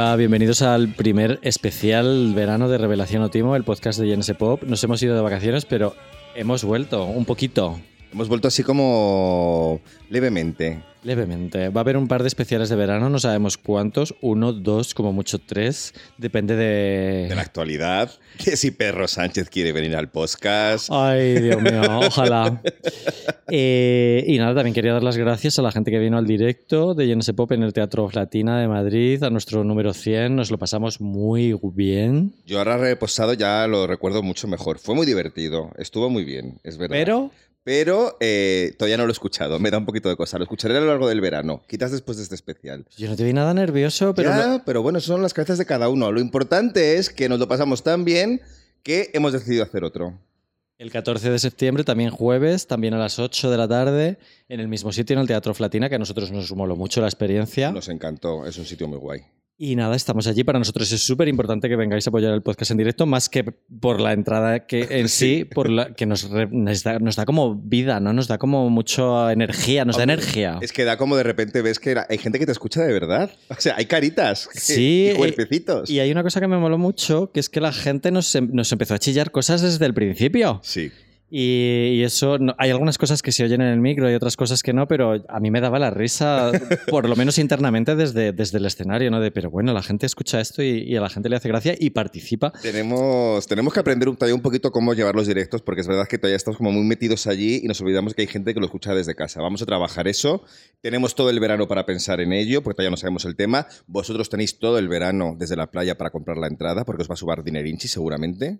Hola, bienvenidos al primer especial verano de Revelación Otimo, el podcast de JNS Pop. Nos hemos ido de vacaciones, pero hemos vuelto un poquito. Hemos vuelto así como levemente. Levemente. Va a haber un par de especiales de verano, no sabemos cuántos, uno, dos, como mucho tres, depende de... De la actualidad, que si Perro Sánchez quiere venir al podcast. Ay, Dios mío, ojalá. Eh, y nada, también quería dar las gracias a la gente que vino al directo de JNS Pop en el Teatro Latina de Madrid, a nuestro número 100, nos lo pasamos muy bien. Yo ahora reposado ya lo recuerdo mucho mejor. Fue muy divertido, estuvo muy bien, es verdad. Pero pero eh, todavía no lo he escuchado, me da un poquito de cosa. Lo escucharé a lo largo del verano, quizás después de este especial. yo no te vi nada nervioso, pero... Ya, lo- pero bueno, son las cabezas de cada uno. Lo importante es que nos lo pasamos tan bien que hemos decidido hacer otro. El 14 de septiembre, también jueves, también a las 8 de la tarde, en el mismo sitio, en el Teatro Flatina, que a nosotros nos moló mucho la experiencia. Nos encantó, es un sitio muy guay. Y nada, estamos allí. Para nosotros es súper importante que vengáis a apoyar el podcast en directo, más que por la entrada que en sí, por la, que nos, re- nos, da, nos da como vida, ¿no? Nos da como mucha energía, nos da energía. Es que da como de repente ves que hay gente que te escucha de verdad. O sea, hay caritas Sí, y cuerpecitos. Y hay una cosa que me moló mucho, que es que la gente nos, em- nos empezó a chillar cosas desde el principio. Sí. Y, eso, no- hay algunas cosas que se oyen en el micro y otras cosas que no, pero a mí me daba la risa, por lo menos internamente desde, desde el escenario, ¿no? De, pero bueno, la gente escucha esto y, y a la gente le hace gracia y participa. Tenemos, tenemos que aprender un, todavía un poquito cómo llevar los directos, porque es verdad que todavía estamos como muy metidos allí y nos olvidamos que hay gente que lo escucha desde casa. Vamos a trabajar eso. Tenemos todo el verano para pensar en ello, porque todavía no sabemos el tema. Vosotros tenéis todo el verano desde la playa para comprar la entrada, porque os va a subir dinerinchi seguramente.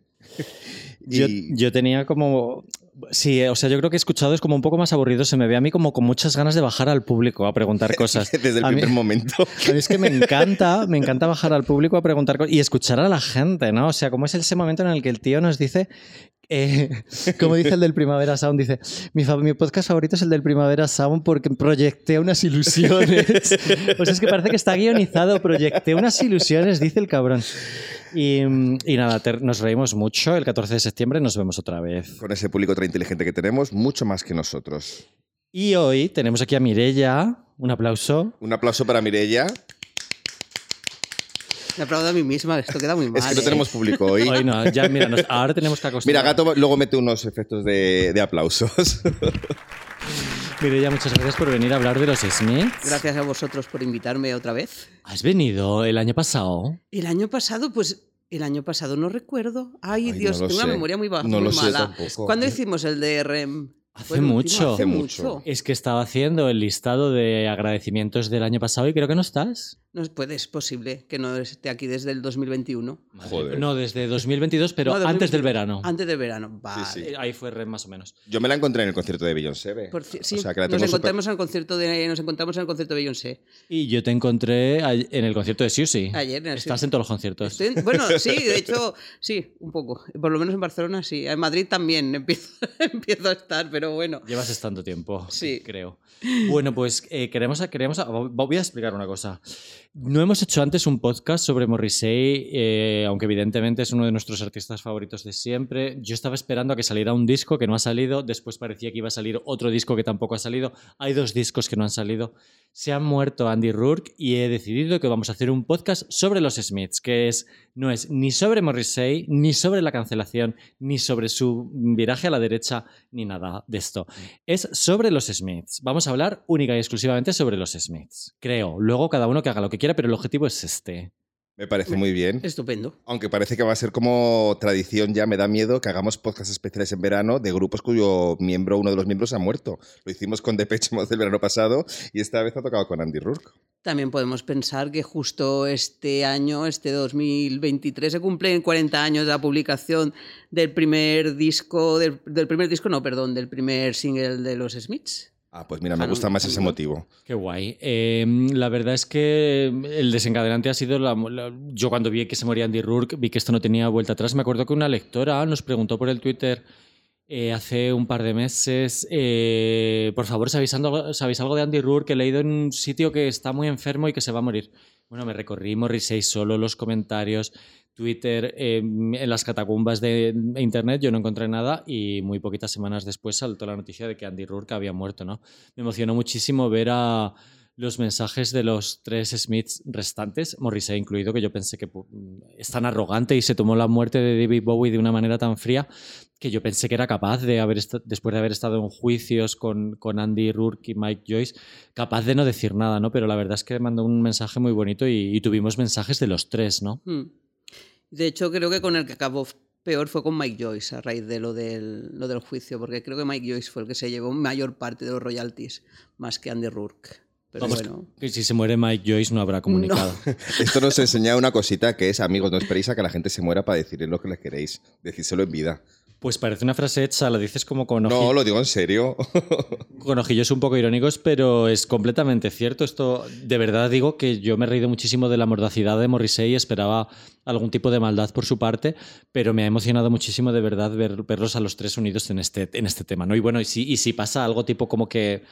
Yo, yo tenía como... Sí, o sea, yo creo que he escuchado es como un poco más aburrido. Se me ve a mí como con muchas ganas de bajar al público a preguntar cosas. desde el A mí- primer momento. A mí es que me encanta, me encanta bajar al público a preguntar cosas y escuchar a la gente, ¿no? O sea, como es ese momento en el que el tío nos dice, eh, como dice el del Primavera Sound, dice, mi, podcast favorito es el del Primavera Sound porque proyecté unas ilusiones. sea, es que parece que está guionizado, proyecté unas ilusiones, dice el cabrón. Y, y nada, te- nos reímos mucho. El 14 de septiembre nos vemos otra vez. Con ese público tan inteligente que tenemos, mucho más que nosotros. Y hoy tenemos aquí a Mirella. Un aplauso. Un aplauso para Mirella. Me aplaudo a mí misma, esto queda muy mal. Es que no ¿eh? tenemos público hoy. Hoy no, ya mira, nos- ahora tenemos que acostumbrar. Mira, Gato luego mete unos efectos de, de aplausos. Mireia, muchas gracias por venir a hablar de los Smiths. Gracias a vosotros por invitarme otra vez. ¿Has venido el año pasado? El año pasado, pues, el año pasado no recuerdo. Ay, Ay, Dios, no tengo sé. una memoria muy baja, No muy lo sé mala. tampoco. ¿Cuándo hicimos el de REM? Hace mucho. Hace mucho. Es que estaba haciendo el listado de agradecimientos del año pasado y creo que no estás. No puede, es posible que no esté aquí desde el 2021. Joder. No, desde 2022, pero No, antes del 2022. verano. Antes del verano, vale. sí. Eh, Ahí fue red más o menos. Yo me la encontré en el concierto de Beyoncé. Por sí, o sea, que la nos encontramos en el concierto de nos encontramos en el concierto de Beyoncé. Y yo te encontré en el concierto de Siusi. Ayer en el Estás Siusi. en todos los conciertos. Estoy en- bueno, sí, de hecho, sí, un poco. Por lo menos en Barcelona sí. En Madrid también empiezo, empiezo a estar, pero bueno. Llevas estando tiempo, Sí. creo. Bueno, pues eh, queremos, queremos, voy a explicar una cosa. No hemos hecho antes un podcast sobre Morrissey, eh, aunque evidentemente es uno de nuestros artistas favoritos de siempre. Yo estaba esperando a que saliera un disco que no ha salido, después parecía que iba a salir otro disco que tampoco ha salido. Hay dos discos que no han salido. Se ha muerto Andy Rourke y he decidido que vamos a hacer un podcast sobre los Smiths, que es no es ni sobre Morrissey, ni sobre la cancelación, ni sobre su viraje a la derecha, ni nada de esto. Es sobre los Smiths. Vamos a hablar única y exclusivamente sobre los Smiths. Creo. Luego cada uno que haga lo que quiera, pero el objetivo es este. Me parece muy bien. Estupendo. Aunque parece que va a ser como tradición ya, me da miedo que hagamos podcasts especiales en verano de grupos cuyo miembro, uno de los miembros, ha muerto. Lo hicimos con Depeche Mode el verano pasado y esta vez ha tocado con Andy Rourke. También podemos pensar que justo este año, este 2023, se cumplen 40 años de la publicación del primer disco, del, del primer disco, no, perdón, del primer single de los Smiths. Ah, pues mira, me gusta más ese motivo. Qué guay. Eh, la verdad es que el desencadenante ha sido la, la- yo cuando vi que se moría Andy Rourke, vi que esto no tenía vuelta atrás. Me acuerdo que una lectora nos preguntó por el Twitter eh, hace un par de meses, eh, por favor, ¿sabéis algo, ¿sabéis algo de Andy Rourke? Que he leído en un sitio que está muy enfermo y que se va a morir. Bueno, me recorrí Morrissey solo, los comentarios, Twitter, eh, en las catacumbas de Internet yo no encontré nada y muy poquitas semanas después saltó la noticia de que Andy Rourke había muerto, ¿no? Me emocionó muchísimo ver a los mensajes de los tres Smiths restantes, Morrissey incluido, que yo pensé que es tan arrogante y se tomó la muerte de David Bowie de una manera tan fría que yo pensé que era capaz de haber después de haber estado en juicios con, con Andy Rourke y Mike Joyce, capaz de no decir nada, ¿no? Pero la verdad es que mandó un mensaje muy bonito y, y tuvimos mensajes de los tres, ¿no? Mm. De hecho, creo que con el que acabó peor fue con Mike Joyce a raíz de lo del, lo del juicio, porque creo que Mike Joyce fue el que se llevó mayor parte de los royalties, más que Andy Rourke. Pero Vamos, bueno. que si se muere Mike Joyce no habrá comunicado. Esto nos enseña una cosita que es, amigos, no esperéis a que la gente se muera para decirle lo que le queréis. Decírselo en vida. Pues parece una frase hecha, la dices como con, oji- No, lo digo en serio. con ojillos un poco irónicos, pero es completamente cierto. Esto, de verdad digo que yo me he reído muchísimo de la mordacidad de Morrissey y esperaba algún tipo de maldad por su parte, pero me ha emocionado muchísimo de verdad ver, verlos a los tres unidos en este, en este tema. ¿no? Y bueno, y si, y si pasa algo tipo como que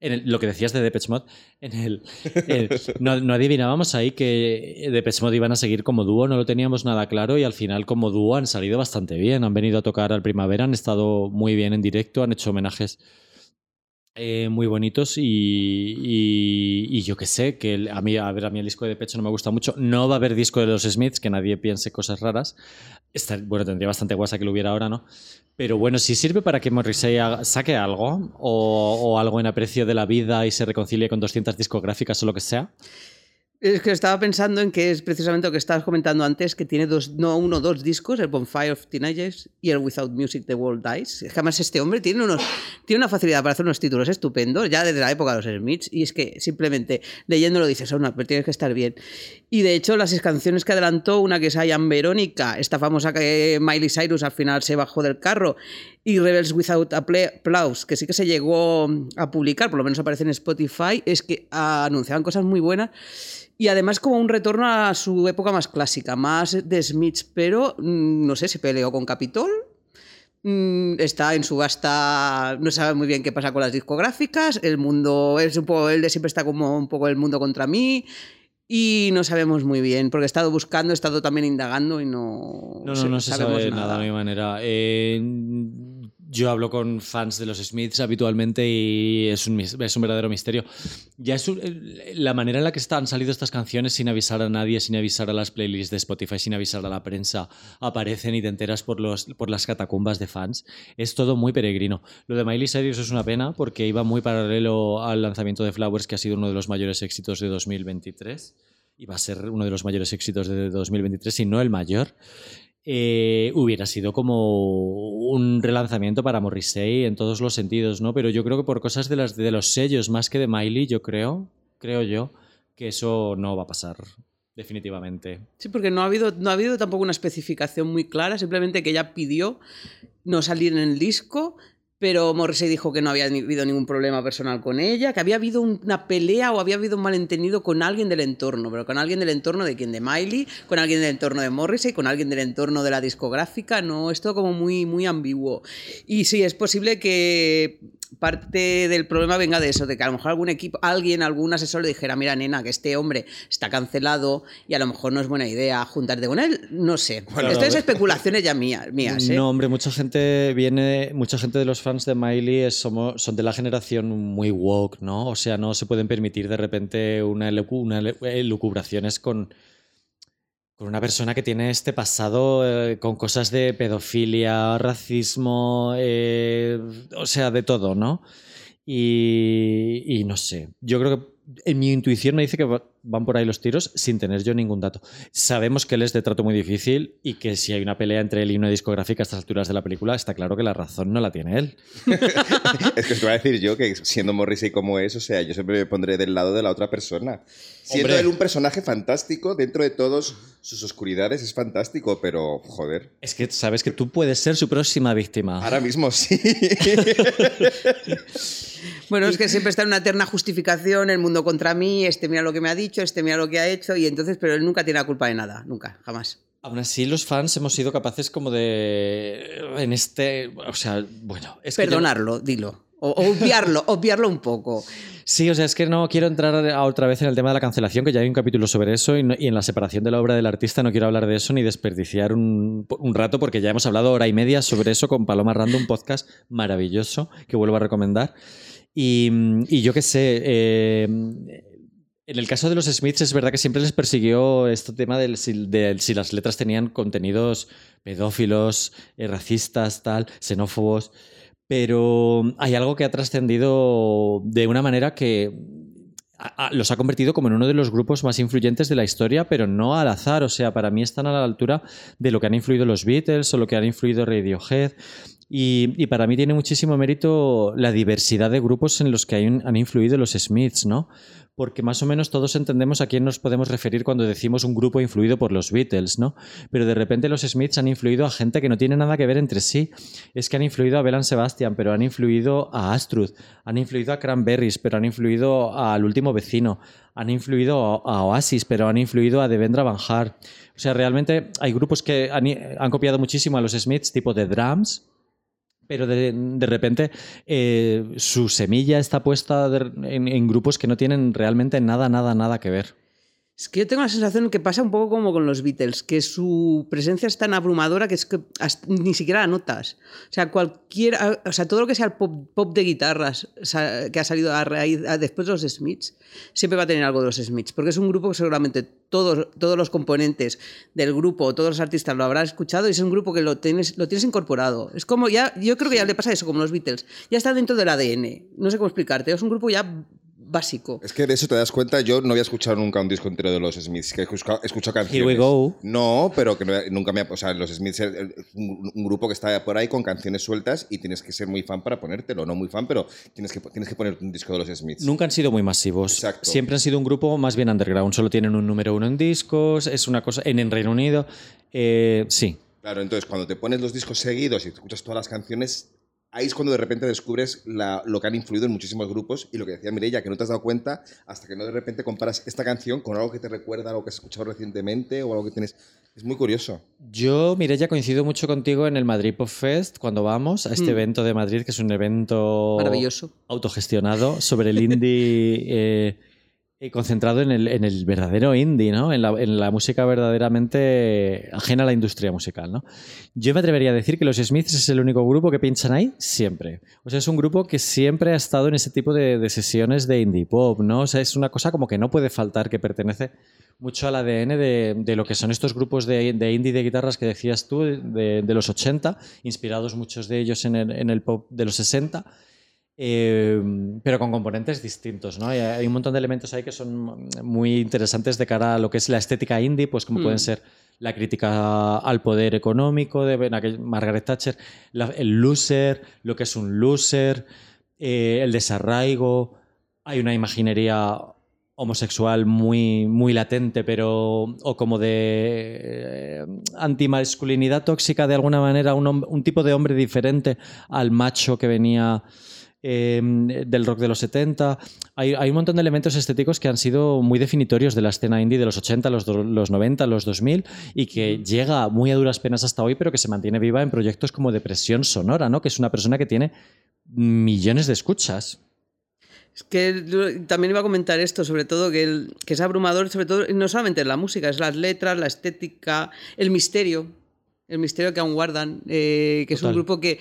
en el- lo que decías de Depeche Mode, en el, el- no, no adivinábamos ahí que Depeche Mode iban a seguir como dúo, no lo teníamos nada claro y al final como dúo han salido bastante bien, han venido a tocar al primavera, han estado muy bien en directo, han hecho homenajes eh, muy bonitos y, y- y yo que sé, que el- a mí, a ver, a mí el disco de Pecho no me gusta mucho. No va a haber disco de los Smiths, que nadie piense cosas raras. Está- bueno, tendría bastante guasa que lo hubiera ahora, ¿no? Pero bueno, si sirve para que Morrissey saque algo o, o algo en aprecio de la vida y se reconcilie con 200 discográficas o lo que sea. Es que estaba pensando en que es precisamente lo que estabas comentando antes, que tiene dos, no uno, dos discos, el Bonfire of Teenagers y el Without Music The World Dies. Es que además este hombre tiene, unos, tiene una facilidad para hacer unos títulos estupendos, ya desde la época de los Smiths, y es que simplemente leyéndolo dices, no, pero tienes que estar bien. Y de hecho las canciones que adelantó, una que es I Am Verónica, esta famosa que Miley Cyrus al final se bajó del carro, y Rebels Without Applause, que sí que se llegó a publicar, por lo menos aparece en Spotify, es que anunciaban cosas muy buenas. Y además como un retorno a su época más clásica, más de Smiths, pero mm, no sé, se peleó con Capitol. mm, Está en subasta, no sabe muy bien qué pasa con las discográficas. El mundo es un poco, él de siempre está como un poco el mundo contra mí. Y no sabemos muy bien, porque he estado buscando, he estado también indagando y no, No, no, no se sabe nada, no hay manera. Eh, yo hablo con fans de los Smiths habitualmente y es un, es un verdadero misterio. Ya es la manera en la que han salido estas canciones sin avisar a nadie, sin avisar a las playlists de Spotify, sin avisar a la prensa, aparecen y te enteras por, los, por las catacumbas de fans. Es todo muy peregrino. Lo de Miley Cyrus es una pena porque iba muy paralelo al lanzamiento de Flowers, que ha sido uno de los mayores éxitos de 2023 y va a ser uno de los mayores éxitos de 2023, si no el mayor, eh, hubiera sido como un relanzamiento para Morrissey en todos los sentidos, ¿no? Pero yo creo que por cosas de, las, de los sellos más que de Miley, yo creo, creo yo, que eso no va a pasar, definitivamente. Sí, porque no ha habido, no ha habido tampoco una especificación muy clara, simplemente que ella pidió no salir en el disco, pero Morrissey dijo que no había habido ningún problema personal con ella, que había habido un- una pelea o había habido un malentendido con alguien del entorno, pero con alguien del entorno de quien, de Miley, con alguien del entorno de Morrissey, con alguien del entorno de la discográfica, no, esto como muy, muy ambiguo. Y sí, es posible que parte del problema venga de eso, de que a lo mejor algún equipo, alguien, algún asesor le dijera, mira, nena, que este hombre está cancelado y a lo mejor no es buena idea juntarte con él, no sé. Bueno, Esto es especulaciones ya mías, mías ¿eh? No, hombre, mucha gente viene, mucha gente de los fans de Miley es- somos, son de la generación muy woke, ¿no? O sea, no se pueden permitir de repente una, una elucubraciones con, con una persona que tiene este pasado eh, con cosas de pedofilia, racismo, eh, o sea, de todo, ¿no? Y, y no sé, yo creo que en mi intuición me dice que van por ahí los tiros sin tener yo ningún dato. Sabemos que él es de trato muy difícil y que si hay una pelea entre él y una discográfica a estas alturas de la película, está claro que la razón no la tiene él. Es que os voy a decir yo que siendo Morrissey como es, o sea, yo siempre me pondré del lado de la otra persona. Siendo Hombre. él un personaje fantástico, dentro de todas sus oscuridades es fantástico, pero joder, Es que sabes que tú puedes ser su próxima víctima. ahora mismo sí. Bueno, es que siempre está en una eterna justificación, el mundo contra mí, este mira lo que me ha dicho, este mira lo que ha hecho, y entonces, pero él nunca tiene la culpa de nada, nunca, jamás. Aún así, los fans hemos sido capaces como de... En este... O sea, bueno... Es que yo- Perdonarlo, dilo. O, obviarlo, obviarlo un poco. Sí, o sea, es que no quiero entrar a- otra vez en el tema de la cancelación, que ya hay un capítulo sobre eso, y, no- y en la separación de la obra del artista no quiero hablar de eso ni desperdiciar un, un rato, porque ya hemos hablado hora y media sobre eso con Paloma Random, un podcast maravilloso que vuelvo a recomendar. Y, y yo qué sé, eh, en el caso de los Smiths es verdad que siempre les persiguió este tema del, si, de si las letras tenían contenidos pedófilos, eh, racistas, tal, xenófobos, pero hay algo que ha trascendido de una manera que los ha convertido como en uno de los grupos más influyentes de la historia, pero no al azar. O sea, para mí están a la altura de lo que han influido los Beatles o lo que han influido Radiohead. Y, para mí tiene muchísimo mérito la diversidad de grupos en los que han influido los Smiths, ¿no? Porque más o menos todos entendemos a quién nos podemos referir cuando decimos un grupo influido por los Beatles, ¿no? Pero de repente los Smiths han influido a gente que no tiene nada que ver entre sí. Es que han influido a Belan Sebastian, pero han influido a Astruth, han influido a Cranberries, pero han influido al último vecino, han influido a, Oasis, pero han influido a Devendra Banjar. O sea, realmente hay grupos que han, han copiado muchísimo a los Smiths, tipo de drums, pero de, de repente eh, su semilla está puesta de- en, en grupos que no tienen realmente nada, nada, nada que ver. Es que yo tengo la sensación que pasa un poco como con los Beatles, que su presencia es tan abrumadora que es que hasta- ni siquiera la notas. O sea, cualquier, o sea, todo lo que sea el pop, pop de guitarras que ha salido a raíz, a- después de los Smiths, siempre va a tener algo de los Smiths, porque es un grupo que seguramente todos, todos los componentes del grupo, todos los artistas lo habrán escuchado y es un grupo que lo tienes, lo tienes incorporado. Es como ya, yo creo que ya le pasa eso, como los Beatles, ya está dentro del ADN. No sé cómo explicarte, es un grupo ya básico. Es que de eso te das cuenta, yo no había escuchado nunca un disco entero de los Smiths, que he escuchado, he escuchado canciones. Here we go. No, pero que no- nunca me ha... O sea, los Smiths es un, un grupo que está por ahí con canciones sueltas y tienes que ser muy fan para ponértelo. No muy fan, pero tienes que, tienes que ponerte un disco de los Smiths. Nunca han sido muy masivos. Exacto. Siempre han sido un grupo más bien underground. Solo tienen un número uno en discos. Es una cosa. En el Reino Unido. eh, sí. Claro, entonces cuando te pones los discos seguidos y escuchas todas las canciones, ahí es cuando de repente descubres la- lo que han influido en muchísimos grupos y lo que decía Mireia, que no te has dado cuenta hasta que no de repente comparas esta canción con algo que te recuerda a algo que has escuchado recientemente o algo que tienes... Es muy curioso. Yo, Mireya, coincido mucho contigo en el Madrid Pop Fest cuando vamos a este Mm. evento de Madrid, que es un evento Maravilloso. autogestionado sobre el indie eh, eh, concentrado en el, verdadero indie, ¿no? En la, música verdaderamente ajena a la industria musical, ¿no? Yo me atrevería a decir que los Smiths es el único grupo que pinchan ahí siempre. O sea, es un grupo que siempre ha estado en ese tipo de, de sesiones de indie pop, ¿no? O sea, es una cosa como que no puede faltar, que pertenece mucho al ADN de, de lo que son estos grupos de, indie de guitarras que decías tú, de, los 80, inspirados muchos de ellos en el, en el pop de los 60. Eh, pero con componentes distintos, ¿no? Y hay un montón de elementos ahí que son muy interesantes de cara a lo que es la estética indie, pues como Mm. pueden ser la crítica al poder económico de aquel- Margaret Thatcher, la- el loser, lo que es un loser, eh, el desarraigo, hay una imaginería homosexual muy, muy latente, pero o como de eh, antimasculinidad tóxica de alguna manera, un tipo de hombre diferente al macho que venía eh, del rock de los 70. Hay, hay un montón de elementos estéticos que han sido muy definitorios de la escena indie de los 80, los, do- los 90, los 2000 y que llega muy a duras penas hasta hoy, pero que se mantiene viva en proyectos como Depresión Sonora, ¿no? que es una persona que tiene millones de escuchas. Es que también iba a comentar esto, sobre todo, que, el- que es abrumador, sobre todo, no solamente la música, es las letras, la estética, el misterio. El misterio que aún guardan, eh, que es un grupo que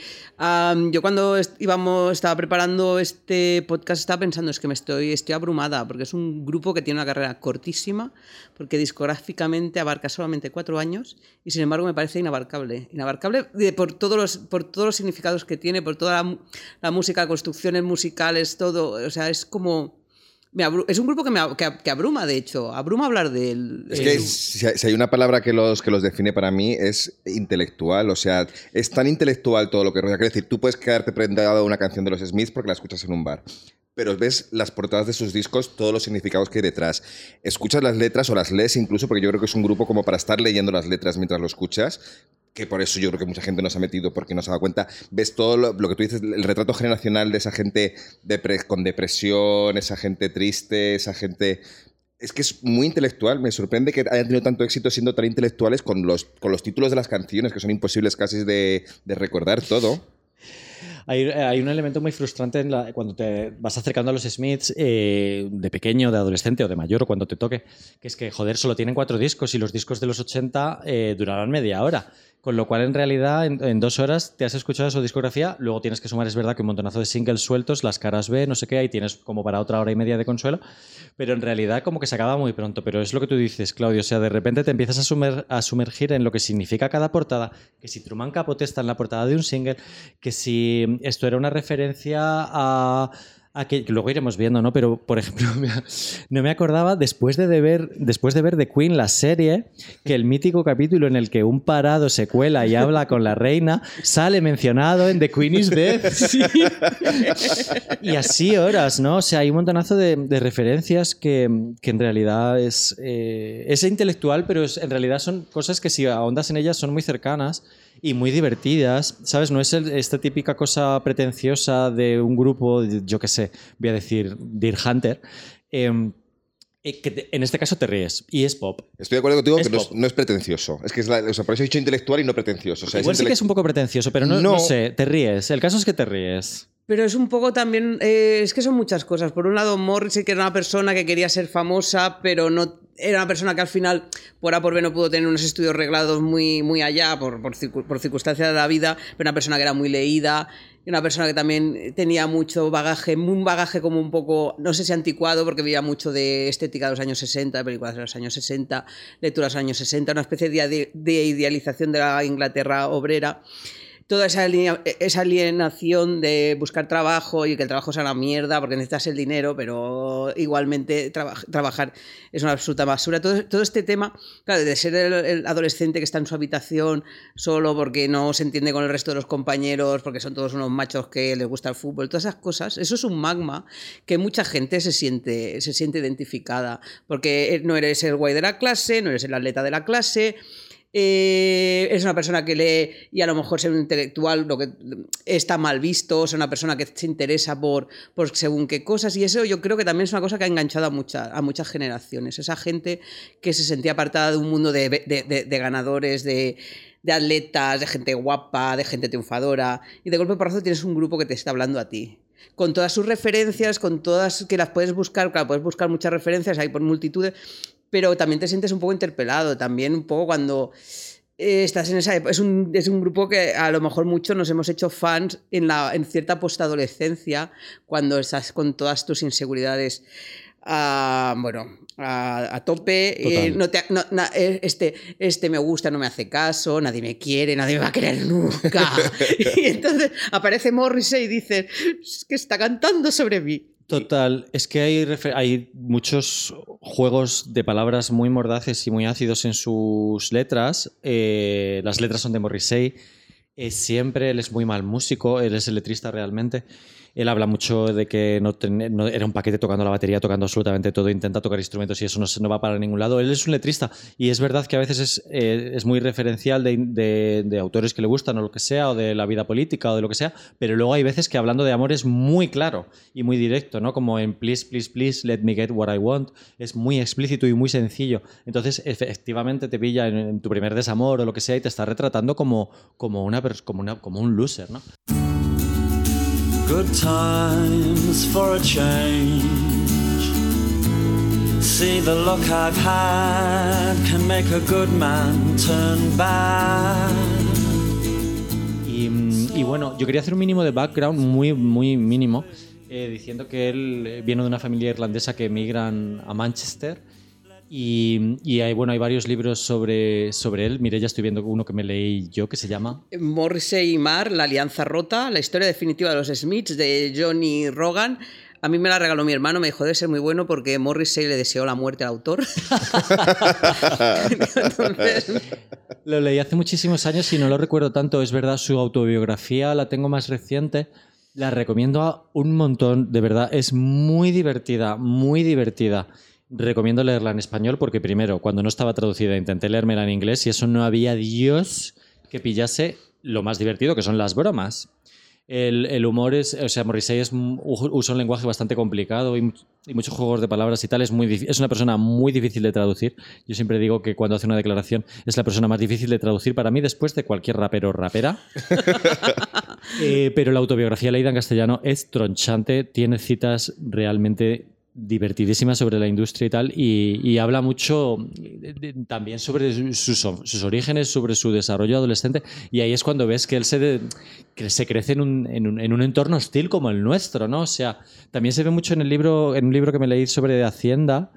yo cuando est- íbamos, estaba preparando este podcast estaba pensando es que me estoy, estoy abrumada porque es un grupo que tiene una carrera cortísima porque discográficamente abarca solamente cuatro años y sin embargo me parece inabarcable, inabarcable por todos los, por todos los significados que tiene, por toda la, la música, construcciones musicales, todo, o sea es como es un grupo que, me, que, que abruma, de hecho. Abruma hablar de él. Es Eh, que si hay- si hay una palabra que los, que los define para mí es intelectual. O sea, es tan intelectual todo lo que rodea. Quiero decir, tú puedes quedarte prendado a una canción de los Smiths porque la escuchas en un bar. Pero ves las portadas de sus discos, todos los significados que hay detrás. Escuchas las letras o las lees incluso, porque yo creo que es un grupo como para estar leyendo las letras mientras lo escuchas. Que por eso yo creo que mucha gente no se ha metido porque no se ha dado cuenta. Ves todo lo, lo que tú dices, el retrato generacional de esa gente depre- con depresión, esa gente triste, esa gente es que es muy intelectual. Me sorprende que hayan tenido tanto éxito siendo tan intelectuales con los, con los títulos de las canciones, que son imposibles casi de, de recordar todo. Hay, hay un elemento muy frustrante en la- cuando te vas acercando a los Smiths eh, de pequeño, de adolescente o de mayor o cuando te toque, que es que, joder, solo tienen cuatro discos y los discos de los 80 eh, durarán media hora. Con lo cual, en realidad, en, dos horas te has escuchado su discografía, luego tienes que sumar, es verdad, que un montonazo de singles sueltos, las caras B, no sé qué, y tienes como para otra hora y media de consuelo, pero en realidad como que se acaba muy pronto. Pero es lo que tú dices, Claudio, o sea, de repente te empiezas a, sumer- a sumergir en lo que significa cada portada, que si Truman Capote está en la portada de un single, que si esto era una referencia a... a que, que luego iremos viendo, ¿no? Pero, por ejemplo, no me acordaba después de, de ver, después de ver The Queen, la serie, que el mítico capítulo en el que un parado se cuela y habla con la reina sale mencionado en The Queen is Dead. Sí. Y así horas, ¿no? O sea, hay un montonazo de, de referencias que, que en realidad es, eh, es intelectual, pero es- en realidad son cosas que si ahondas en ellas son muy cercanas y muy divertidas, ¿sabes? No es el- esta típica cosa pretenciosa de un grupo, yo qué sé, voy a decir Deer Hunter, em, eh, que te- en este caso te ríes y es pop. Estoy de acuerdo contigo Es que no es, pop. no es pretencioso. Es que es la, o sea, por eso he dicho intelectual y no pretencioso. O sea, Igual sí que es un poco pretencioso, pero no, no No. sé, te ríes. El caso es que te ríes. Pero es un poco también, eh, es que son muchas cosas. Por un lado, Morrissey, que era una persona que quería ser famosa, pero no era una persona que al final, por A por B, no pudo tener unos estudios reglados muy, muy allá por, por, por circunstancias de la vida, pero una persona que era muy leída, una persona que también tenía mucho bagaje, un bagaje como un poco, no sé si anticuado, porque veía mucho de estética de los años 60, de películas de los años 60, lecturas de los años 60, una especie de, de idealización de la Inglaterra obrera toda esa, esa alienación de buscar trabajo y que el trabajo sea una mierda porque necesitas el dinero, pero igualmente traba- trabajar es una absoluta basura. Todo, todo este tema, claro, de ser el, el adolescente que está en su habitación solo porque no se entiende con el resto de los compañeros, porque son todos unos machos que les gusta el fútbol, todas esas cosas, eso es un magma que mucha gente se siente, se siente identificada, porque no eres el guay de la clase, no eres el atleta de la clase, eh, es una persona que lee y a lo mejor ser un intelectual lo que está mal visto, es una persona que se interesa por, por según qué cosas. Y eso yo creo que también es una cosa que ha enganchado a, a muchas generaciones, esa gente que se sentía apartada de un mundo de- de ganadores, de, de atletas, de gente guapa, de gente triunfadora. Y de golpe porrazo tienes un grupo que te está hablando a ti. Con todas sus referencias, con todas que las puedes buscar, claro, puedes buscar muchas referencias, hay por multitudes, pero también te sientes un poco interpelado, también un poco cuando eh, estás en esa época. Es un, es un grupo que a lo mejor muchos nos hemos hecho fans en, la, en cierta postadolescencia, cuando estás con todas tus inseguridades. ah, bueno, a, a tope, eh, no te- no- na- eh, este, este me gusta, no me hace caso, nadie me quiere, nadie me va a querer nunca. y entonces aparece Morrissey y dice, es que está cantando sobre mí. Total, es que hay, muchos juegos de palabras muy mordaces y muy ácidos en sus letras. Eh, las letras son de Morrissey. Eh, siempre él es muy mal músico, él es el letrista realmente. Él habla mucho de que no, ten- no- era un paquete tocando la batería, tocando absolutamente todo, intenta tocar instrumentos y eso no, no va para ningún lado. Él es un letrista y es verdad que a veces es, eh, muy referencial de, autores que le gustan o lo que sea, o de la vida política o de lo que sea, pero luego hay veces que hablando de amor es muy claro y muy directo, ¿no? Como en Please, Please, Please, Let Me Get What I Want. Es muy explícito y muy sencillo. Entonces, efectivamente te pilla en, tu primer desamor o lo que sea y te está retratando como, como, una, como, una, como un loser, ¿no? Good times for a change. See the luck I've had can make a good man turn bad. Y, bueno, yo quería hacer un mínimo de background, muy, muy mínimo, eh, diciendo que él eh, viene de una familia irlandesa que emigran a Manchester. Y, y hay, bueno, hay varios libros sobre, sobre él. Mire, ya estoy viendo uno que me leí yo que se llama Morrissey y Marr, La Alianza Rota, la historia definitiva de los Smiths, de Johnny Rogan. A mí me la regaló mi hermano, me dijo, debe ser muy bueno porque Morrissey le deseó la muerte al autor. Entonces, Lo leí hace muchísimos años y no lo recuerdo tanto. Es verdad, su autobiografía la tengo más reciente. La recomiendo a un montón, de verdad. Es muy divertida, muy divertida. Recomiendo leerla en español porque primero, cuando no estaba traducida, intenté leérmela en inglés y eso no había Dios que pillase lo más divertido, que son las bromas. El, el humor es, o sea, Morrissey es, usa un lenguaje bastante complicado y, mu- y muchos juegos de palabras y tal. Es, muy, es una persona muy difícil de traducir. Yo siempre digo que cuando hace una declaración es la persona más difícil de traducir para mí después de cualquier rapero o rapera. Eh, pero la autobiografía leída en castellano es tronchante, tiene citas realmente divertidísimas sobre la industria y tal, y, y habla mucho de- de- también sobre sus, sus orígenes, sobre su desarrollo adolescente, y ahí es cuando ves que él se, de- que se crece en un, en, un, en un entorno hostil como el nuestro, ¿no? O sea, también se ve mucho en el libro, en un libro que me leí sobre Hacienda,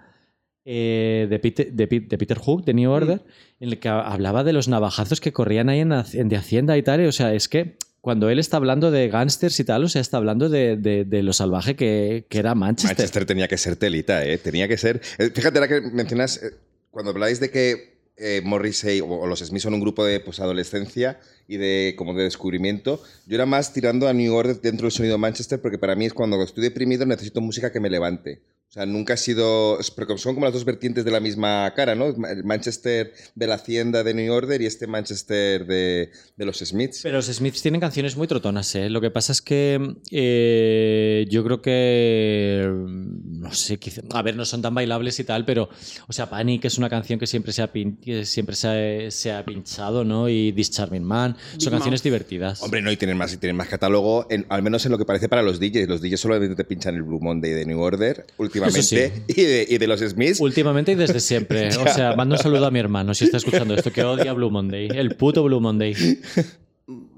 eh, de, Peter, de, Peter Hook, de New Order, en el que hablaba de los navajazos que corrían ahí en, en de Hacienda y tal. y, O sea, es que cuando él está hablando de gángsters y tal, o sea, está hablando de, de- lo salvaje que, que era Manchester. Manchester tenía que ser telita, ¿eh? Tenía que ser. eh, Fíjate, ahora que mencionas, eh, cuando habláis de que Morrissey o, o los Smiths son un grupo de pues, adolescencia y de como de descubrimiento, yo era más tirando a New Order dentro del sonido Manchester porque para mí es cuando estoy deprimido necesito música que me levante. O sea, nunca ha sido. son como las dos vertientes de la misma cara, ¿no? El Manchester de la Hacienda de New Order y este Manchester de, de los Smiths. Pero los Smiths tienen canciones muy trotonas, ¿eh? Lo que pasa es que eh, yo creo que. No sé, quizá- a ver, no son tan bailables y tal, pero. O sea, Panic es una canción que siempre se ha, pin- que siempre se ha, se ha pinchado, ¿no? Y This Charming Man. Big son canciones Mouth. divertidas. Hombre, no, y tienen más, y tienen más catálogo, en- al menos en lo que parece para los DJs. Los DJs solamente te pinchan el Blue Monday de New Order últimamente sí. y, de, y de los Smiths. Últimamente y desde siempre. O sea, mando un saludo a mi hermano si está escuchando esto, que odia Blue Monday. El puto Blue Monday.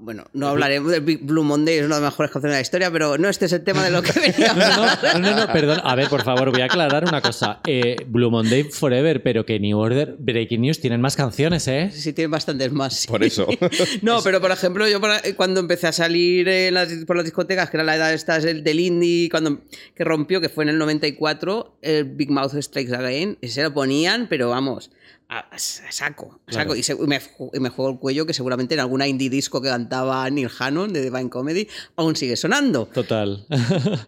Bueno, no hablaremos del Big Blue Monday, es una de las mejores canciones de la historia, pero no este es el tema de lo que veníamos a No, no, no, no, perdón. A ver, por favor, voy a aclarar una cosa. Eh, Blue Monday Forever, pero que New Order, Breaking News tienen más canciones, ¿eh? Sí, tienen bastantes más. sí. Por eso. No, pero por ejemplo, yo para- cuando empecé a salir en las- por las discotecas, que era la edad esta del, del indie, cuando que rompió, que fue en el 94, el Big Mouth Strikes Again, ese lo ponían, pero vamos, a, a saco, a saco. Claro. Y, se- y me, ju- y me juego el cuello que seguramente en alguna indie disco que cantaba Neil Hannon de Divine Comedy aún sigue sonando. Total.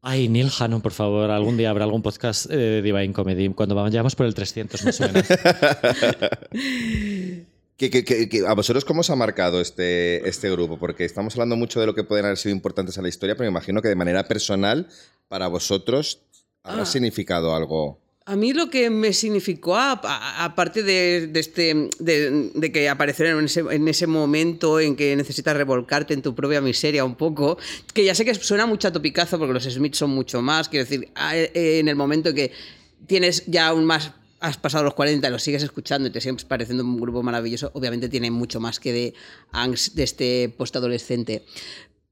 Ay, Neil Hannon, por favor, algún día habrá algún podcast eh, de Divine Comedy, cuando vayamos por el 300 más o menos. ¿Qué- qué- qué- qué- ¿A vosotros cómo os ha marcado este, este grupo? Porque estamos hablando mucho de lo que pueden haber sido importantes a la historia, pero me imagino que de manera personal, para vosotros, habrá Ah. significado algo. A mí lo que me significó, aparte de, de este, de, que aparecer en ese, en ese momento en que necesitas revolcarte en tu propia miseria un poco, que ya sé que suena mucho a topicazo porque los Smiths son mucho más, quiero decir, a- en el momento en que tienes ya aún más, has pasado los 40 y los sigues escuchando y te sigues pareciendo un grupo maravilloso, obviamente tiene mucho más que de angst de este postadolescente.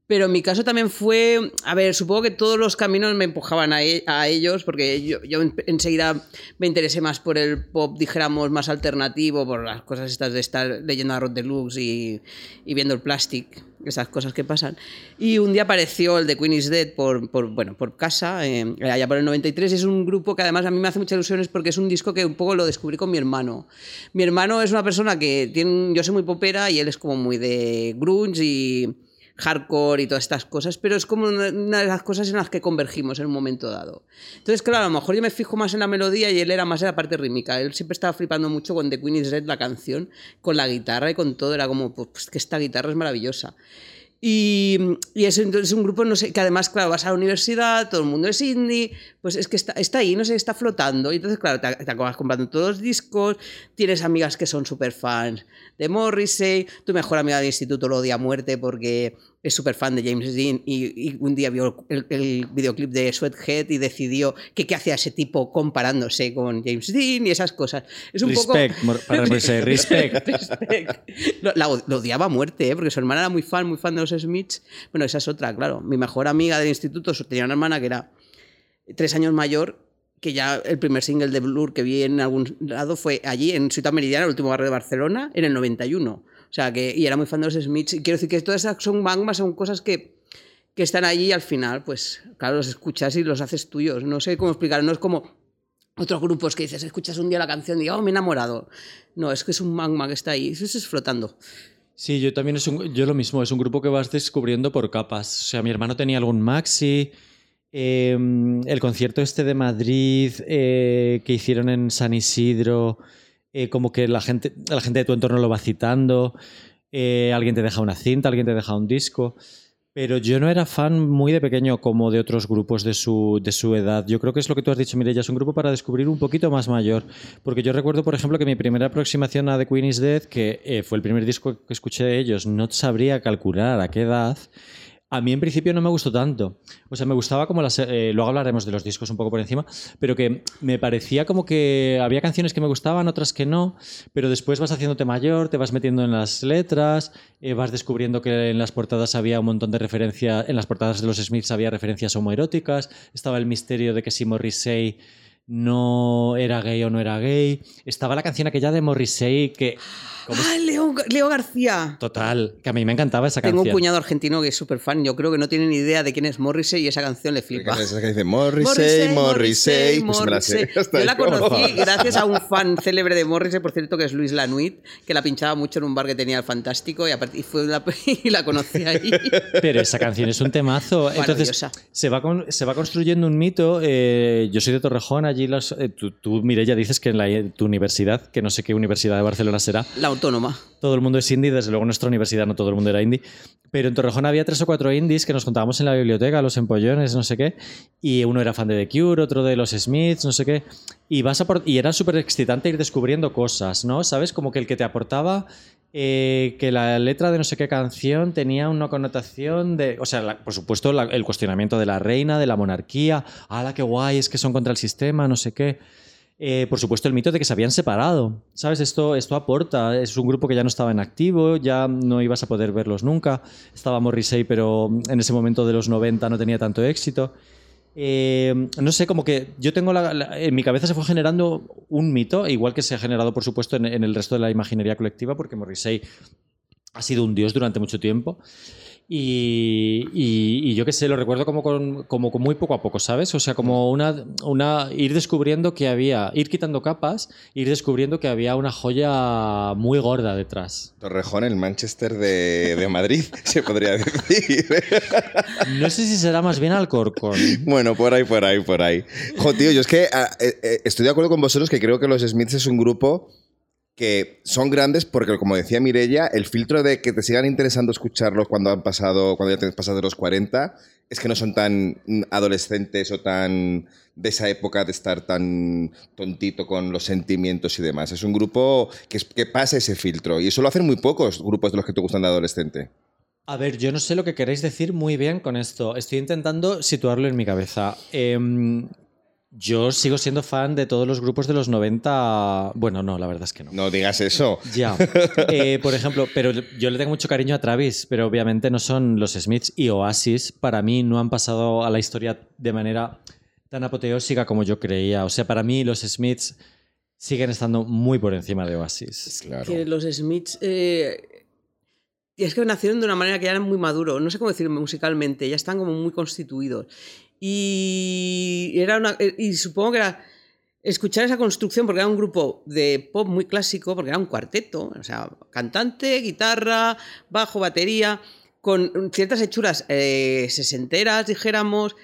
Pero mi caso también fue, a ver, supongo que todos los caminos me empujaban a, e- a ellos, porque yo, yo en- enseguida me interesé más por el pop, dijéramos, más alternativo, por las cosas estas de estar leyendo a Rod Deluxe y, y viendo el plastic, esas cosas que pasan. Y un día apareció el de Queen is Dead por, por, bueno, por casa, eh, allá por el 93, es un grupo que además a mí me hace muchas ilusiones porque es un disco que un poco lo descubrí con mi hermano. Mi hermano es una persona que tiene, yo soy muy popera y él es como muy de grunge y hardcore y todas estas cosas, pero es como una de las cosas en las que convergimos en un momento dado. Entonces, claro, a lo mejor yo me fijo más en la melodía y él era más en la parte rítmica. Él siempre estaba flipando mucho con The Queen is Dead, la canción, con la guitarra y con todo. Era como, pues que esta guitarra es maravillosa. Y, y es, entonces un grupo, no sé, que además, claro, vas a la universidad, todo el mundo es indie, pues es que está, está ahí, no sé, está flotando. Y entonces, claro, te, te acabas comprando todos los discos, tienes amigas que son súper fans de Morrissey, tu mejor amiga del instituto lo odia a muerte porque es súper fan de James Dean y, y un día vio el, el videoclip de Sweathead y decidió que qué hacía ese tipo comparándose con James Dean y esas cosas. Es un Respect, poco... para respect. Respect. Lo, la lo odiaba a muerte, ¿eh? porque su hermana era muy fan, muy fan de los Smiths. Bueno, esa es otra, claro. Mi mejor amiga del instituto tenía una hermana que era tres años mayor, que ya el primer single de Blur que vi en algún lado fue allí, en Ciudad Meridiana, el último barrio de Barcelona, en el 91. O sea, que, y era muy fan de los Smiths. Y quiero decir que todas esas son magmas, son cosas que, que están allí y al final, pues, claro, los escuchas y los haces tuyos. No sé cómo explicar, no es como otros grupos que dices, escuchas un día la canción y digo, oh, me he enamorado. No, es que es un magma que está ahí, eso es flotando. Sí, yo también es un, yo lo mismo, es un grupo que vas descubriendo por capas. O sea, mi hermano tenía algún maxi, eh, el concierto este de Madrid eh, que hicieron en San Isidro, eh, como que la gente, la gente de tu entorno lo va citando, eh, alguien te deja una cinta, alguien te deja un disco. Pero yo no era fan muy de pequeño como de otros grupos de su, de su edad. Yo creo que es lo que tú has dicho, Mireya, es un grupo para descubrir un poquito más mayor. Porque yo recuerdo, por ejemplo, que mi primera aproximación a The Queen is Dead, que eh, fue el primer disco que escuché de ellos, no sabría calcular a qué edad. A mí en principio no me gustó tanto. O sea, me gustaba como las... eh, luego hablaremos de los discos un poco por encima, pero que me parecía como que había canciones que me gustaban, otras que no, pero después vas haciéndote mayor, te vas metiendo en las letras, eh, vas descubriendo que en las portadas había un montón de referencias, en las portadas de los Smiths había referencias homoeróticas, estaba el misterio de que si Morrissey no era gay o no era gay, estaba la canción aquella de Morrissey que... ¡Ah, Leo, Leo García! Total, que a mí me encantaba esa Tengo canción. un cuñado argentino que es súper fan. Yo creo que no tiene ni idea de quién es Morrissey y esa canción le flipa. Esa que dice Morrissey, Morrissey, pues me la sé. Morrissey. Hasta Yo la conocí gracias a un fan célebre de Morrissey, por cierto, que es Luis Lanuit, que la pinchaba mucho en un bar que tenía el Fantástico y, a partir- y fue la- y la conocí ahí. Pero esa canción es un temazo. Entonces, Maravillosa. se va, con- se va construyendo un mito. eh, yo soy de Torrejón, allí los, eh, tú, tú, Mireia, dices que en la, tu universidad, que no sé qué universidad de Barcelona será, La autónoma. todo el mundo es indie, desde luego en nuestra universidad no todo el mundo era indie, pero en Torrejón había tres o cuatro indies que nos juntábamos en la biblioteca, los empollones, no sé qué, y uno era fan de The Cure, otro de los Smiths, no sé qué, y, vas a por- y era súper excitante ir descubriendo cosas, ¿no? ¿Sabes? Como que el que te aportaba eh, que la letra de no sé qué canción tenía una connotación de, o sea, por supuesto el cuestionamiento de la reina, de la monarquía, ¡hala, qué guay! Es que son contra el sistema, no sé qué. Eh, por supuesto, el mito de que se habían separado. ¿Sabes? Esto, esto aporta. Es un grupo que ya no estaba en activo, ya no ibas a poder verlos nunca. Estaba Morrissey, pero en ese momento de los 90 no tenía tanto éxito. Eh, no sé, como que yo tengo la, en mi cabeza se fue generando un mito, igual que se ha generado, por supuesto, en, en el resto de la imaginería colectiva, porque Morrissey ha sido un dios durante mucho tiempo. Y, y- y yo qué sé, lo recuerdo como con, como con muy poco a poco, ¿sabes? O sea, como una, una. ir descubriendo que había. ir quitando capas, ir descubriendo que había una joya muy gorda detrás. Torrejón, el Manchester de, de Madrid, se podría decir. No sé si será más bien Alcorcón. Bueno, por ahí, por ahí, por ahí. Jo, tío, yo es que ah, eh, eh, estoy de acuerdo con vosotros que creo que los Smiths es un grupo que son grandes porque, como decía Mirella, el filtro de que te sigan interesando escucharlos cuando han pasado, cuando ya tienes pasado los 40, es que no son tan adolescentes o tan de esa época de estar tan tontito con los sentimientos y demás. Es un grupo que pasa ese filtro y eso lo hacen muy pocos grupos de los que te gustan de adolescente. A ver, yo no sé lo que queréis decir muy bien con esto. Estoy intentando situarlo en mi cabeza. Em, yo sigo siendo fan de todos los grupos de los 90. Bueno, no, la verdad es que no. No digas eso. Ya. Eh, por ejemplo, pero yo le tengo mucho cariño a Travis, pero obviamente no son los Smiths y Oasis. Para mí no han pasado a la historia de manera tan apoteósica como yo creía. O sea, para mí los Smiths siguen estando muy por encima de Oasis. Claro. Que los Smiths. eh, y es que nacieron de una manera que ya eran muy maduros, no sé cómo decirlo musicalmente, ya están como muy constituidos. Y, era una, eh, y supongo que era escuchar esa construcción, porque era un grupo de pop muy clásico, porque era un cuarteto, o sea, cantante, guitarra, bajo, batería, con ciertas hechuras eh, sesenteras, dijéramos,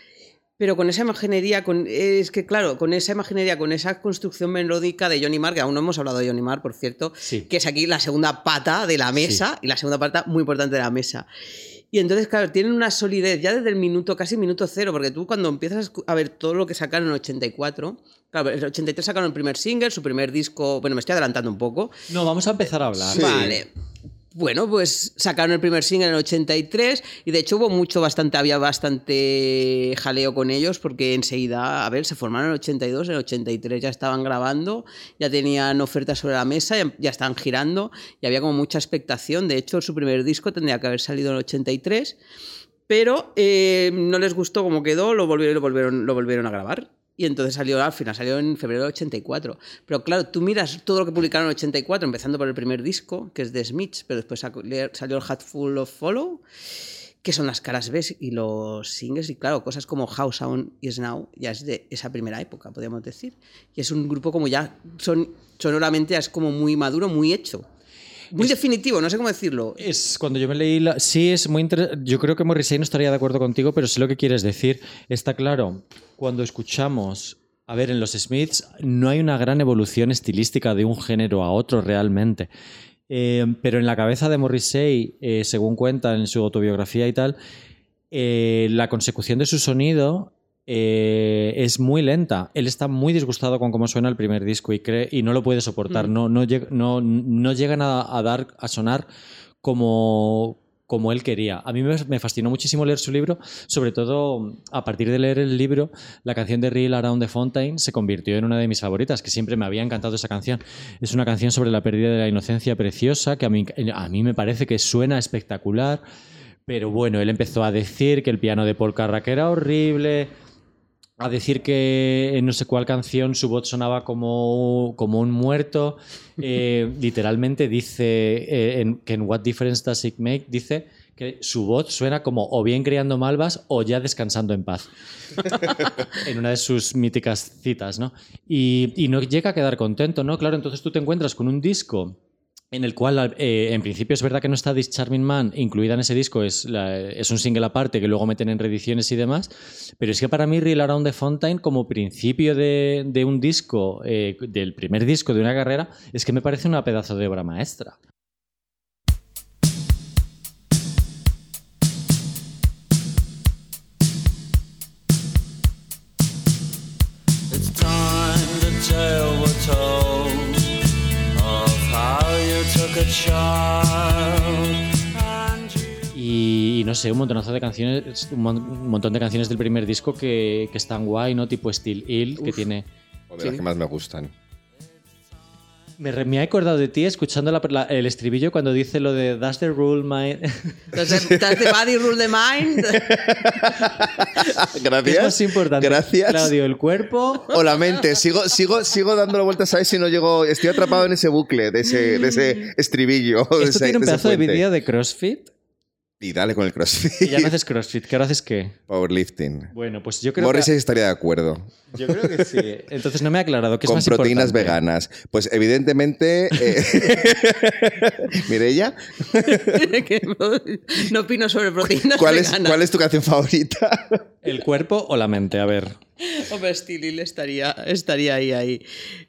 pero con esa imaginería, con, es que claro, con esa imaginería, con esa construcción melódica de Johnny Marr, que aún no hemos hablado de Johnny Marr, por cierto, Sí. que es aquí la segunda pata de la mesa y la segunda pata muy importante de la mesa. Y entonces, claro, tienen una solidez ya desde el minuto, casi minuto cero, porque tú cuando empiezas a ver todo lo que sacaron en el 84, claro, en el 83 sacaron el primer single, su primer disco, bueno, me estoy adelantando un poco, No, vamos a empezar a hablar. Sí. Vale. Bueno, pues sacaron el primer single en el 83 y de hecho hubo mucho, bastante, había bastante jaleo con ellos porque enseguida, a ver, se formaron en el 82, en el 83 ya estaban grabando, ya tenían ofertas sobre la mesa, ya, estaban girando y había como mucha expectación. De hecho, su primer disco tendría que haber salido en el 83, pero eh, no les gustó cómo quedó, lo volvieron, lo volvieron a grabar. Y entonces salió, al final salió en febrero del 84. Pero claro, tú miras todo lo que publicaron en el 84, empezando por el primer disco, que es de Smiths, pero después salió el Hatful of Follow, que son las caras B y los singles, y claro, cosas como How Sound Is Now, ya es de esa primera época, podríamos decir. Y es un grupo como ya, son, sonoramente ya es como muy maduro, muy hecho. Muy definitivo, no sé cómo decirlo. Es cuando yo me leí la... Sí, es muy interesante. Yo creo que Morrissey no estaría de acuerdo contigo, pero sé lo que quieres decir. Está claro, cuando escuchamos... A ver, en los Smiths no hay una gran evolución estilística de un género a otro realmente. Eh, pero en la cabeza de Morrissey, eh, según cuenta en su autobiografía y tal, eh, la consecución de su sonido eh, es muy lenta. Él está muy disgustado con cómo suena el primer disco y, cree, y no lo puede soportar. Mm. No, no, no, no llegan a, a dar, a sonar como, como él quería. A mí me, me fascinó muchísimo leer su libro, sobre todo a partir de leer el libro, la canción de Reel Around the Fountain se convirtió en una de mis favoritas, que siempre me había encantado esa canción. Es una canción sobre la pérdida de la inocencia preciosa, que a mí, a mí me parece que suena espectacular. Pero bueno, él empezó a decir que el piano de Paul Carrack era horrible, a decir que en no sé cuál canción su voz sonaba como, como un muerto. Eh, literalmente dice eh, en- que en What Difference Does It Make dice que su voz suena como o bien criando malvas o ya descansando en paz. en una de sus míticas citas, ¿no? Y, y no llega a quedar contento, ¿no? Claro, entonces tú te encuentras con un disco en el cual, eh, en principio, es verdad que no está This Charming Man incluida en ese disco, es, es un single aparte que luego meten en reediciones y demás, pero es que para mí Reel Around the Fountain, como principio de, de un disco, eh, del primer disco de una carrera, es que me parece una pedazo de obra maestra. Y, y no sé, un montonazo de canciones, un, mon- un montón de canciones del primer disco que, que están guay, ¿no? Tipo Still Ill, que tiene... O de las Sí. que más me gustan. Me, re- me he acordado de ti escuchando la- la- el estribillo cuando dice lo de That's the rule, my... Does the, does the body rule the mind? ¿Qué Gracias. es más importante? Gracias. Claudio, ¿el cuerpo? O la mente, sigo, sigo, sigo dándole vueltas a eso y no llego. Estoy atrapado en ese bucle, de ese, de ese estribillo. de Esto ese- tiene un de pedazo de vídeo de CrossFit Y dale con el y crossfit. ya no haces CrossFit. ¿Qué ahora haces qué? Powerlifting. Bueno, pues yo creo Morrissey que... estaría de acuerdo. Yo creo que sí. Entonces no me ha aclarado qué es Con más proteínas importante. veganas. Pues evidentemente. Eh... Que no, no opino sobre proteínas ¿cuál es, veganas. ¿cuál es tu canción favorita? ¿El cuerpo o la mente? A ver. Hombre, Stilil estaría, estaría ahí, ahí.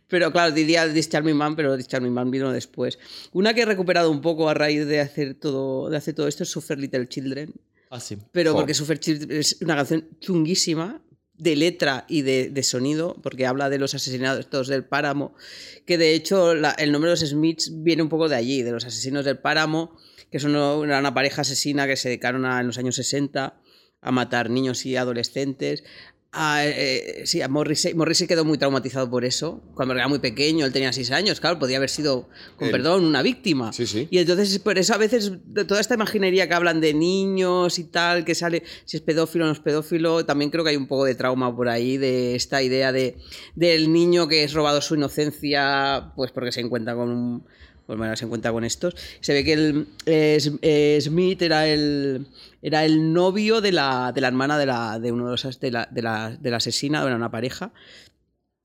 Pero claro, diría This Charming Man, pero This Charming Man vino después. Una que he recuperado un poco a raíz de hacer todo, de hacer todo esto es Suffer Little Children. Ah, sí. Pero Jo. porque Suffer Children es una canción chunguísima de letra y de, de sonido, porque habla de los asesinatos del páramo, que de hecho la- el nombre de los Smiths viene un poco de allí, de los asesinos del páramo, que son una, una pareja asesina que se dedicaron a- en los años 60 a matar niños y adolescentes. A, eh, sí, a Morrissey. Morrissey quedó muy traumatizado por eso. Cuando era muy pequeño, él tenía 6 años, claro, podía haber sido, con Él. perdón, una víctima. Sí, sí. Y entonces, por eso a veces, de toda esta imaginería que hablan de niños y tal, que sale si es pedófilo o no es pedófilo, también creo que hay un poco de trauma por ahí, de esta idea de, del niño que es robado su inocencia, pues porque se encuentra con un. Pues bueno, se encuentra con estos. Se ve que el, eh, eh, Smith era el, era el novio de la, de la hermana de, la, de uno de los de la, de la, de la asesina, era una pareja.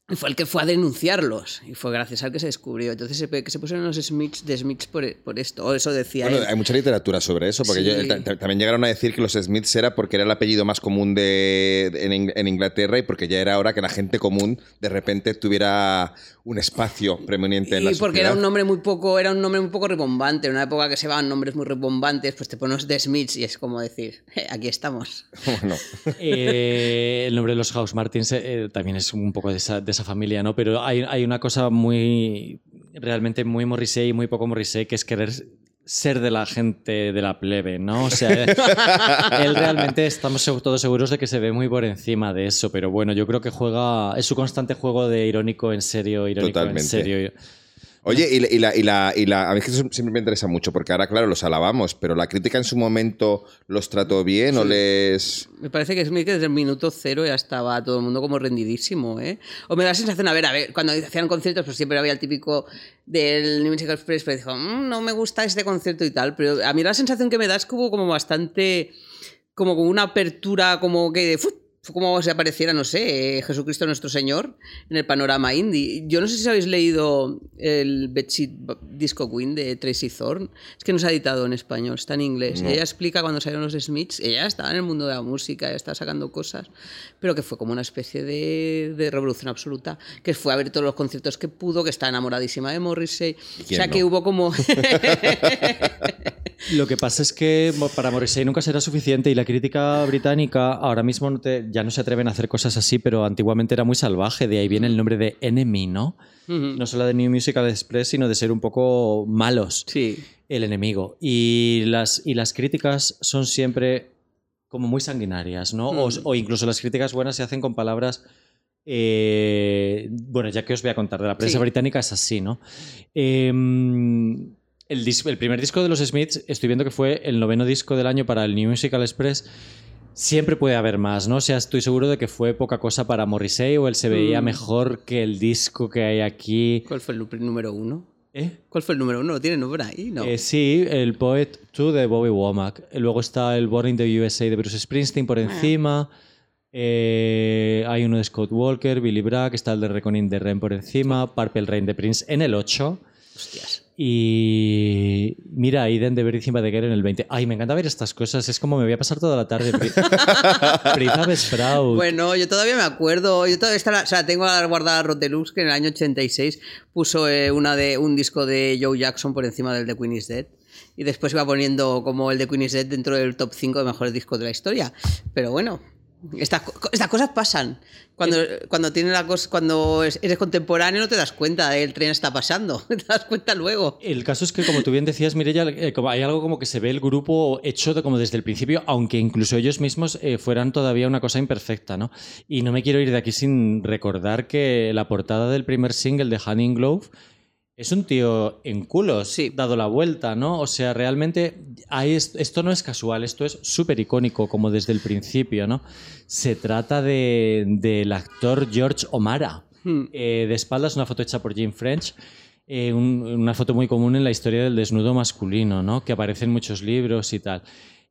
Y fue el que fue a denunciarlos. Y fue gracias al que se descubrió. Entonces se, que se pusieron los Smiths de Smiths por, por esto. O eso decía Bueno, él. hay mucha literatura sobre eso, porque Sí. yo- ta- ta- también llegaron a decir que los Smiths era porque era el apellido más común de, en, en Inglaterra y porque ya era hora que la gente común de repente tuviera un espacio preeminente en la Y porque era un nombre muy poco, era un nombre muy poco rebombante. En una época que se van nombres muy rebombantes, pues te pones de Smiths y es como decir, "Eh, aquí estamos. Bueno, Eh, el nombre de los House Martins eh, también es un poco de esa, de esa familia, ¿no? Pero hay, hay una cosa muy. realmente muy Morrissey y muy poco Morrissey, que es querer ser de la gente de la plebe, ¿no? O sea, él realmente estamos todos seguros de que se ve muy por encima de eso, pero bueno, yo creo que juega. es su constante juego de irónico en serio, irónico Totalmente. en serio. Oye, y la, y, la, y, la, y la- a mí es que eso siempre me interesa mucho, porque ahora, claro, los alabamos, pero la crítica en su momento los trató bien o les... Me parece que Smith que desde el minuto cero ya estaba todo el mundo como rendidísimo, ¿eh? O me da la sensación, a ver, a ver, cuando hacían conciertos, pues siempre había el típico del New Musical Express, pero dijo, "Mm, no me gusta este concierto y tal, pero a mí la sensación que me da es como, como bastante, como con una apertura, como que, ¡fu! Fue como si apareciera, no sé, eh, Jesucristo nuestro Señor en el panorama indie. Yo no sé si habéis leído el Bedsheet Disco Queen de Tracy Thorn. Es que no se ha editado en español, está en inglés. Ella explica cuando salieron los Smiths, ella estaba en el mundo de la música, ella estaba sacando cosas, pero que fue como una especie de, de revolución absoluta, que fue a ver todos los conciertos que pudo, que está enamoradísima de Morrissey. O sea no? que hubo como... Lo que pasa es que para Morrissey nunca será suficiente y la crítica británica ahora mismo no te- ya no se atreven a hacer cosas así, pero antiguamente era muy salvaje, de ahí viene el nombre de enemy, ¿no? No solo de New Musical Express, sino de ser un poco malos, sí. el enemigo. Y las, y las críticas son siempre como muy sanguinarias, ¿no? O, o incluso las críticas buenas se hacen con palabras... eh, bueno, ya que os voy a contar, de la prensa Sí. británica es así, ¿no? Em, el, el primer disco de los Smiths, estoy viendo que fue el noveno disco del año para el New Musical Express. Siempre puede haber más, ¿no? O sea, estoy seguro de que fue poca cosa para Morrissey o él se veía Mm. mejor que el disco que hay aquí. ¿Cuál fue el número uno? ¿Eh? ¿Cuál fue el número uno? ¿Lo tiene por ahí? No. Eh, sí, el Poet 2 de Bobby Womack. Luego está el Born in the USA de Bruce Springsteen por encima. Eh, hay uno de Scott Walker, Billy Bragg, está el de Reckoning de Ren por encima, Purple Rain de Prince en el 8. Hostias. Y mira, Aiden de Everything But Again en el 20. Ay, me encanta ver estas cosas. Es como me voy a pasar toda la tarde. Pri- Priza Sprout. Bueno, yo todavía me acuerdo, yo todavía está o sea, tengo la guardada Rod Deluxe que en el año 86 puso eh, una de, un disco de Joe Jackson por encima del de Queen is Dead. Y después iba poniendo como el de Queen is Dead dentro del top 5 de mejores discos de la historia. Pero bueno, estas, estas cosas pasan. Cuando, cuando, tiene la cosa, cuando es- eres contemporáneo no te das cuenta de el tren está pasando. Te das cuenta luego. El caso es que, como tú bien decías, Mireia, eh, hay algo como que se ve el grupo hecho de- como desde el principio, aunque incluso ellos mismos eh, fueran todavía una cosa imperfecta, ¿no? Y no me quiero ir de aquí sin recordar que la portada del primer single de Honey Glove es un tío en culos, Sí. dado la vuelta, ¿no? O sea, realmente esto no es casual, esto es súper icónico, como desde el principio, ¿no? Se trata de- del actor George O'Mara. Hmm. Eh, de espaldas, una foto hecha por Jim French. eh, un- una foto muy común en la historia del desnudo masculino, ¿no? Que aparece en muchos libros y tal.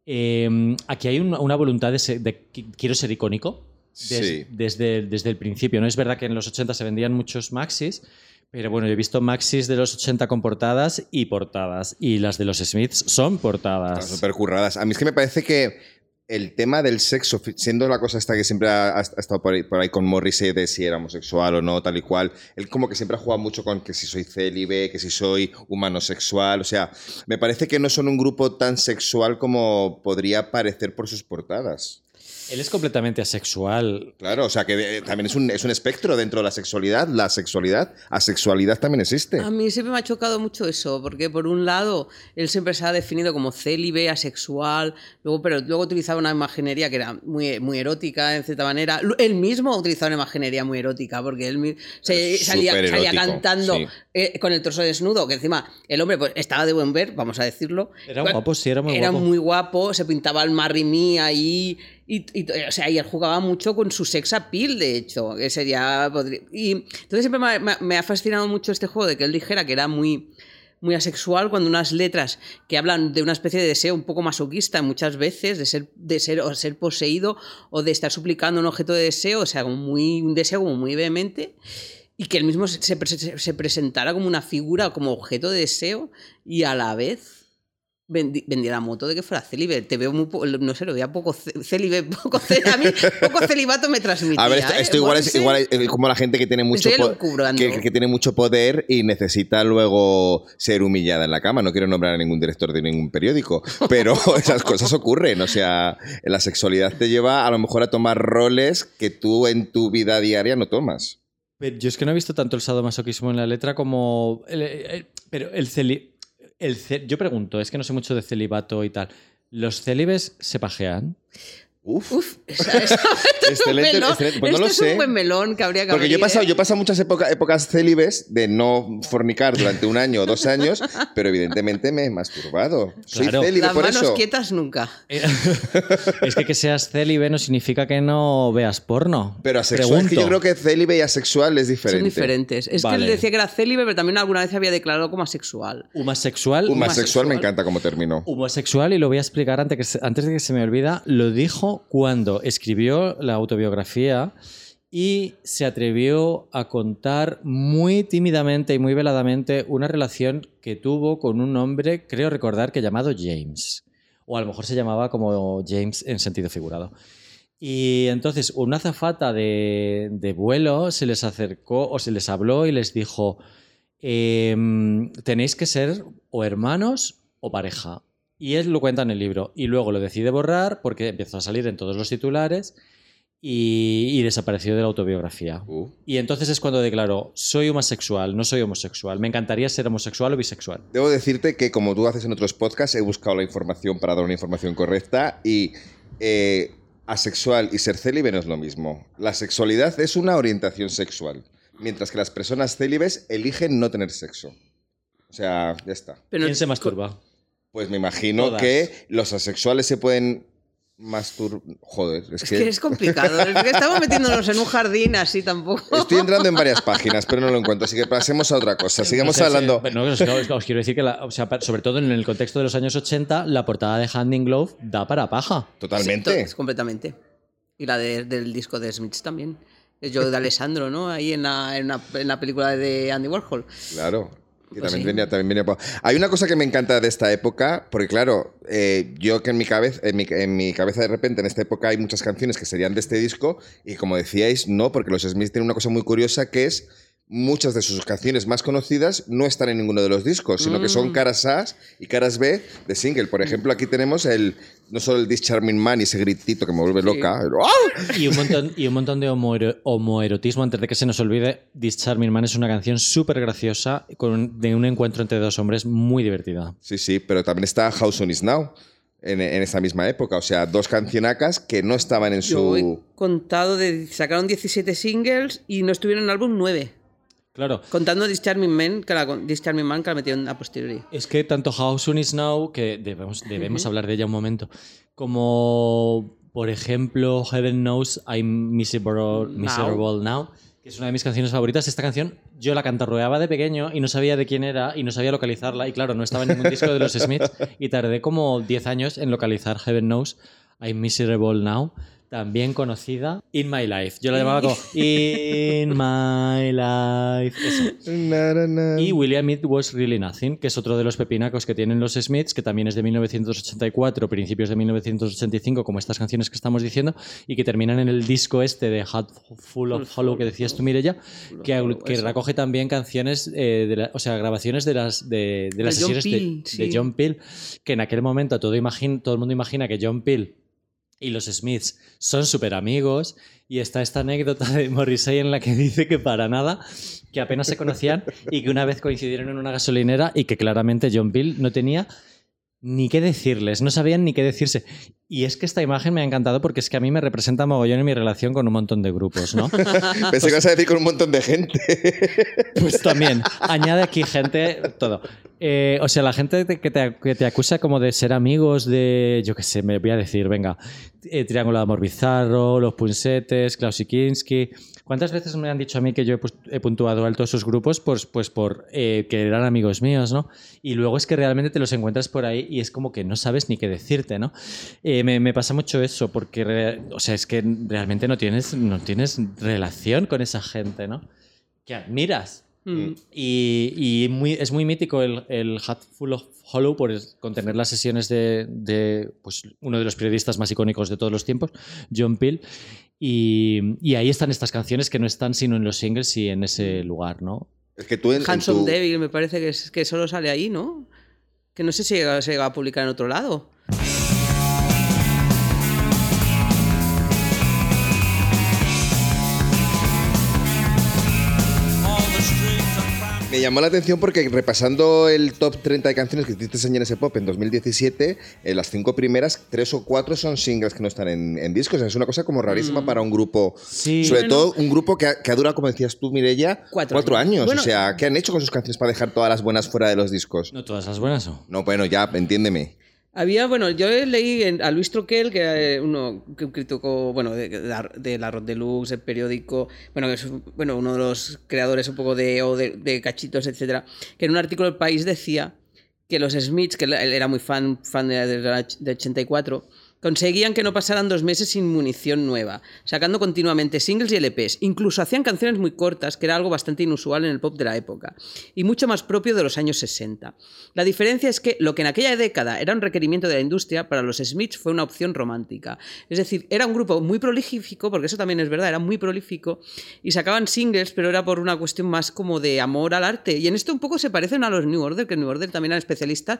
Eh, aquí hay una, una voluntad de, ser- de quiero ser icónico des- Sí. desde, desde el principio. ¿no? Es verdad que en los 80 se vendían muchos maxis, pero bueno, yo he visto maxis de los 80 con portadas y portadas. Y las de los Smiths son Están portadas. súper curradas. A mí es que me parece que el tema del sexo, siendo la cosa esta que siempre ha, ha estado por ahí, por ahí con Morrissey de si era homosexual o no, tal y cual, él como que siempre ha jugado mucho con que si soy célibe, que si soy humano sexual, o sea, me parece que no son un grupo tan sexual como podría parecer por sus portadas. Él es completamente asexual. Claro, o sea que eh, también es un, es un espectro dentro de la sexualidad, la sexualidad, asexualidad también existe. A mí siempre me ha chocado mucho eso, porque por un lado él siempre se ha definido como célibe, asexual, luego, pero luego utilizaba una imaginería que era muy, muy erótica en cierta manera. Él mismo utilizaba una imaginería muy erótica, porque él se, salía, cantando sí. eh, con el torso desnudo, que encima el hombre pues, estaba de buen ver, vamos a decirlo. Era guapo, sí, era muy Era guapo. muy guapo, se pintaba el Marry Me ahí. Y, o sea, y él jugaba mucho con su sex appeal, de hecho. Y entonces siempre me, ha- fascinado mucho este juego de que él dijera que era muy muy asexual cuando unas letras que hablan de una especie de deseo un poco masoquista muchas veces de ser de ser o ser poseído o de estar suplicando un objeto de deseo o sea como muy un deseo como muy vehemente y que él mismo se, se presentara como una figura como objeto de deseo y a la vez vendi- vendía la moto de que fuera célibe. Te veo muy, po- no sé, lo veía poco cé- célibe, poco cé- a mí poco celibato me transmitía. A ver, esto, ¿eh? igual, es, igual es como la gente que tiene mucho Estoy po- elucubrando. que, que tiene mucho poder y necesita luego ser humillada en la cama. No quiero nombrar a ningún director de ningún periódico, pero esas cosas ocurren. O sea, la sexualidad te lleva a lo mejor a tomar roles que tú en tu vida diaria no tomas. Pero yo es que no he visto tanto el sadomasoquismo en la letra como. el- el- pero el celi. El yo pregunto, es que no sé mucho de celibato y tal. ¿Los célibes se pajean? Uf. Uf, esa- esa- esto es un Excelente, melón. excelente. Pues no lo es sé. un buen melón que habría que Porque yo he pasado, ¿eh? yo he pasado muchas época- épocas célibes de no fornicar durante un año o dos años, pero evidentemente me he masturbado. Soy Claro. célibe Las por manos eso. quietas nunca. es que que seas célibe no significa que no veas porno. Pero asexual, es que yo creo que célibe y asexual es diferente. Son diferentes. Es que él decía que era célibe, pero también alguna vez había declarado como asexual. Homosexual. Humasexual me Humasexual. encanta como término. Homosexual, y lo voy a explicar antes, que se- antes de que se me olvida, lo dijo cuando escribió la autobiografía y se atrevió a contar muy tímidamente y muy veladamente una relación que tuvo con un hombre, creo recordar que llamado James. O a lo mejor se llamaba como James en sentido figurado. Y entonces una azafata de, de vuelo se les acercó o se les habló y les dijo, em, tenéis que ser o hermanos o pareja. Y él lo cuenta en el libro. Y luego lo decide borrar porque empezó a salir en todos los titulares y, y desapareció de la autobiografía. Uh. Y entonces es cuando declaró, soy homosexual, no soy homosexual. Me encantaría ser homosexual o bisexual. Debo decirte que, como tú haces en otros podcasts, he buscado la información para dar una información correcta y eh, asexual y ser célibe no es lo mismo. La sexualidad es una orientación sexual, mientras que las personas célibes eligen no tener sexo. O sea, ya está. Pero ¿Quién se masturba? Pues me imagino Todas. que los asexuales se pueden masturbar. Joder, es, Es que es complicado. Es que estamos metiéndonos en un jardín así tampoco. Estoy entrando en varias páginas, pero no lo encuentro. Así que pasemos a otra cosa. Sigamos No sé, hablando. sí, no, os, os- os quiero decir que, la- o sea, sobre todo en el contexto de los años 80, la portada de Hand in Glove da para paja. Totalmente. Sí, to- completamente. Y la de- del disco de Smiths también. Es yo de Alessandro, ¿no? Ahí en la, en la- en la película de Andy Warhol. Claro. Que Pues también sí. venía, también venía por- Hay una cosa que me encanta de esta época, porque claro, eh, yo que en mi, cabeza, en, mi, en mi cabeza de repente en esta época hay muchas canciones que serían de este disco, y como decíais, no, porque los Smiths tienen una cosa muy curiosa que es muchas de sus canciones más conocidas no están en ninguno de los discos, sino que Mm. son caras A y caras B de single. Por ejemplo, aquí tenemos el no solo el This Charming Man y ese gritito que me vuelve loca. ¡ah! Y un montón, y un montón de homoero- homoerotismo antes de que se nos olvide. This Charming Man es una canción súper graciosa con un- de un encuentro entre dos hombres muy divertida. Sí, sí, pero también está How Soon Is Now en, en esa misma época. O sea, dos cancionacas que no estaban en Yo he su. contado de. Sacaron 17 singles y no estuvieron en el álbum 9. Claro. Contando This Charming Man, que la, This Charming Man que la metieron a posteriori. Es que tanto How Soon Is Now, que debemos, debemos hablar de ella un momento, como por ejemplo Heaven Knows I'm Miserable, Miserable Now, que es una de mis canciones favoritas. Esta canción yo la cantarroeaba de pequeño y no sabía de quién era y no sabía localizarla. Y claro, no estaba en ningún disco de los Smiths y tardé como 10 años en localizar Heaven Knows I'm Miserable Now. También conocida In My Life. Yo la llamaba como In My Life. Eso. Y William It Was Really Nothing, que es otro de los pepinacos que tienen los Smiths, que también es de 1984, principios de 1985, como estas canciones que estamos diciendo, y que terminan en el disco este de Hat Full of Hollow que decías tú, Mirella, que, que recoge también canciones, eh, de la- o sea, grabaciones de las, de, de las John sesiones de. John Peel, que en aquel momento todo, imagin- todo el mundo imagina que John Peel y los Smiths son súper amigos y está esta anécdota de Morrissey en la que dice que para nada, que apenas se conocían y que una vez coincidieron en una gasolinera y que claramente John Peel no tenía ni qué decirles, no sabían ni qué decirse. Y es que esta imagen me ha encantado porque es que a mí me representa mogollón en mi relación con un montón de grupos, ¿no? Pensé que ibas a decir con un montón de gente. Pues también, añade aquí gente, todo. Eh, o sea, la gente te- que te, que te acusa como de ser amigos de, yo qué sé, me voy a decir, venga, eh, Triángulo de Amor Bizarro, Los Punsetes, Klaus Kinski. ¿Cuántas veces me han dicho a mí que yo he, he puntuado alto esos grupos? Pues, pues por eh, que eran amigos míos, ¿no? Y luego es que realmente te los encuentras por ahí y es como que no sabes ni qué decirte, ¿no? Eh, me, me pasa mucho eso, porque, o sea, es que realmente no tienes, no tienes relación con esa gente, ¿no? Que admiras. Mm. Y, y muy, es muy mítico el, el Hat Full of Hollow por contener las sesiones de, de, pues, uno de los periodistas más icónicos de todos los tiempos, John Peel. Y, y ahí están estas canciones que no están sino en los singles y en ese lugar, ¿no? Es que tú en, en Handsome tu- Devil me parece que, es- que solo sale ahí, ¿no? Que no sé si llega- se llega a publicar en otro lado. Me llamó la atención porque repasando el top 30 de canciones que hiciste en ese Pop en 2017, en las cinco primeras, tres o cuatro son singles que no están en, en discos. Es una cosa como rarísima para un grupo. Sí. Sobre Bueno. todo un grupo que ha, que ha durado, como decías tú, Mirella, Cuatro años. años. Bueno. o sea, ¿qué han hecho con sus canciones para dejar todas las buenas fuera de los discos? No todas las buenas, ¿o? No, bueno, ya, entiéndeme. Había, bueno, yo leí a Luis Troquel, que era uno que un crítico, bueno, de, de la, de Rock Deluxe, el periódico, bueno, que es bueno, uno de los creadores un poco de, o de, de cachitos, etcétera, que en un artículo del País decía que los Smiths, que él era muy fan, fan de, de 84, Conseguían que no pasaran dos meses sin munición nueva, sacando continuamente singles y LPs. Incluso hacían canciones muy cortas, que era algo bastante inusual en el pop de la época, y mucho más propio de los años 60. La diferencia es que lo que en aquella década era un requerimiento de la industria, para los Smiths fue una opción romántica. Es decir, era un grupo muy prolífico, porque eso también es verdad, era muy prolífico, y sacaban singles, pero era por una cuestión más como de amor al arte. Y en esto un poco se parecen a los New Order, que New Order también eran especialistas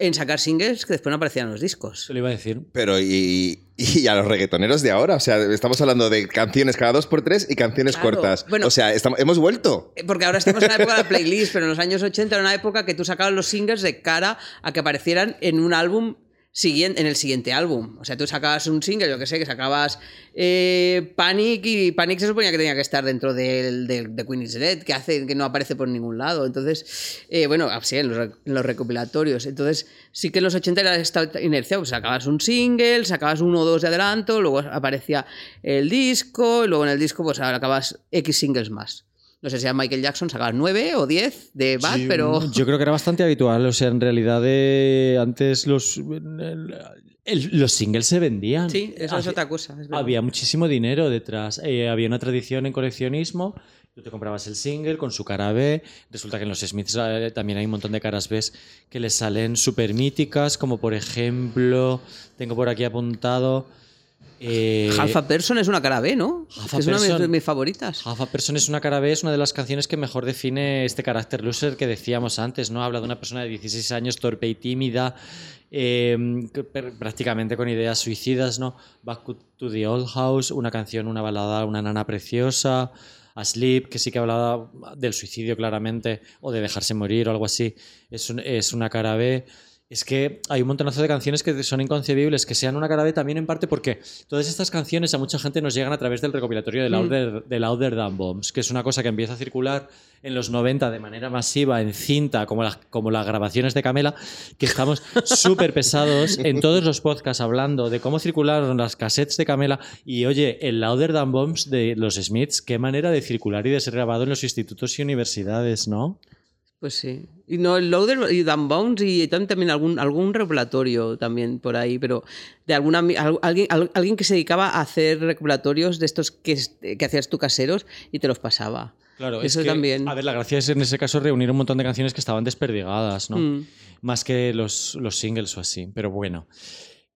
en sacar singles que después no aparecían en los discos. Se lo iba a decir. Pero y, y a los reggaetoneros de ahora, o sea, estamos hablando de canciones cada dos por tres y canciones Claro. cortas. Bueno. o sea, estamos- hemos vuelto. Eh, Porque ahora estamos en la época de la playlist, pero en los años 80 era una época que tú sacabas los singles de cara a que aparecieran en un álbum en el siguiente álbum. O sea, tú sacabas un single, yo que sé, que sacabas eh, Panic y Panic se suponía que tenía que estar dentro del, de Queen is Dead, que hace que no aparece por ningún lado. Entonces, eh, bueno, así en los, re- en los recopilatorios. Entonces, sí que en los 80 era esta inercia, pues sacabas un single, sacabas uno o dos de adelanto, luego aparecía el disco, y luego en el disco pues acabas X singles más. No sé si a Michael Jackson sacaba 9 o 10 de Bad, Sí, pero. Yo creo que era bastante habitual. O sea, en realidad, eh, antes los, el- el- los singles se vendían. Sí, eso es otra cosa. es. Había muchísimo dinero detrás. Eh, había una tradición en coleccionismo. Tú te comprabas el single con su cara B. Resulta que en los Smiths eh, también hay un montón de caras B que les salen súper míticas, como por ejemplo, tengo por aquí apuntado. Eh, Half a Person es una cara B, ¿no? Half a Que es una de mis- favoritas. Half a Person es una cara B, es una de las canciones que mejor define este carácter loser que decíamos antes, ¿no? Habla de una persona de 16 años, torpe y tímida, eh, prácticamente con ideas suicidas, ¿no? Back to the Old House, una canción, una balada, una nana preciosa. Asleep, que sí que hablaba del suicidio claramente, o de dejarse morir o algo así, es, un- es una cara B. Es que hay un montonazo de canciones que son inconcebibles, que sean una cara B también en parte porque todas estas canciones a mucha gente nos llegan a través del recopilatorio de Louder, de Louder Than Bombs, que es una cosa que empieza a circular en los 90 de manera masiva en cinta, como las, como las grabaciones de Camela, que estamos súper pesados en todos los podcasts hablando de cómo circularon las cassettes de Camela y oye, el Louder Than Bombs de los Smiths, qué manera de circular y de ser grabado en los institutos y universidades, ¿no? Pues sí. Y no, el Loader y Dan Bones y también, también algún, algún regulatorio también por ahí, pero de alguna alguien, al- alguien que se dedicaba a hacer regulatorios de estos que, que hacías tú caseros y te los pasaba. Claro, Eso es que, también. A ver, la gracia es en ese caso reunir un montón de canciones que estaban desperdigadas, ¿no? Mm. Más que los, los singles o así. Pero bueno.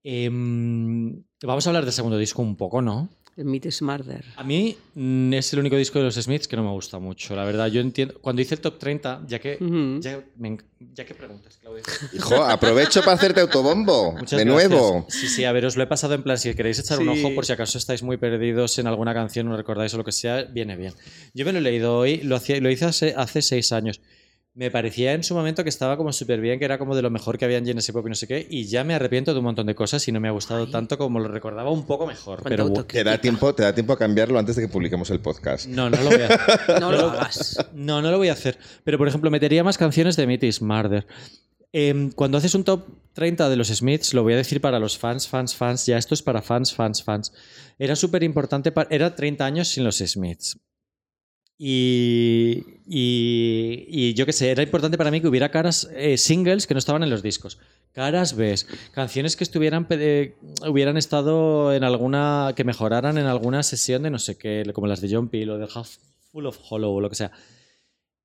Em, vamos a hablar del segundo disco un poco, ¿no? El Meat is Murder. A mí mm, es el único disco de los Smiths que no me gusta mucho. La verdad, yo entiendo. Cuando hice el top 30, ya que. Ya, me enc- ya que preguntas, Claudia. Hijo, aprovecho para hacerte autobombo. Muchas de gracias. nuevo. Sí, sí, a ver, os lo he pasado en plan, si queréis echar un ojo por si acaso estáis muy perdidos en alguna canción, no recordáis o lo que sea, viene bien. Yo me lo he leído hoy, lo, hacía, lo hice hace, hace seis años. Me parecía en su momento que estaba como súper bien, que era como de lo mejor que había en Genesis Pop y no sé qué, y ya me arrepiento de un montón de cosas y no me ha gustado tanto como lo recordaba, un poco mejor. Pero. Te da, tiempo, te da tiempo a cambiarlo antes de que publiquemos el podcast. no, no lo voy a hacer. No lo hagas. No, no lo voy a hacer. Pero, por ejemplo, metería más canciones de Meat is Murder. Em, cuando haces un top 30 de los Smiths, lo voy a decir para los fans, fans, fans. Ya esto es para fans, fans, fans. Era súper importante. Era 30 años sin los Smiths. Y, y, yo qué sé, era importante para mí que hubiera caras eh, singles que no estaban en los discos. Caras B, canciones que estuvieran pe- hubieran estado en alguna. que mejoraran en alguna sesión de no sé qué, como las de John Peel o de Half Full of Hollow o lo que sea.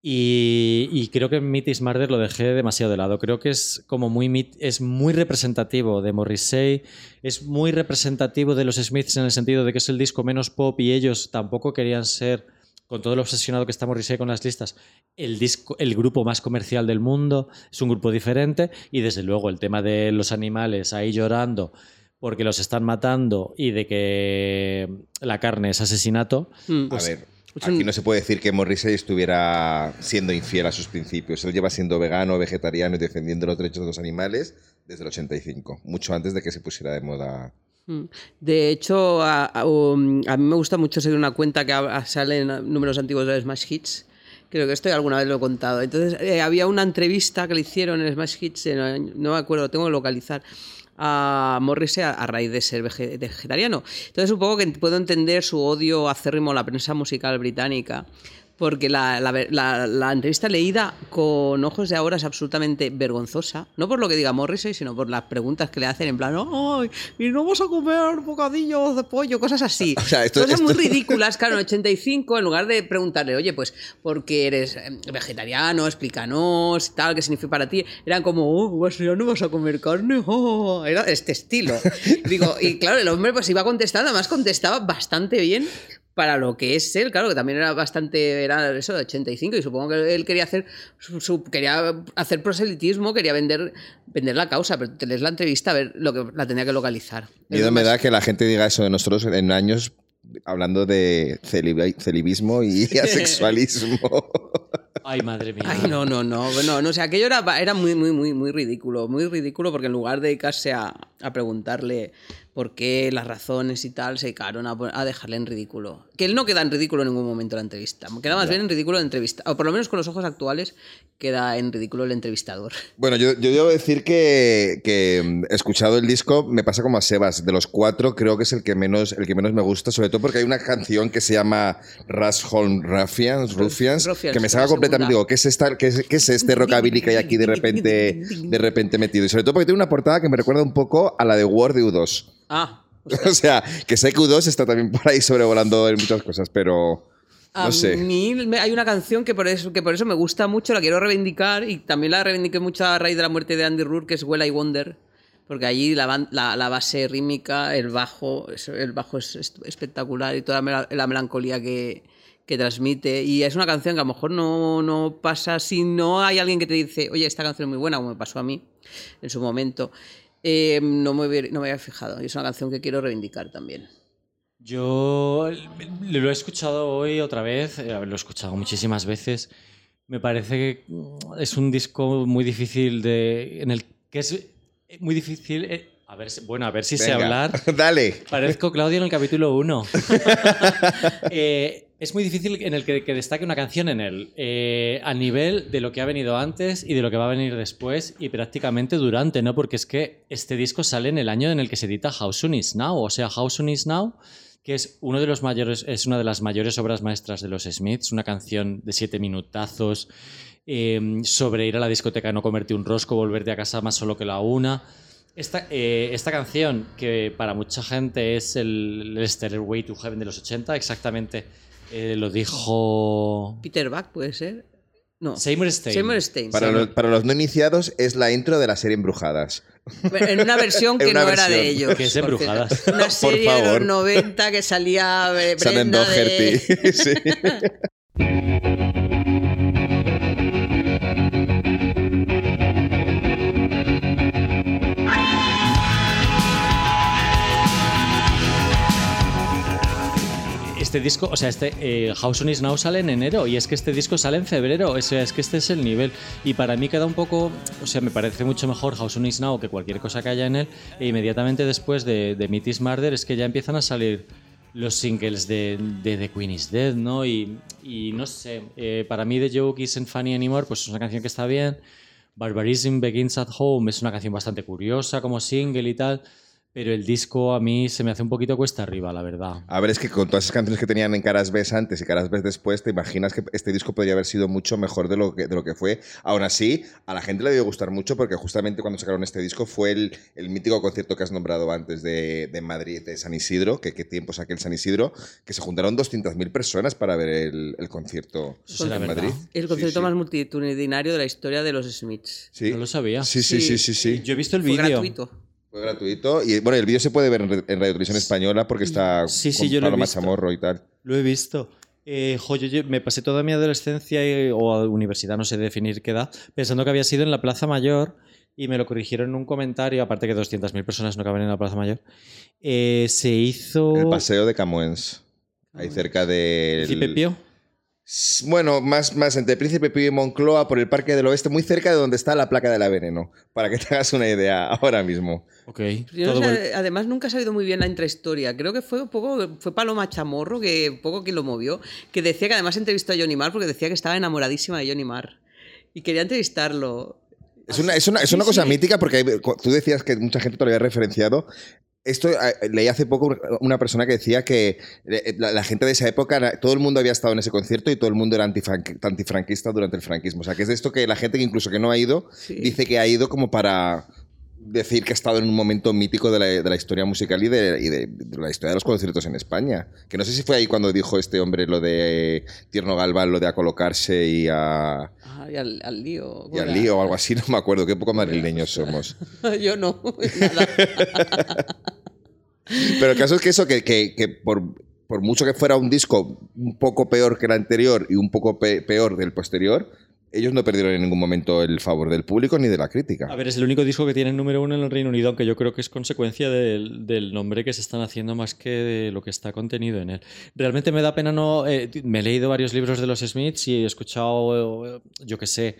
Y, creo que Meat is Murder lo dejé demasiado de lado. Creo que es como muy es muy representativo de Morrissey, es muy representativo de los Smiths en el sentido de que es el disco menos pop y ellos tampoco querían ser, con todo lo obsesionado que está Morrissey con las listas, el, disco, el grupo más comercial del mundo. Es un grupo diferente y desde luego el tema de los animales ahí llorando porque los están matando y de que la carne es asesinato. Mm. A ver, es un- aquí no se puede decir que Morrissey estuviera siendo infiel a sus principios. Él lleva siendo vegano, vegetariano y defendiendo los derechos de los animales desde el 85, mucho antes de que se pusiera de moda. Mm. De hecho, a, a- um, a mí me gusta mucho seguir una cuenta que sale en números antiguos de Smash Hits. Creo que esto alguna vez lo he contado. Entonces, eh, había una entrevista que le hicieron en Smash Hits, en no me acuerdo, tengo que localizar, a Morrissey a, raíz de ser vege- vegetariano. Entonces, poco que puedo entender su odio acérrimo a la prensa musical británica porque la, la, la- la entrevista leída con ojos de ahora es absolutamente vergonzosa. No por lo que diga Morrissey, sino por las preguntas que le hacen en plan, ¡ay! ¿Y no vas a comer bocadillos de pollo? Cosas así. O sea, esto- cosas muy ridículas. Claro, en 85, en lugar de preguntarle, oye, pues, ¿por qué eres eh, vegetariano? Explícanos, tal, qué significa para ti. Eran como, oh, pues ya no vas a comer carne. oh". Era este estilo. Digo, y claro, el hombre pues iba contestando, además contestaba bastante bien para lo que es él, claro, que también era bastante, era eso de 85 y supongo que él quería hacer, su- su- quería hacer proselitismo, quería vender, vender la causa, pero te lees la entrevista a ver lo que la tenía que localizar. Miedo me da que la gente diga eso de nosotros en años hablando de celibi- celibismo y asexualismo. Ay, madre mía. Ay, no, no, no, no, no, o sea, aquello era, era muy, muy, muy, muy ridículo, muy ridículo porque en lugar de dedicarse a, a preguntarle por qué, las razones y tal, se dedicaron a, dejarle en ridículo. Que él no queda en ridículo en ningún momento en la entrevista, queda más bien en ridículo la entrevista, o por lo menos con los ojos actuales queda en ridículo el entrevistador. Bueno, yo, yo debo decir que, que, mm, escuchado el disco me pasa como a Sebas. De los cuatro creo que es el que menos, el que menos me gusta, sobre todo porque hay una canción que se llama Rasholm Ruffians, Ruffians, Ruffians, que me saca completamente. Digo, ¿qué es, esta, qué, es, qué es este rockabilly que hay aquí de repente, de repente metido? Y sobre todo porque tiene una portada que me recuerda un poco a la de War de U2. Ah, O sea, que sé que U2 está también por ahí sobrevolando en muchas cosas, pero no A sé. mí hay una canción que por, eso, que por eso me gusta mucho, la quiero reivindicar y también la reivindiqué mucho a raíz de la muerte de Andy Rourke, que es Well I Wonder, porque allí la, ban- la, la base rítmica, el bajo, es- el bajo es espectacular y toda la melancolía que, que transmite. Y es una canción que a lo mejor no, no pasa si no hay alguien que te dice, oye, esta canción es muy buena, como me pasó a mí en su momento. Eh, no, me hubiera, no me había fijado y es una canción que quiero reivindicar también. Yo lo he escuchado hoy otra vez, eh, lo he escuchado muchísimas veces. Me parece que mm, es un disco muy difícil de. en el que es muy difícil. eh, a ver, si- bueno, a ver si sé Venga, hablar. Dale. Parezco Claudio en el capítulo 1. es muy difícil en el que, que destaque una canción en él, eh, a nivel de lo que ha venido antes y de lo que va a venir después y prácticamente durante, ¿no? Porque es que este disco sale en el año en el que se edita How Soon Is Now, o sea, How Soon Is Now, que es uno de los mayores, es una de las mayores obras maestras de los Smiths, una canción de siete minutazos eh, sobre ir a la discoteca, no comerte un rosco, volverte a casa más solo que la una. Esta, eh, esta canción, que para mucha gente es el, el Stairway to Heaven de los 80, exactamente eh, lo dijo Peter Buck puede ser. No. Seymour Stein. Seymour Stein. Para sí. los, para los no iniciados es la intro de la serie Embrujadas. En una versión que una no era de versión. ellos. Que es por Embrujadas. Una Por serie de los favor. 90 que salía eh, Salen Brenda de... Doherty. Sí. Este disco, o sea, este eh, House on Is Now sale en enero y es que este disco sale en febrero, o sea, es que este es el nivel. Y para mí queda un poco, o sea, me parece mucho mejor House on Is Now que cualquier cosa que haya en él. E inmediatamente después de, de Meet Is Murder es que ya empiezan a salir los singles de, de The Queen is Dead, ¿no? Y, y no sé, eh, para mí The Joke Isn't Funny Anymore, pues es una canción que está bien. Barbarism Begins at Home es una canción bastante curiosa como single y tal. Pero el disco a mí se me hace un poquito cuesta arriba, la verdad. A ver, es que con todas esas canciones que tenían en Caras B antes y Caras B después, te imaginas que este disco podría haber sido mucho mejor de lo que, de lo que fue. Aún así, a la gente le debió gustar mucho porque justamente cuando sacaron este disco fue el, el mítico concierto que has nombrado antes de, de Madrid, de San Isidro, que qué tiempo saqué el San Isidro, que se juntaron 200.000 personas para ver el, el concierto en verdad. Madrid. El concierto sí. más multitudinario de la historia de los Smiths. Sí. No lo sabía. Sí, sí, sí, sí, sí. Yo he visto el vídeo. gratuito. Fue gratuito. Y bueno, el vídeo se puede ver en, en Radio Televisión Española porque está Sí, sí, con yo lo he Paloma visto. Chamorro y tal. Lo he visto. Eh, jo, yo- yo me pasé toda mi adolescencia y- o universidad, no sé definir qué edad, pensando que había sido en la Plaza Mayor y me lo corrigieron en un comentario, aparte que 200.000 personas no caben en la Plaza Mayor. Eh, se hizo... El paseo de Camuens. Ahí cerca del... Príncipe Pío. Bueno, más, más entre Príncipe Pío y Moncloa por el Parque del Oeste, muy cerca de donde está la placa de la Veneno, para que te hagas una idea ahora mismo. Ok. Yo no sé, además nunca he sabido muy bien la intrahistoria. Creo que fue un poco fue Paloma Chamorro que un poco quien lo movió, que decía que además entrevistó a Johnny Marr porque decía que estaba enamoradísima de Johnny Marr y quería entrevistarlo. Es una, es una, es una Sí, cosa sí. mítica porque tú decías que mucha gente te lo había referenciado. Esto eh, leí hace poco una persona que decía que eh, la, la gente de esa época, todo el mundo había estado en ese concierto y todo el mundo era antifranqui- antifranquista durante el franquismo. O sea, que es de esto que la gente que incluso que no ha ido Sí. dice que ha ido como para decir que ha estado en un momento mítico de la, de la historia musical y, de, y de- de la historia de los conciertos en España. Que no sé si fue ahí cuando dijo este hombre lo de Tierno Galván, lo de a colocarse y a... Ah, y al, al lío. Y al lío o algo así, no me acuerdo, qué poco madrileños somos. Yo no. Pero el caso es que eso, que, que- que por, por mucho que fuera un disco un poco peor que el anterior y un poco pe- peor del posterior, ellos no perdieron en ningún momento el favor del público ni de la crítica. A ver, es el único disco que tiene número uno en el Reino Unido, aunque yo creo que es consecuencia del, del nombre que se están haciendo más que de lo que está contenido en él. Realmente me da pena no... eh, me he leído varios libros de los Smiths y he escuchado, eh, yo qué sé,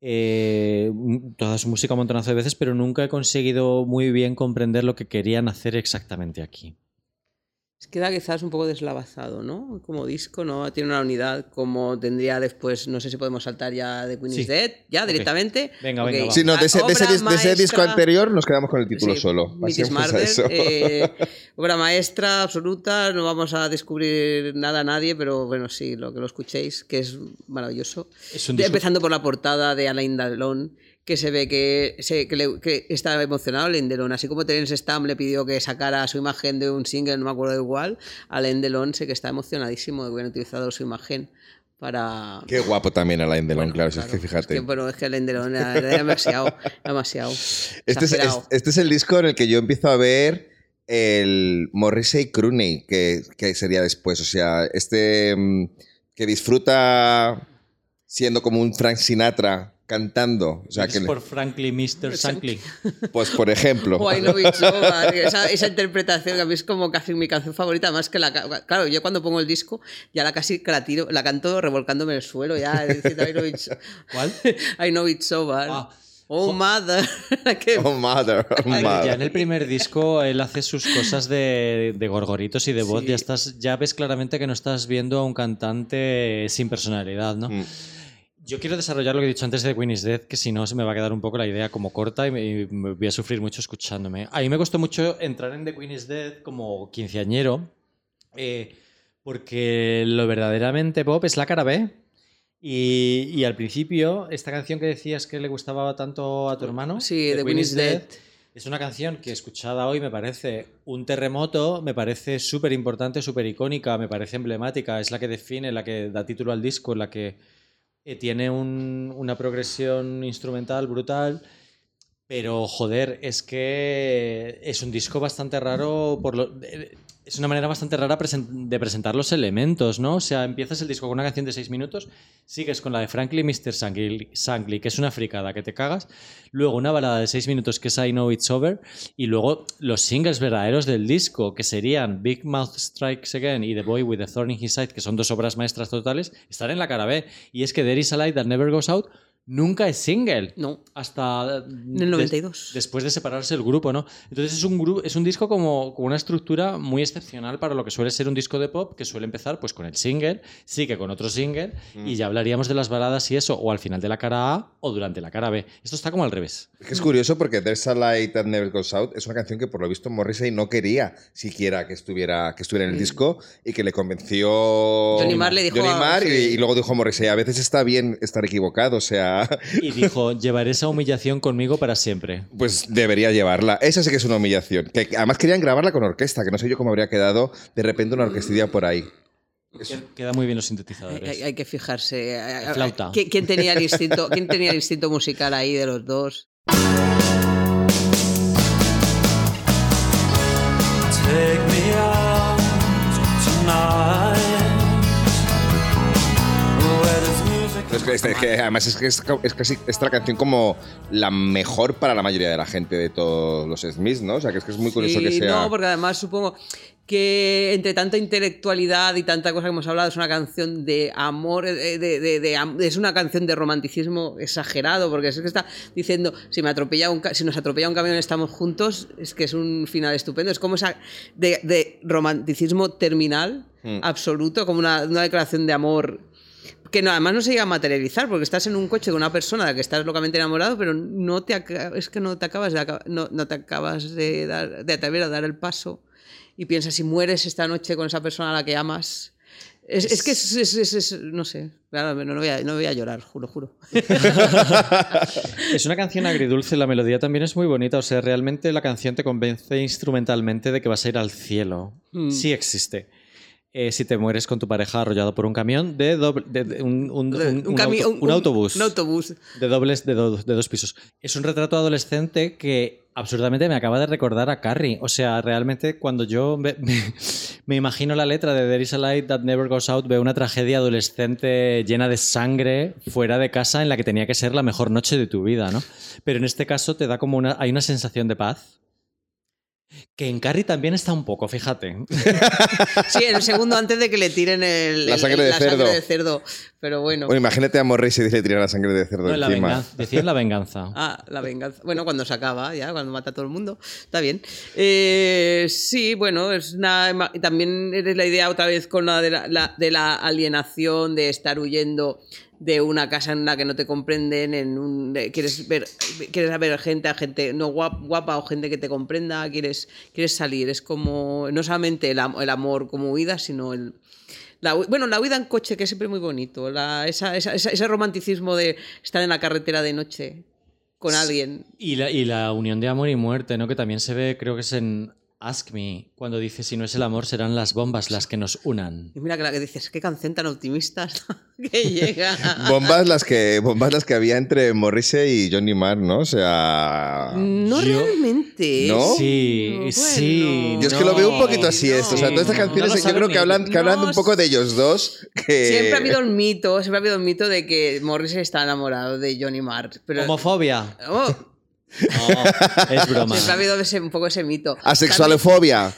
eh, toda su música un montonazo de veces, pero nunca he conseguido muy bien comprender lo que querían hacer exactamente aquí. Queda quizás un poco deslavazado, ¿no? Como disco, ¿no? Tiene una unidad como tendría después, no sé si podemos saltar ya de Queen Sí. is Dead, ya directamente. Venga, Ok. venga. Sí, no, de ese, de ese Obra dis- de ese disco anterior nos quedamos con el título Sí, solo. Eso. eh, obra maestra absoluta, no vamos a descubrir nada a nadie, pero bueno, sí, lo que lo escuchéis, que es maravilloso. Es un Empezando por la portada de Alain Delon, que se ve que, se, que, le- que está emocionado Alain Delon, así como Terence Stamp le pidió que sacara su imagen de un single, no me acuerdo igual, Alain Delon sé que está emocionadísimo de que hubieran utilizado su imagen para... Qué guapo también Alain Delon, Bueno, claro, es que fíjate. que, bueno, es que Alain Delon era, era demasiado, demasiado. Este es, es- este es el disco en el que yo empiezo a ver el Morrissey Crooney, que, que sería después. O sea, este mm, que disfruta siendo como un Frank Sinatra cantando. O sea, Es que, por Frankly, Mr. Shankly. pues por ejemplo. O I Know It's Over, esa, esa interpretación que a mí es como casi mi canción favorita, más que la... Claro, yo cuando pongo el disco ya la casi la tiro, la canto revolcándome en el suelo, ya diciendo I Know It's, ¿Cuál? I know it's over. Ah. Oh, mother. Que- Oh, mother, oh, mother. Ya en el primer disco él hace sus cosas de, de gorgoritos y de voz. Sí. Ya, estás, ya ves claramente que no estás viendo a un cantante sin personalidad, ¿no? Mm. Yo quiero desarrollar lo que he dicho antes de Queen is Dead, que si no se me va a quedar un poco la idea como corta y me, y me voy a sufrir mucho escuchándome. A mí me costó mucho entrar en The Queen is Dead como quinceañero, eh, porque lo verdaderamente pop es la cara B. Y, y al principio, esta canción que decías que le gustaba tanto a tu hermano, Sí, The Queen is Dead. es una canción que escuchada hoy me parece un terremoto, me parece súper importante, súper icónica, me parece emblemática, es la que define, la que da título al disco, la que eh, tiene un- una progresión instrumental brutal. Pero, joder, es que es un disco bastante raro por lo... Es una manera bastante rara de presentar los elementos, ¿no? O sea, empiezas el disco con una canción de seis minutos, sigues con la de Frankly Mr. Shankly, que es una fricada que te cagas, luego una balada de seis minutos que es I Know It's Over, y luego los singles verdaderos del disco, que serían Big Mouth Strikes Again y The Boy with the Thorn in His Side, que son dos obras maestras totales, están en la cara B. Y es que There is a Light That Never Goes Out nunca es single No, hasta en el 92. después de separarse el grupo, ¿no? Entonces es un grupo, es un disco como con una estructura muy excepcional para lo que suele ser un disco de pop que suele empezar pues con el single, sigue con otro single y ya hablaríamos de las baladas y eso o al final de la cara A o durante la cara B. Esto está como al revés. Es que es curioso porque There's a Light That Never Goes Out es una canción que por lo visto Morrissey no quería siquiera que estuviera, que estuviera en el disco y que le convenció Johnny Marr le dijo Johnny a- Marr y, sí. y luego dijo Morrissey, a veces está bien estar equivocado, o sea, Y dijo, llevaré esa humillación conmigo para siempre. pues debería llevarla. Esa sí que es una humillación. Que además querían grabarla con orquesta, que no sé yo cómo habría quedado de repente una orquestilla por ahí. Queda muy bien los sintetizadores. hay- hay que fijarse. Flauta. ¿Quién, quién tenía el instinto, ¿Quién tenía el instinto musical ahí de los dos? Es que, es que además es que es, ca- es casi esta canción como la mejor para la mayoría de la gente de todos los Smiths, ¿no? O sea, que es que es muy curioso Sí, que sea... No, porque además supongo que entre tanta intelectualidad y tanta cosa que hemos hablado, es una canción de amor, de, de- de- de am- es una canción de romanticismo exagerado, porque es que está diciendo, si, me atropella un, si nos atropella un camión estamos juntos, es que es un final estupendo. Es como esa de, romanticismo terminal, Mm. absoluto, como una, una declaración de amor que no, además no se llega a materializar, porque estás en un coche con una persona de la que estás locamente enamorado, pero no te es que no te acabas de, no, no te acabas de, dar, de atrever a dar el paso y piensas si mueres esta noche con esa persona a la que amas. Es, es que es, es- es- no sé, claro, no, no voy a, no voy a llorar, juro, juro. Es una canción agridulce, la melodía también es muy bonita, o sea, realmente la canción te convence instrumentalmente de que vas a ir al cielo. Mm. Sí existe. Eh, si te mueres con tu pareja arrollado por un camión de, doble- de- de un, un- un- un cami- auto- un autobús. Un autobús. De dobles, de, do- de dos pisos. Es un retrato adolescente que absurdamente me acaba de recordar a Carrie. O sea, realmente cuando yo me, me- me imagino la letra de There is a light that never goes out, veo una tragedia adolescente llena de sangre fuera de casa en la que tenía que ser la mejor noche de tu vida, ¿no? Pero en este caso te da como una, hay una sensación de paz. Que en Carrie también está un poco, fíjate. Sí, en el segundo antes de que le tiren el, La el- sangre de la sangre cerdo. de cerdo. Pero bueno. Bueno, imagínate a Morrissey y le tirar la sangre de cerdo No, la venganza. Decían la venganza. Ah, la venganza. Bueno, cuando se acaba, ya, cuando mata a todo el mundo. Está bien. Eh, sí, bueno, es una, también es la idea otra vez con la de la, la- de la alienación, de estar huyendo de una casa en la que no te comprenden, en un, quieres ver quieres ver gente, a gente no guap- guapa o gente que te comprenda, quieres, quieres salir. Es como, no solamente el, el amor como huida, sino el, la bueno, la huida en coche, que es siempre muy bonito. La- esa- esa- esa- ese romanticismo de estar en la carretera de noche con alguien. Y la, y la unión de amor y muerte, ¿no? Que también se ve, creo que es en Ask Me, cuando dice, si no es el amor, serán las bombas las que nos unan. Y mira que la que dices, qué canción tan optimista que llega. Bombas las que bombas las que había entre Morrissey y Johnny Marr, ¿no? O sea, No Yo- realmente. ¿No? Sí, Bueno. sí. yo es que lo veo un poquito así no, esto, o sea, todas estas canciones yo creo que hablan que hablan no un poco de ellos dos que Siempre ha habido el mito, siempre ha habido el mito de que Morrissey está enamorado de Johnny Marr. Pero, Homofobia. Oh, No, es broma. siempre ha habido ese- un poco ese mito. asexualofobia.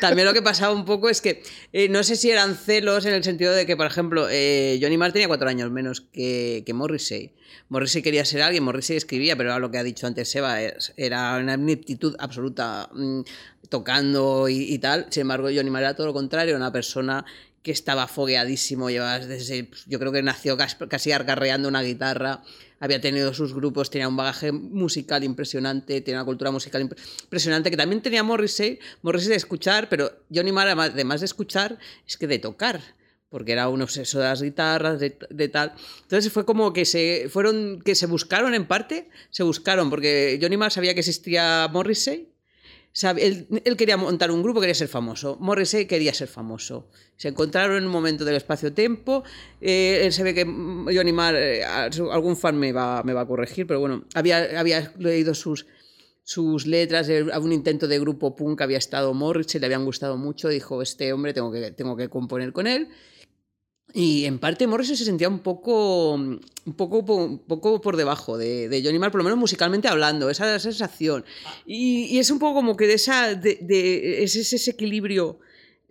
También lo que pasaba un poco es que eh, no sé si eran celos en el sentido de que, por ejemplo, eh, Johnny Marr tenía cuatro años menos que, que Morrissey. Morrissey quería ser alguien, Morrissey escribía, pero era lo que ha dicho antes Seba, era una ineptitud absoluta mm, tocando y, y tal. Sin embargo, Johnny Marr era todo lo contrario, era una persona que estaba fogueadísimo, llevaba desde, yo creo que nació casi, casi arcarreando una guitarra, había tenido sus grupos, tenía un bagaje musical impresionante, tenía una cultura musical impre- impresionante, que también tenía Morrissey, Morrissey de escuchar, pero Johnny Marr, además- de escuchar, es que de tocar porque era un obseso de las guitarras, de, de tal. Entonces fue como que se fueron, que se buscaron en parte, se buscaron, porque Johnny Marr sabía que existía Morrissey, Sab- Él, quería montar un grupo, quería ser famoso. Morrissey quería ser famoso. Se encontraron en un momento del espacio-tiempo. eh, él se ve que mm, Johnny Marr, eh, a- algún fan me va, me va a corregir, pero bueno, había, había leído sus, sus letras, de un intento de grupo punk había estado Morrissey, le habían gustado mucho. Dijo: Este hombre tengo que, tengo que componer con él. Y en parte Morrissey se sentía un poco, un poco, po- un poco por debajo de, de Johnny Marr, por lo menos musicalmente hablando, esa sensación. Y, y es un poco como que de esa, de, de- es ese, ese equilibrio,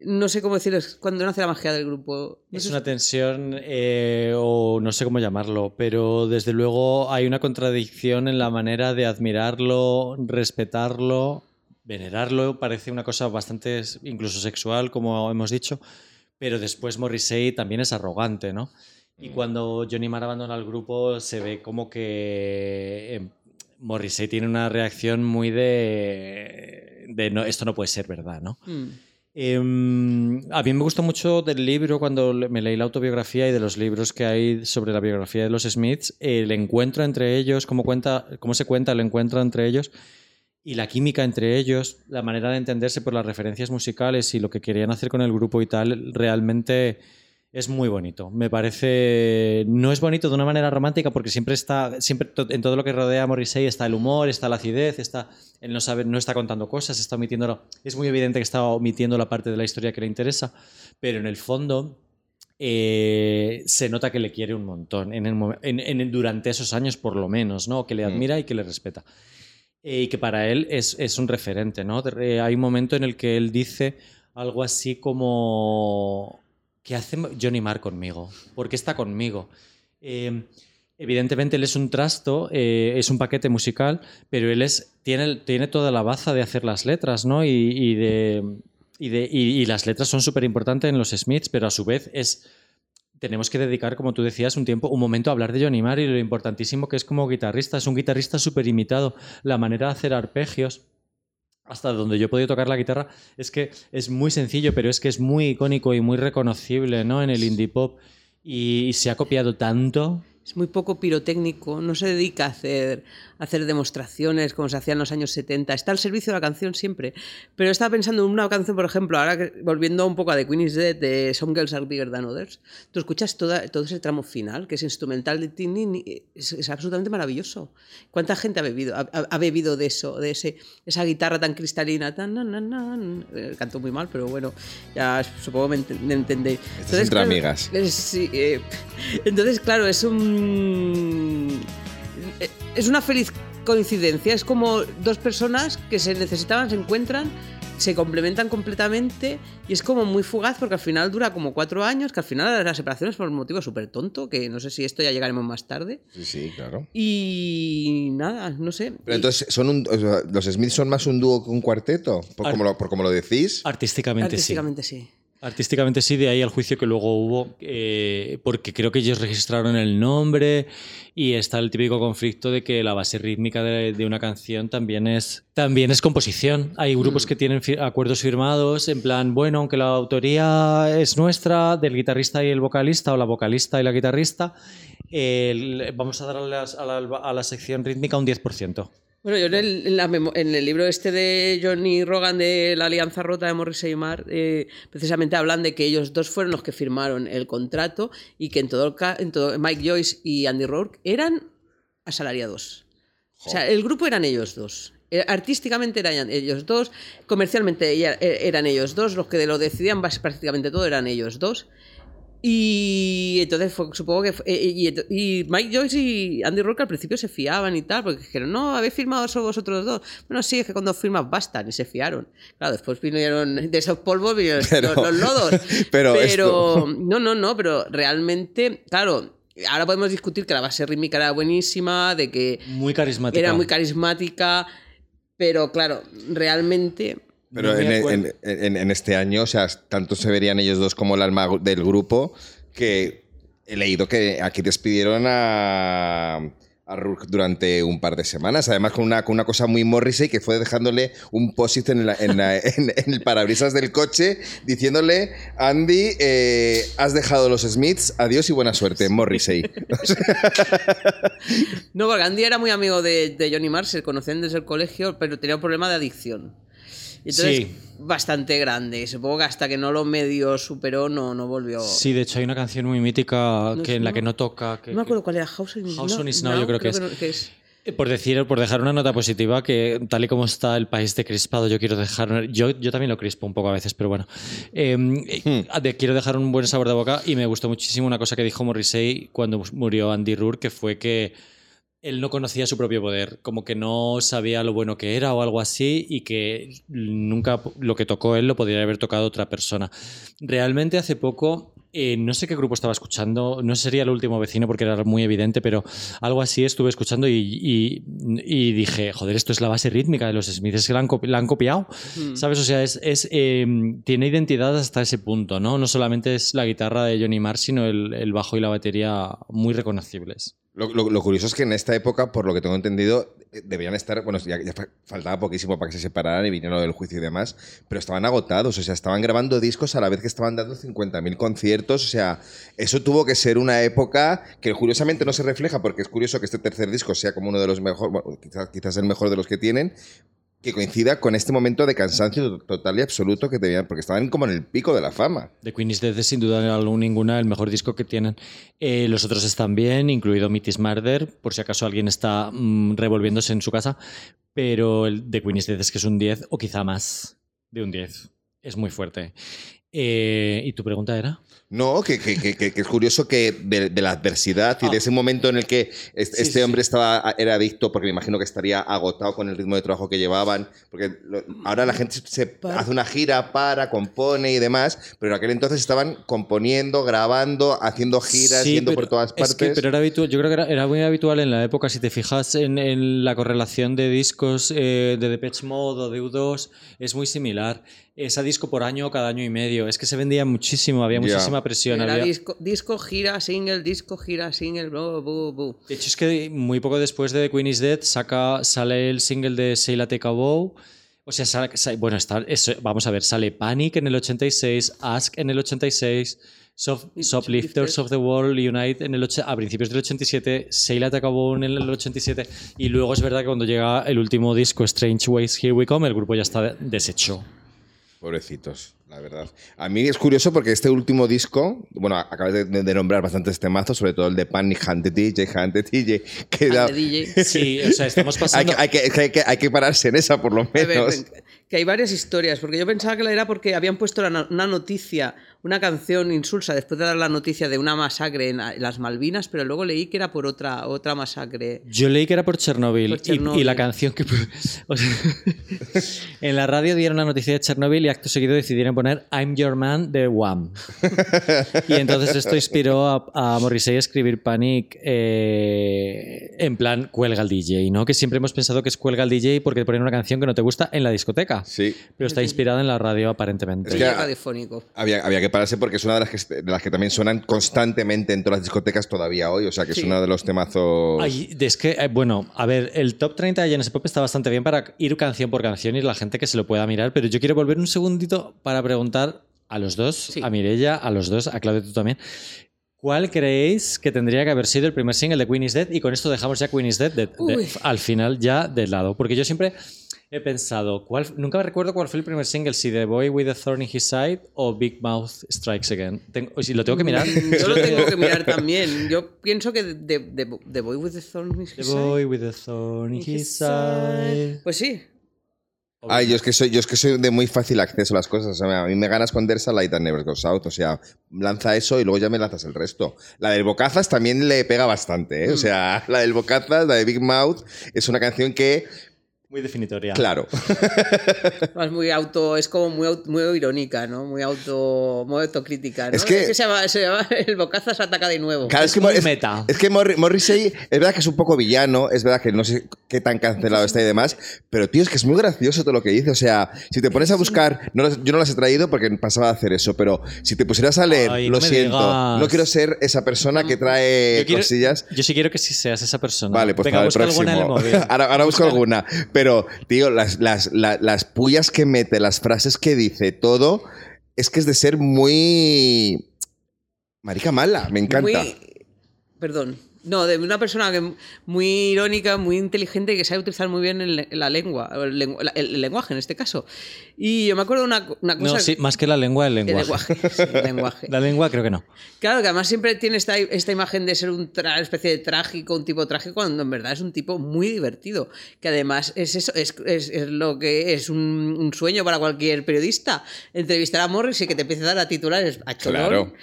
no sé cómo decirlo, cuando nace la magia del grupo. No Es una tensión, eh, o no sé cómo llamarlo, pero desde luego hay una contradicción en la manera de admirarlo, respetarlo, venerarlo. Parece una cosa bastante, incluso sexual, como hemos dicho, pero después Morrissey también es arrogante, ¿no? Y cuando Johnny Marr abandona el grupo se ve como que eh, Morrissey tiene una reacción muy de, de no, esto no puede ser verdad, ¿no? Mm. Em, a mí me gustó mucho del libro cuando me leí la autobiografía y de los libros que hay sobre la biografía de los Smiths, el encuentro entre ellos, cómo, cuenta, cómo se cuenta el encuentro entre ellos y la química entre ellos, la manera de entenderse por las referencias musicales y lo que querían hacer con el grupo y tal, realmente es muy bonito. Me parece. No es bonito de una manera romántica porque siempre está. Siempre en todo lo que rodea a Morrissey está el humor, está la acidez, está. Él no sabe, no está contando cosas, está omitiendo. Es muy evidente que está omitiendo la parte de la historia que le interesa, pero en el fondo. eh, se nota que le quiere un montón en el en- en- durante esos años por lo menos, ¿no? Que le admira y que le respeta. Y que para él es, es un referente, ¿no? Hay un momento en el que él dice algo así como ¿qué hace Johnny Marr conmigo? ¿Por qué está conmigo? Eh, evidentemente él es un trasto, eh, es un paquete musical, pero él es, tiene, tiene toda la baza de hacer las letras, ¿no? Y, y de, y, de- y las letras son súper importantes en los Smiths, pero a su vez es tenemos que dedicar, como tú decías, un tiempo, un momento a hablar de Johnny Marr y lo importantísimo que es como guitarrista. Es un guitarrista súper imitado. La manera de hacer arpegios, hasta donde yo he podido tocar la guitarra, es que es muy sencillo, pero es que es muy icónico y muy reconocible ¿no? en el indie pop. Y se ha copiado tanto es muy poco pirotécnico, no se dedica a hacer, hacer demostraciones como se hacía en los años 70. Está al servicio de la canción siempre. Pero estaba pensando en una canción, por ejemplo, ahora que, volviendo un poco a The Queen is Dead, de Some Girls Are Bigger Than Others, tú escuchas toda, todo ese tramo final, que es instrumental de Tini, es, es, absolutamente maravilloso. ¿Cuánta gente ha bebido, ha, ha, bebido de eso, de ese, esa guitarra tan cristalina? Tan, nan, nan, nan. Eh, canto muy mal, pero bueno, ya supongo me, ent me entendéis. Entonces, entre claro, amigas. Es, sí, eh, entonces, claro, es un es una feliz coincidencia. Es como dos personas que se necesitaban, se encuentran, se complementan completamente y es como muy fugaz porque al final dura como cuatro años, que al final la separación es por un motivo súper tonto, que no sé si esto ya llegaremos más tarde. Sí, sí, claro. Y nada, no sé. Pero entonces, son un, o sea, ¿los Smiths son más un dúo que un cuarteto? Por, como, lo, por como lo decís. Artísticamente, Artísticamente sí. sí. Artísticamente sí, de ahí al juicio que luego hubo, eh, porque creo que ellos registraron el nombre y está el típico conflicto de que la base rítmica de, de una canción también es, también es composición. Hay grupos mm. que tienen acuerdos firmados en plan, bueno, aunque la autoría es nuestra, del guitarrista y el vocalista, o la vocalista y la guitarrista, eh, vamos a dar a, las, a, la, a la sección rítmica un 10%. Bueno, yo en el, en, la, en el, libro este de Johnny Rogan de la Alianza Rota de Morrissey y Marr, eh, precisamente hablan de que ellos dos fueron los que firmaron el contrato y que en todo, en todo Mike Joyce y Andy Rourke eran asalariados. O sea, el grupo eran ellos dos. Eh, artísticamente eran ellos dos, comercialmente eran ellos dos, los que lo decidían prácticamente todo eran ellos dos. Y entonces fue, supongo que. Fue, y, y, Mike Joyce y Andy Rourke al principio se fiaban y tal, porque dijeron, no, habéis firmado solo vosotros dos. Bueno, sí, es que cuando firmas bastan y se fiaron. Claro, después vinieron de esos polvos vinieron pero, los, los, lodos. Pero, pero esto... no, no, no, pero realmente, claro. Ahora podemos discutir que la base rítmica era buenísima, de que. Muy carismática. Era muy carismática, pero claro, realmente pero en, en, en, en, este año, o sea, tanto se verían ellos dos como el alma del grupo, que he leído que aquí despidieron a, a Rourke durante un par de semanas, además con una, con una cosa muy Morrissey que fue dejándole un post-it en, la, la, en, el parabrisas del coche diciéndole, Andy, eh, has dejado los Smiths, adiós y buena suerte, Morrissey. no, porque Andy era muy amigo de, de Johnny se conocían desde el colegio, pero tenía un problema de adicción. Entonces, sí. bastante grande. Supongo que hasta que no lo medio superó, no, no volvió. Sí, de hecho hay una canción muy mítica No que, en la no- que no toca. Que, No me acuerdo cuál era, House on Is House on Is Now, yo creo que es. no- que es. Eh, Por decir, por dejar una nota positiva, que tal y como está el país de crispado, yo quiero dejar. Yo, yo también lo crispo un poco a veces, pero bueno. Eh, eh, de- quiero dejar un buen sabor de boca y me gustó muchísimo una cosa que dijo Morrissey cuando murió Andy Rourke, que fue que él no conocía su propio poder, como que no sabía lo bueno que era o algo así y que nunca lo que tocó él lo podría haber tocado otra persona. Realmente hace poco, eh, no sé qué grupo estaba escuchando, no sería el último vecino porque era muy evidente, pero algo así estuve escuchando y, y, y dije, joder, esto es la base rítmica de los Smiths, que la han, copi la han copiado, Mm. ¿sabes? O sea, es, es eh, tiene identidad hasta ese punto, ¿no? No solamente es la guitarra de Johnny Marr, sino el, el bajo y la batería muy reconocibles. Lo, lo, lo, curioso es que en esta época, por lo que tengo entendido, deberían estar, bueno, ya, ya, faltaba poquísimo para que se separaran y vinieron del juicio y demás, pero estaban agotados, o sea, estaban grabando discos a la vez que estaban dando 50.000 conciertos, o sea, eso tuvo que ser una época que curiosamente no se refleja, porque es curioso que este tercer disco sea como uno de los mejores, bueno, quizás, quizás el mejor de los que tienen, que coincida con este momento de cansancio total y absoluto que tenían, porque estaban como en el pico de la fama. The Queen is Dead es sin duda ninguna el mejor disco que tienen. Eh, los otros están bien, incluido Meet Murder, por si acaso alguien está mmm, revolviéndose en su casa, pero el The Queen is Dead es que es un 10 o quizá más de un 10. Es muy fuerte. Eh, ¿Y tu pregunta era? No, que, que, que, que es curioso que de, de, la adversidad y de ese momento en el que este, sí, este hombre sí. estaba, era adicto, porque me imagino que estaría agotado con el ritmo de trabajo que llevaban, porque lo, ahora la gente se para. hace una gira, para, compone y demás, pero en aquel entonces estaban componiendo, grabando, haciendo giras, sí, yendo pero, por todas partes. Es que, pero era habitual, yo creo que era, era, muy habitual en la época, si te fijas en, en la correlación de discos eh, de Depeche Mode o de U2, es muy similar. Es a disco por año, cada año y medio es que se vendía muchísimo, había muchísima presión. Era había- disco, disco, gira, single, disco, gira, single, bu, bu, bu. De hecho, es que muy poco después de The Queen is Dead saca, sale el single de Sail Take a Bow. O sea, sale- bueno, está, eso, vamos a ver, sale Panic en el 86, Ask en el 86, Soft, Shoplifters of the World Unite en el a principios del 87, Sail Take a Bow en el 87, y luego es verdad que cuando llega el último disco, Strange Ways Here We Come, el grupo ya está deshecho. Pobrecitos, la verdad. A mí es curioso porque este último disco, bueno, acabas de, de nombrar bastantes temazos, sobre todo el de Panic, Hunt the DJ, Hunt the DJ, que da- DJ. Sí, o sea, estamos hay, pasando... que, hay, que, hay que- hay que pararse en esa, por lo A ver, menos. que hay varias historias, porque yo pensaba que la era porque habían puesto una noticia, una canción insulsa después de dar la noticia de una masacre en, la- en las Malvinas, pero luego leí que era por otra, otra masacre. Yo leí que era por Chernobyl, Por y-. Y, la canción que... o sea, en la radio dieron la noticia de Chernobyl y acto seguido decidieron poner I'm Your Man de Wham. y entonces esto inspiró a, a Morrissey a escribir Panic eh, en plan cuelga al DJ, ¿no? Que siempre hemos pensado que es cuelga al DJ porque ponen una canción que no te gusta en la discoteca. Sí. Pero está inspirada en la radio aparentemente. Es que- radiofónico. Había, había que pararse porque es una de las, que, de las que también suenan constantemente en todas las discotecas todavía hoy. O sea, que es uno de los temazos. Ay, es que, eh, bueno, a ver, el top 30 de Janis Pop está bastante bien para ir canción por canción y la gente que se lo pueda mirar, pero yo quiero volver un segundito para preguntar a los dos, Sí. a Mirella, a los dos, a Claudia tú también. ¿Cuál creéis que tendría que haber sido el primer single de Queen is Dead? Y con esto dejamos ya Queen is Dead de- de- al final ya de lado. Porque yo siempre he pensado, ¿cuál, nunca me recuerdo cuál fue el primer single, si The Boy with the Thorn in His Side o Big Mouth Strikes Again. Tengo, si lo tengo que mirar. Yo lo tengo que mirar también. Yo pienso que de, de, de Boy with the Thorn in His The Side- Boy with the Thorn in His Side. Pues sí. Ay, yo es que soy, yo es que soy de muy fácil acceso a las cosas. O sea, a mí me ganas con There's a Light that Never Goes Out. O sea, lanza eso y luego ya me lanzas el resto. La del Bocazas también le pega bastante, ¿eh? O sea, la del Bocazas, la de Big Mouth, es una canción que, Muy definitoria. claro. Es muy auto, es como muy, muy irónica, ¿no? Muy auto, muy autocrítica, ¿no? Es que- se, llama, se llama El Bocazas ataca de nuevo. Claro, Es muy es, meta. Es que Morri- Morrissey es verdad que es un poco villano, es verdad que no sé qué tan cancelado está y demás, pero tío, es que es muy gracioso todo lo que dice. O sea, si te pones a buscar, no yo no las he traído porque pasaba a hacer eso, pero si te pusieras a leer, Ay, no lo me siento, digas. no quiero ser esa persona que trae Yo quiero- cosillas. Yo sí quiero que sí seas esa persona. Vale, pues Venga, para el busca alguna en el próximo. móvil. ahora, ahora busco alguna. Pero, tío, las, las, la- las pullas que mete, las frases que dice, todo, es que es de ser muy. Marica mala, me encanta. Perdón. No, de una persona que muy irónica, muy inteligente y que sabe utilizar muy bien el- la lengua, el, la- el lenguaje en este caso. Y yo me acuerdo una, una cosa. No, sí, más que la lengua, el el lenguaje. lenguaje. sí, el lenguaje. La lengua creo que no. Claro, que además siempre tiene esta, esta imagen de ser un tra- especie de trágico, un tipo trágico, cuando en verdad es un tipo muy divertido. Que además es eso, es, es- es lo que es un, un sueño para cualquier periodista. Entrevistar a Morris y que te empiece a dar a titulares a cholón. Claro.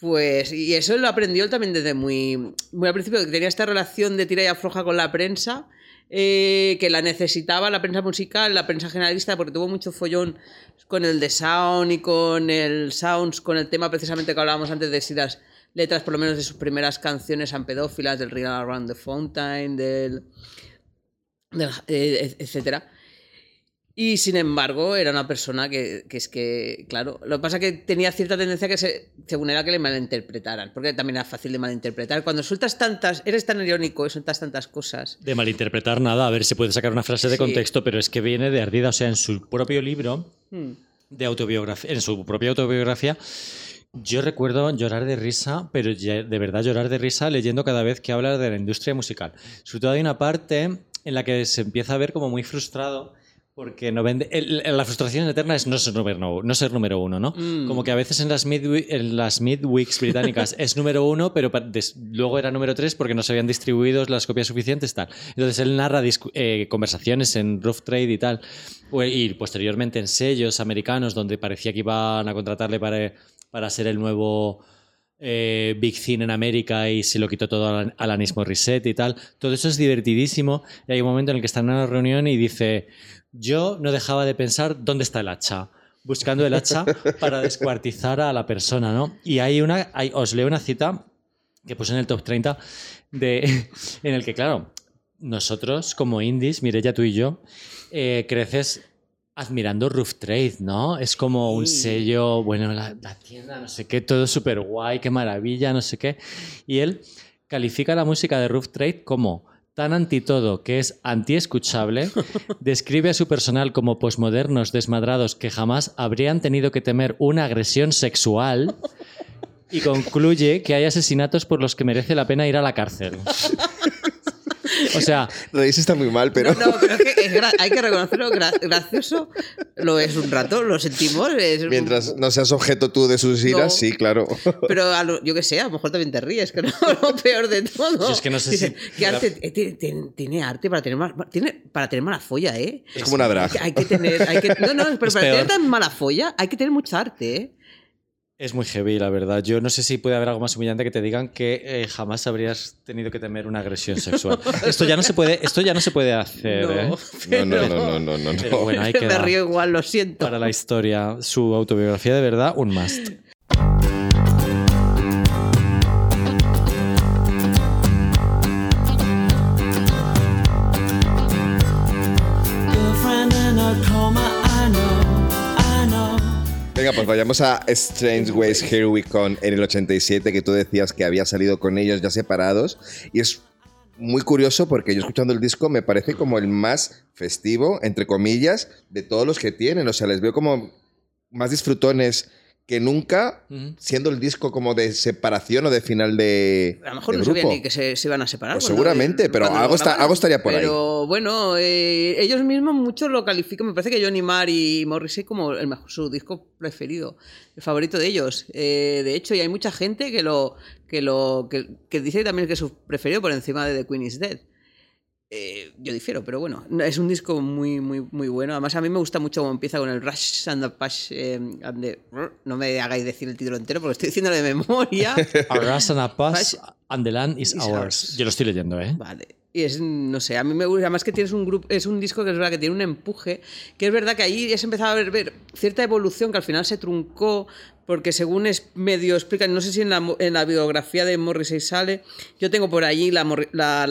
Pues, y eso lo aprendió él también desde muy, muy al principio, que tenía esta relación de tira y afloja con la prensa, eh, que la necesitaba, la prensa musical, la prensa generalista, porque tuvo mucho follón con el de Sound y con el Sounds, con el tema precisamente que hablábamos antes de si las letras, por lo menos de sus primeras canciones, pedófilas, del Ring Around the Fountain, del, del eh, etcétera. Y sin embargo, era una persona que, que es que, claro, lo que pasa es que tenía cierta tendencia que se, según era que le malinterpretaran, porque también era fácil de malinterpretar. Cuando sueltas tantas, eres tan irónico y sueltas tantas cosas. De malinterpretar nada, a ver si puede sacar una frase de Sí. contexto, pero es que viene de ardida. O sea, en su propio libro Hmm. de autobiografía, en su propia autobiografía, yo recuerdo llorar de risa, pero ya- de verdad llorar de risa leyendo cada vez que habla de la industria musical. Sobre todo hay una parte en la que se empieza a ver como muy frustrado porque no vende. el- la frustración eterna es no ser número, no ser número uno, ¿no? Mm. Como que a veces en las, midwi- en las midweeks británicas es número uno, pero des- luego era número tres porque no se habían distribuido las copias suficientes, tal. Entonces él narra eh, conversaciones en Rough Trade y tal, y posteriormente en sellos americanos donde parecía que iban a contratarle para, para ser el nuevo eh, Big Thing en América y se lo quitó todo a Alanis Morissette y tal. Todo eso es divertidísimo. Y hay un momento en el que están en una reunión y dice, yo no dejaba de pensar dónde está el hacha. Buscando el hacha para descuartizar a la persona, ¿no? Y hay una, hay- os leo una cita que puse en el top 30 de, en el que, claro, nosotros como indies, Mireya, tú y yo, eh, creces admirando Roof Trade, ¿no? Es como un Sí. sello, bueno, la, la tienda, no sé qué, todo súper guay, qué maravilla, no sé qué. Y él califica la música de Roof Trade como tan anti todo que es anti-escuchable, describe a su personal como posmodernos desmadrados que jamás habrían tenido que temer una agresión sexual y concluye que hay asesinatos por los que merece la pena ir a la cárcel. O sea, Reírse está muy mal, pero... No, no, pero es que es gra- hay que reconocerlo, gra- gracioso lo es un rato, lo sentimos. un- Mientras no seas objeto tú de sus iras, No. sí, claro. Pero a lo- yo que sé, a lo mejor también te ríes, que no lo peor de todo. Si es que no sé Dice, si- ¿qué arte, eh, tiene, tiene- tiene arte para tener, mal- tiene, para tener mala folla, ¿eh? Es como una drag. Hay que tener. Hay que, no, no, pero Es para tener peor. tan mala folla hay que tener mucha arte, ¿eh? Es muy heavy, la verdad. Yo no sé si puede haber algo más humillante que te digan que eh, jamás habrías tenido que temer una agresión sexual. esto ya no se puede, esto ya no se puede hacer. ¿eh? No, no, no, no, no, no. Pero bueno, ahí Me queda. río igual, lo siento. Para la historia, su autobiografía de verdad, un must. Pues vayamos a Strange Ways Here We Come en el 87, que tú decías que había salido con ellos ya separados. Y es muy curioso porque yo escuchando el disco me parece como el más festivo, entre comillas, de todos los que tienen. O sea, les veo como más disfrutones que nunca, siendo el disco como de separación o de final de, A lo mejor no sabían grupo. ni que se, se iban a separar. Pues seguramente, pero cuando lo algo está- algo estaría por ahí. Pero bueno, eh, ellos mismos muchos lo califican. Me parece que Johnny Marr y Morrissey como el mejor, su disco preferido, el favorito de ellos. Eh, de hecho, y hay mucha gente que lo que lo que, que dice también que es su preferido por encima de The Queen is Dead. Eh, yo difiero, pero bueno, no, es un disco muy, muy, muy bueno. Además, a mí me gusta mucho cómo empieza con el Rush and the Push. eh, and the- no me hagáis decir el título entero porque estoy diciéndolo de memoria. Arras and a and the land is is ours. ours. Yo lo estoy leyendo, ¿eh? Vale. Y es, no sé, a mí me gusta, además que tienes un grupo, es un disco que es verdad que tiene un empuje, que es verdad que ahí ya se empezaba a ver, ver cierta evolución que al final se truncó, porque según es medio explican, no sé si en la, biografía de Morrissey sale, yo tengo por allí la,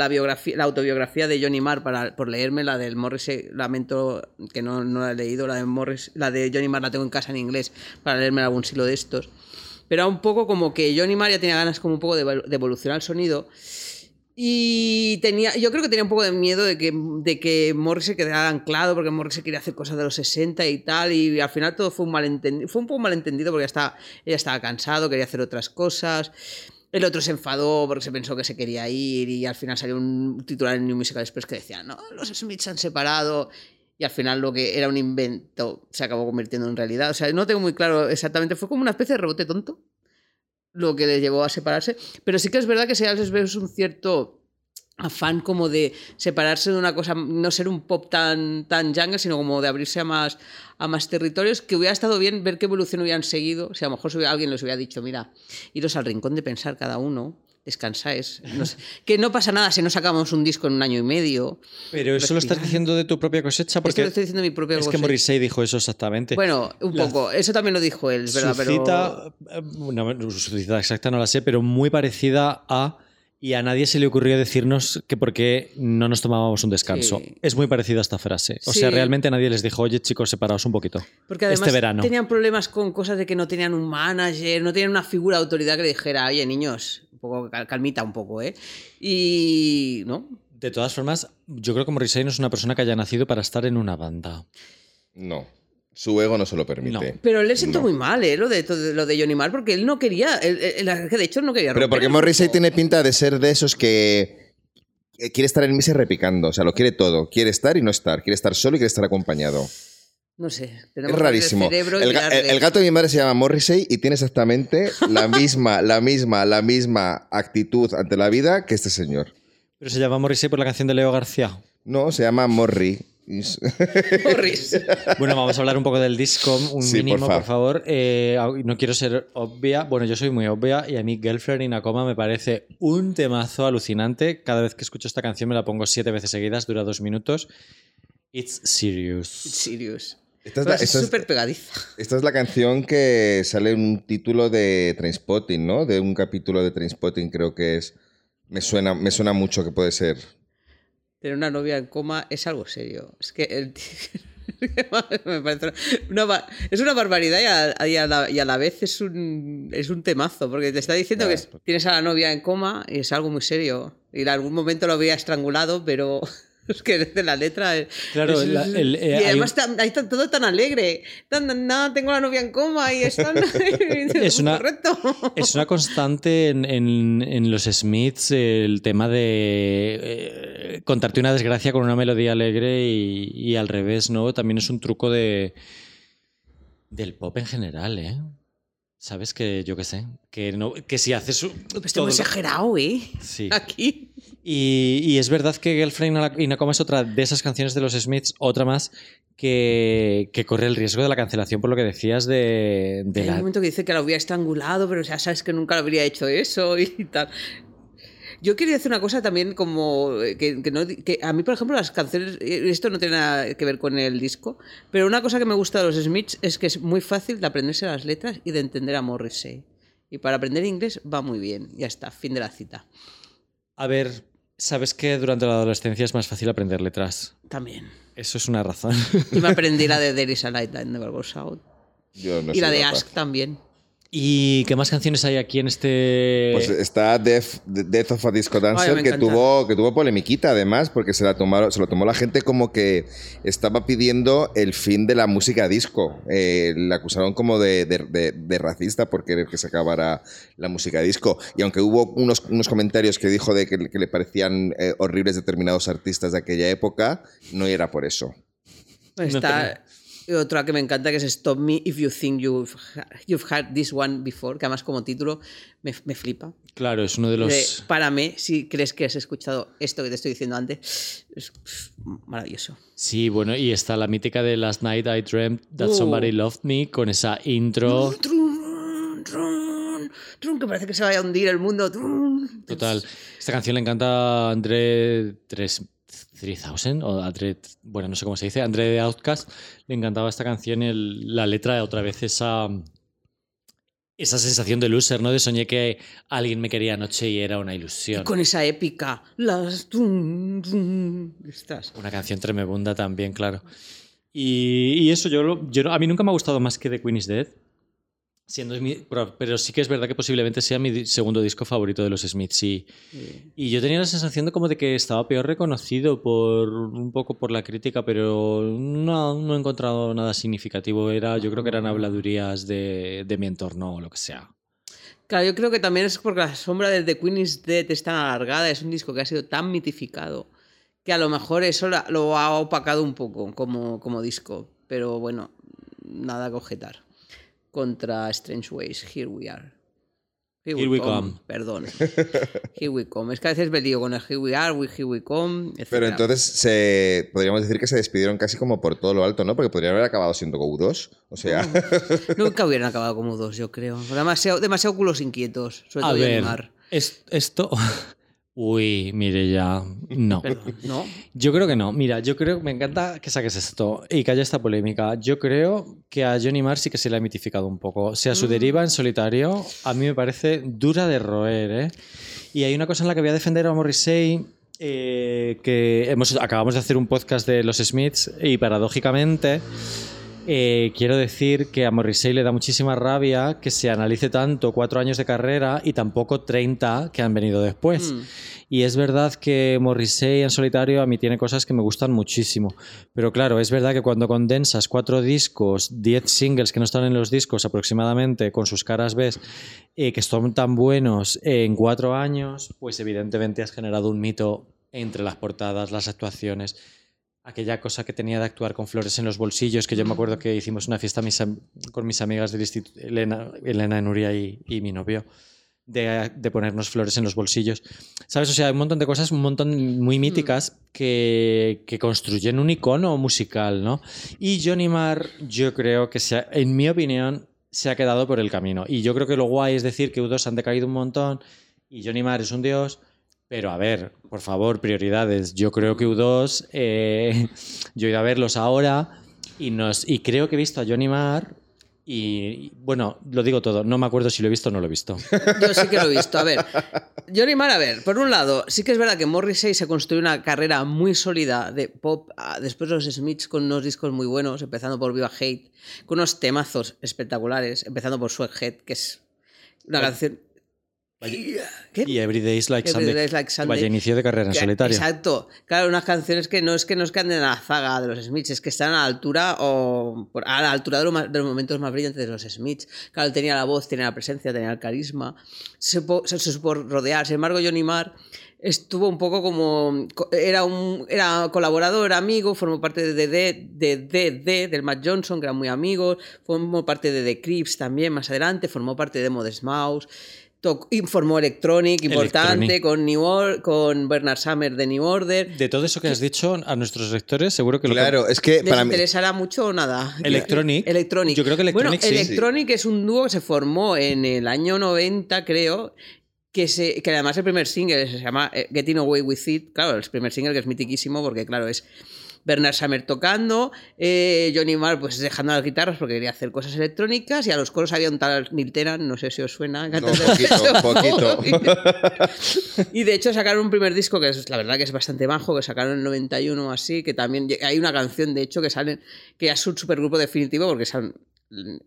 biografía, la autobiografía de Johnny Marr para, por leerme, la del Morrissey, lamento que no, no la he leído, la de, Morris, la de Johnny Marr la tengo en casa en inglés para leerme algún silo de estos. Pero era un poco como que Johnny Marr ya tenía ganas como un poco de, de evolucionar el sonido. Y tenía, yo creo que tenía un poco de miedo de que, de que Morris se quedara anclado, porque Morris se quería hacer cosas de los 60 y tal, y al final todo fue un malentendido, fue un poco malentendido porque ya ella estaba cansado, quería hacer otras cosas. El otro se enfadó porque se pensó que se quería ir y al final salió un titular en New Musical Express que decía, no, los Smiths se han separado. Y al final lo que era un invento se acabó convirtiendo en realidad. O sea, no tengo muy claro exactamente, fue como una especie de rebote tonto lo que les llevó a separarse. Pero sí que es verdad que se les ve un cierto afán como de separarse de una cosa, no ser un pop tan, tan jungle, sino como de abrirse a más, a más territorios, que hubiera estado bien ver qué evolución hubieran seguido. Si a lo mejor si alguien les hubiera dicho, mira, iros al rincón de pensar cada uno, descansáis. que no pasa nada si no sacamos un disco en un año y medio. Pero eso lo estás diciendo de tu propia cosecha Esto porque lo estoy diciendo de mi propia es que. Morrissey dijo eso exactamente. Bueno, un La- poco. Eso también lo dijo él, es verdad, su pero... cita, eh, no, su cita exacta no la sé, pero muy parecida a y a nadie se le ocurrió decirnos que por qué no nos tomábamos un descanso. Sí. Es muy parecida esta frase. O sea, realmente nadie les dijo, oye chicos, separaos un poquito. Porque además este verano. tenían problemas con cosas de que no tenían un manager, no tenían una figura de autoridad que le dijera, oye, niños, un poco cal- calmita un poco, ¿eh? Y. ¿No? De todas formas, yo creo que Morrissey no es una persona que haya nacido para estar en una banda. No, su ego no se lo permite. Pero él le sentó No. muy mal, ¿eh? Lo de, todo- lo de Johnny Marr, porque él no quería. él- él- de hecho no quería Pero romper porque el Morrissey tiene pinta de ser de esos que que quiere estar en misa repicando, o sea, lo quiere todo. Quiere estar y no estar, quiere estar solo y quiere estar acompañado. No sé. Es rarísimo. El, El, el- gato de mi madre se llama Morrissey y tiene exactamente la misma, la misma, la misma actitud ante la vida que este señor. Pero se llama Morrissey por la canción de Leo García. No, se llama Morri. Morris. Bueno, vamos a hablar un poco del disco, un Sí, por mínimo, fa. por, favor. Eh, no quiero ser obvia. Bueno, yo soy muy obvia y a mí Girlfriend in a Coma me parece un temazo alucinante. Cada vez que escucho esta canción me la pongo siete veces seguidas, dura dos minutos. It's serious. Sirius. Esta es, la, Es esta es- súper pegadiza. esta es la canción que sale en un título de Trainspotting, ¿no? De un capítulo de Trainspotting, creo que es. Me suena, me suena mucho que puede ser. Tener una novia en coma es algo serio. Es que el Me parece una es una barbaridad y a, y a la, y a la vez es un, es un temazo, porque te está diciendo Claro. que tienes a la novia en coma y es algo muy serio. Y en algún momento lo había estrangulado, pero es que de la letra. Claro, es- la- es- el- eh, y hay además un- tan- ahí está todo tan alegre. Tan, tengo la novia en coma y están. Es una- Correcto. Es una constante en, en- en los Smiths el tema de eh, contarte una desgracia con una melodía alegre y, y al revés, ¿no? También es un truco de del pop en general, ¿eh? Sabes que yo qué sé, que no, que si haces un- muy todo- exagerado, ¿eh? Sí. Aquí. Y, y es verdad que Girlfriend in a Coma es otra de esas canciones de los Smiths, otra más que, que corre el riesgo de la cancelación por lo que decías de, de Hay un la, momento que dice que lo había estrangulado, pero ya sabes que nunca lo habría hecho eso y tal. Yo quería decir una cosa también como eh, que, que no- que a mí, por ejemplo, las canciones, eh, esto no tiene nada que ver con el disco, pero una cosa que me gusta de los Smiths es que es muy fácil de aprenderse las letras y de entender a Morrissey. Y para aprender inglés va muy bien. Ya está, fin de la cita. A ver, sabes que durante la adolescencia es más fácil aprender letras. También. Eso es una razón. Y me aprendí la de There is a light that never goes out. Yo no y la de capaz. Ask también. ¿Y qué más canciones hay aquí en este...? Pues está Death, Death of a Disco Dancer, me que tuvo, que tuvo polemiquita además, porque se, la tomaron, se lo tomó la gente como que estaba pidiendo el fin de la música disco. Eh, la acusaron como de, de- de- de racista por querer que se acabara la música disco. Y aunque hubo unos, unos comentarios que dijo de que, que le parecían eh, horribles determinados artistas de aquella época, no era por eso. Está y otra que me encanta que es Stop Me If You Think You've, you've Had This One Before, que además como título me, me flipa. Claro, es uno de De, los... Párame si crees que has escuchado esto que te estoy diciendo antes. Es pff, maravilloso. Sí, bueno, y está la mítica de Last Night I Dreamt That Uh. Somebody Loved Me con esa intro... Trun, trun, trun, que parece que se vaya a hundir el mundo. Total. Esta canción le encanta a André 3 3000 o André, bueno, no sé cómo se dice, André de Outcast. Le encantaba esta canción el- la letra otra vez esa esa sensación de loser, ¿no? De soñé que alguien me quería anoche y era una ilusión. Con esa épica. Las. Estas. Una canción tremebunda también, claro. Y, y eso, yo, yo a mí nunca me ha gustado más que The Queen is Dead. Siendo pero, sí que es verdad que posiblemente sea mi segundo disco favorito de los Smiths. Y, y yo tenía la sensación de como de que estaba peor reconocido por un poco por la crítica, pero no, no he encontrado nada significativo. Era, yo creo que eran habladurías de, de mi entorno o lo que sea. Claro, yo creo que también es porque la sombra de The Queen is Dead es tan alargada, es un disco que ha sido tan mitificado, que a lo mejor eso lo ha opacado un poco como, como disco. Pero bueno, nada que objetar. Contra Strange Ways, Here We Are. Here we come. Perdón. Here We Come. Es que a veces me lío con el Here We Are, we, Here We Come, etc. Pero entonces se, podríamos decir que se despidieron casi como por todo lo alto, ¿no? Porque podrían haber acabado siendo Go 2. O sea, Nunca hubieran acabado como dos, yo creo. Demasiado, demasiado culos inquietos, sobre A todo ver, Mar. es- esto... Uy, mire ya. No. ¿no? Yo creo que no. Mira, yo creo me encanta que saques esto y que haya esta polémica. Yo creo que a Johnny Marr sí que se le ha mitificado un poco. O sea, su deriva en solitario a mí me parece dura de roer, ¿eh? Y hay una cosa en la que voy a defender a Morrissey. eh, que hemos, acabamos de hacer un podcast de los Smiths y paradójicamente eh, quiero decir que a Morrissey le da muchísima rabia que se analice tanto cuatro años de carrera y tampoco 30 que han venido después. Mm. Y es verdad que Morrissey en solitario a mí tiene cosas que me gustan muchísimo. Pero claro, es verdad que cuando condensas cuatro discos, diez singles que no están en los discos aproximadamente, con sus caras ves, eh, que son tan buenos en cuatro años, pues evidentemente has generado un mito entre las portadas, las actuaciones. Aquella cosa que tenía de actuar con flores en los bolsillos, que yo me acuerdo que hicimos una fiesta mis con mis amigas del instituto, Elena, Elena Nuria y, y mi novio, de, de ponernos flores en los bolsillos. ¿Sabes? O sea, hay un montón de cosas, un montón muy míticas que, que construyen un icono musical, ¿no? Y Johnny Marr, yo creo que, se ha- en mi opinión, se ha quedado por el camino. Y yo creo que lo guay es decir que U2 han decaído un montón y Johnny Marr es un dios. Pero a ver, por favor, prioridades. Yo creo que U2, eh, yo he ido a verlos ahora y, nos, y creo que he visto a Johnny Marr Y bueno, lo digo todo, no me acuerdo si lo he visto o no lo he visto. Yo sí que lo he visto. A ver, Johnny Marr, a ver, por un lado, sí que es verdad que Morrissey se construyó una carrera muy sólida de pop ah, después de los Smiths con unos discos muy buenos, empezando por Viva Hate, con unos temazos espectaculares, empezando por Sweathead, que es una canción. ¿Qué? Y Every Day is Like Every Sunday. Like Sunday. Vaya inicio de carrera en Que- solitario. Exacto. Claro, unas canciones que no es que nos queden en la zaga de los Smiths, es que están a la altura o por- a la altura de, lo más- de los momentos más brillantes de los Smiths. Claro, él tenía la voz, tenía la presencia, tenía el carisma, se, supo- se, se supo rodear. Sin embargo, Johnny Marr estuvo un poco como co- era un era colaborador, era amigo, formó parte de DD, de DD del Matt Johnson, que eran muy amigos, formó parte de The Crips también más adelante, formó parte de Modest Mouse. Toc- y formó Electronic, importante, Electronic. con, New Or- con Bernard Summer de New Order. De todo eso que has dicho, a nuestros lectores seguro que lo Claro, es que ¿Les para mí. interesará mucho o nada? Electronic. Electronic. Yo creo que Electronic bueno, sí. Electronic es un dúo que se formó en el año 90, creo. Que, se, que además el primer single se llama eh, Getting Away With It. Claro, el primer single que es mitiquísimo porque, claro, es Bernard Summer tocando, eh, Johnny Marr pues dejando las guitarras porque quería hacer cosas electrónicas y a los coros había un tal Neil Tennant, no sé si os suena. No, poquito, poquito. Y de hecho sacaron un primer disco que es la verdad que es bastante bajo, que sacaron en el 91 o así, que también hay una canción de hecho que sale, que es un supergrupo definitivo porque son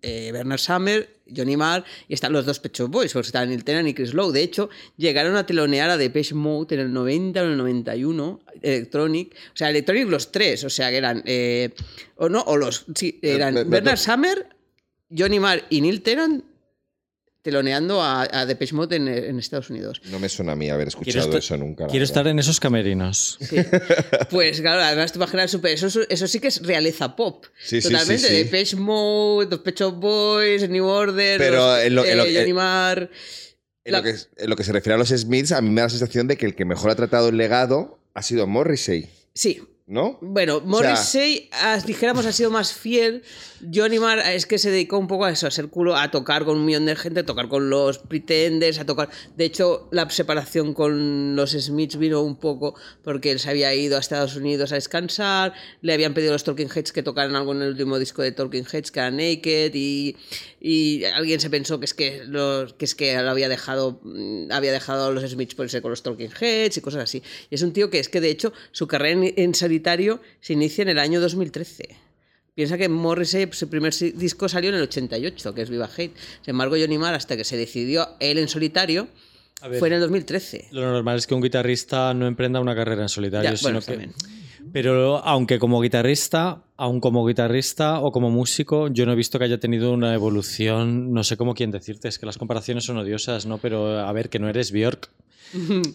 eh, Bernard Summer, Johnny Marr y están los dos Pecho Boys, porque están Neil Tennant y Chris Lowe. De hecho, llegaron a telonear a Depeche Mode en el 90 o en el 91, Electronic, o sea, Electronic los tres, o sea, que eran, eh, o no, o los, sí, eran me- me- Bernard Summer, Johnny Marr y Neil Tennant teloneando a, a Depeche Mode en, en Estados Unidos. No me suena a mí haber escuchado eso nunca. Quiero verdad. estar en esos camerinos. Sí. Pues claro, además te imaginas super, eso, eso sí que es realeza pop. Sí, sí, Totalmente. sí, sí. Depeche Mode, Los Pet Shop Boys, New Order, Pero los, en lo- en lo- eh, Johnny Marr. En, La- lo que, en lo que se refiere a los Smiths, a mí me da la sensación de que el que mejor ha tratado el legado ha sido Morrissey, Sí. ¿No? Bueno, Morrissey, dijéramos, ha sido más fiel. Johnny Marr es que se dedicó un poco a eso, a ser culo, a tocar con un millón de gente, a tocar con los Pretenders, a tocar... De hecho, la separación con los Smiths vino un poco porque él se había ido a Estados Unidos a descansar, le habían pedido a los Talking Heads que tocaran algo en el último disco de Talking Heads, que era Naked, y, y alguien se pensó que es que, los, que, es que lo había dejado, mm, había dejado a los Smiths por irse con los Talking Heads y cosas así. Y es un tío que es que, de hecho, su carrera en, en solitario se inicia en el año 2013. Piensa que Morrissey, su primer disco salió en el 88, que es Viva Hate. Sin embargo, Johnny Marr, hasta que se decidió él en solitario, ver. fue en el 2013. Lo normal es que un guitarrista no emprenda una carrera en solitario, Ya, sino bueno, que... también. Pero aunque como guitarrista, aun como guitarrista o como músico, yo no he visto que haya tenido una evolución, no sé cómo quién decirte, es que las comparaciones son odiosas, ¿no? Pero a ver, que no eres Björk.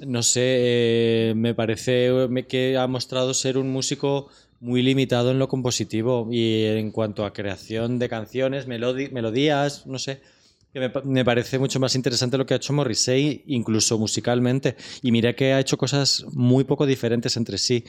No sé, eh, me parece me- que ha mostrado ser un músico muy limitado en lo compositivo y en cuanto a creación de canciones, melodías, no sé. que me parece mucho más interesante lo que ha hecho Morrissey, incluso musicalmente. Y mira que ha hecho cosas muy poco diferentes entre sí,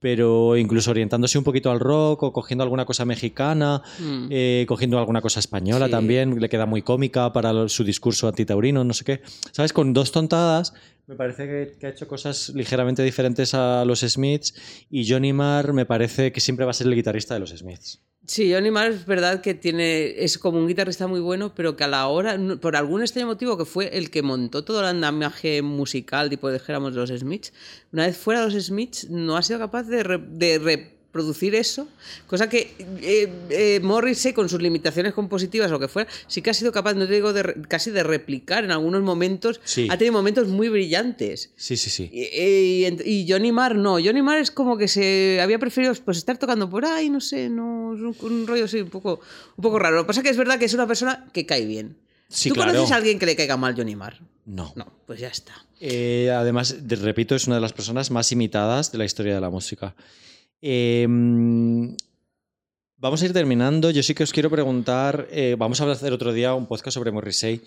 pero incluso orientándose un poquito al rock o cogiendo alguna cosa mexicana, Mm. eh, cogiendo alguna cosa española Sí. también, le queda muy cómica para su discurso antitaurino, no sé qué. ¿Sabes? Con dos tontadas, me parece que, que ha hecho cosas ligeramente diferentes a los Smiths y Johnny Marr me parece que siempre va a ser el guitarrista de los Smiths. Sí, Johnny Marr es verdad que tiene es como un guitarrista muy bueno, pero que a la hora, por algún extraño motivo, que fue el que montó todo el andamiaje musical, tipo dijéramos los Smiths, una vez fuera de los Smiths no ha sido capaz de, re- de reproducir eso, cosa que eh, eh, Morrissey con sus limitaciones compositivas o lo que fuera, sí que ha sido capaz, no te digo de casi de replicar en algunos momentos, Sí. ha tenido momentos muy brillantes. Sí, sí, sí. Y, y- y Johnny Marr no, Johnny Marr es como que se había preferido pues estar tocando por ahí, no sé, no, un, un rollo así un poco, un poco raro. Lo que pasa es que es verdad que es una persona que cae bien. Sí, ¿Tú claro. conoces a alguien que le caiga mal Johnny Marr? No. No, pues ya está. Eh, además, de- repito, es una de las personas más imitadas de la historia de la música. Eh, vamos a ir terminando. Yo sí que os quiero preguntar, eh, vamos a hacer otro día un podcast sobre Morrissey.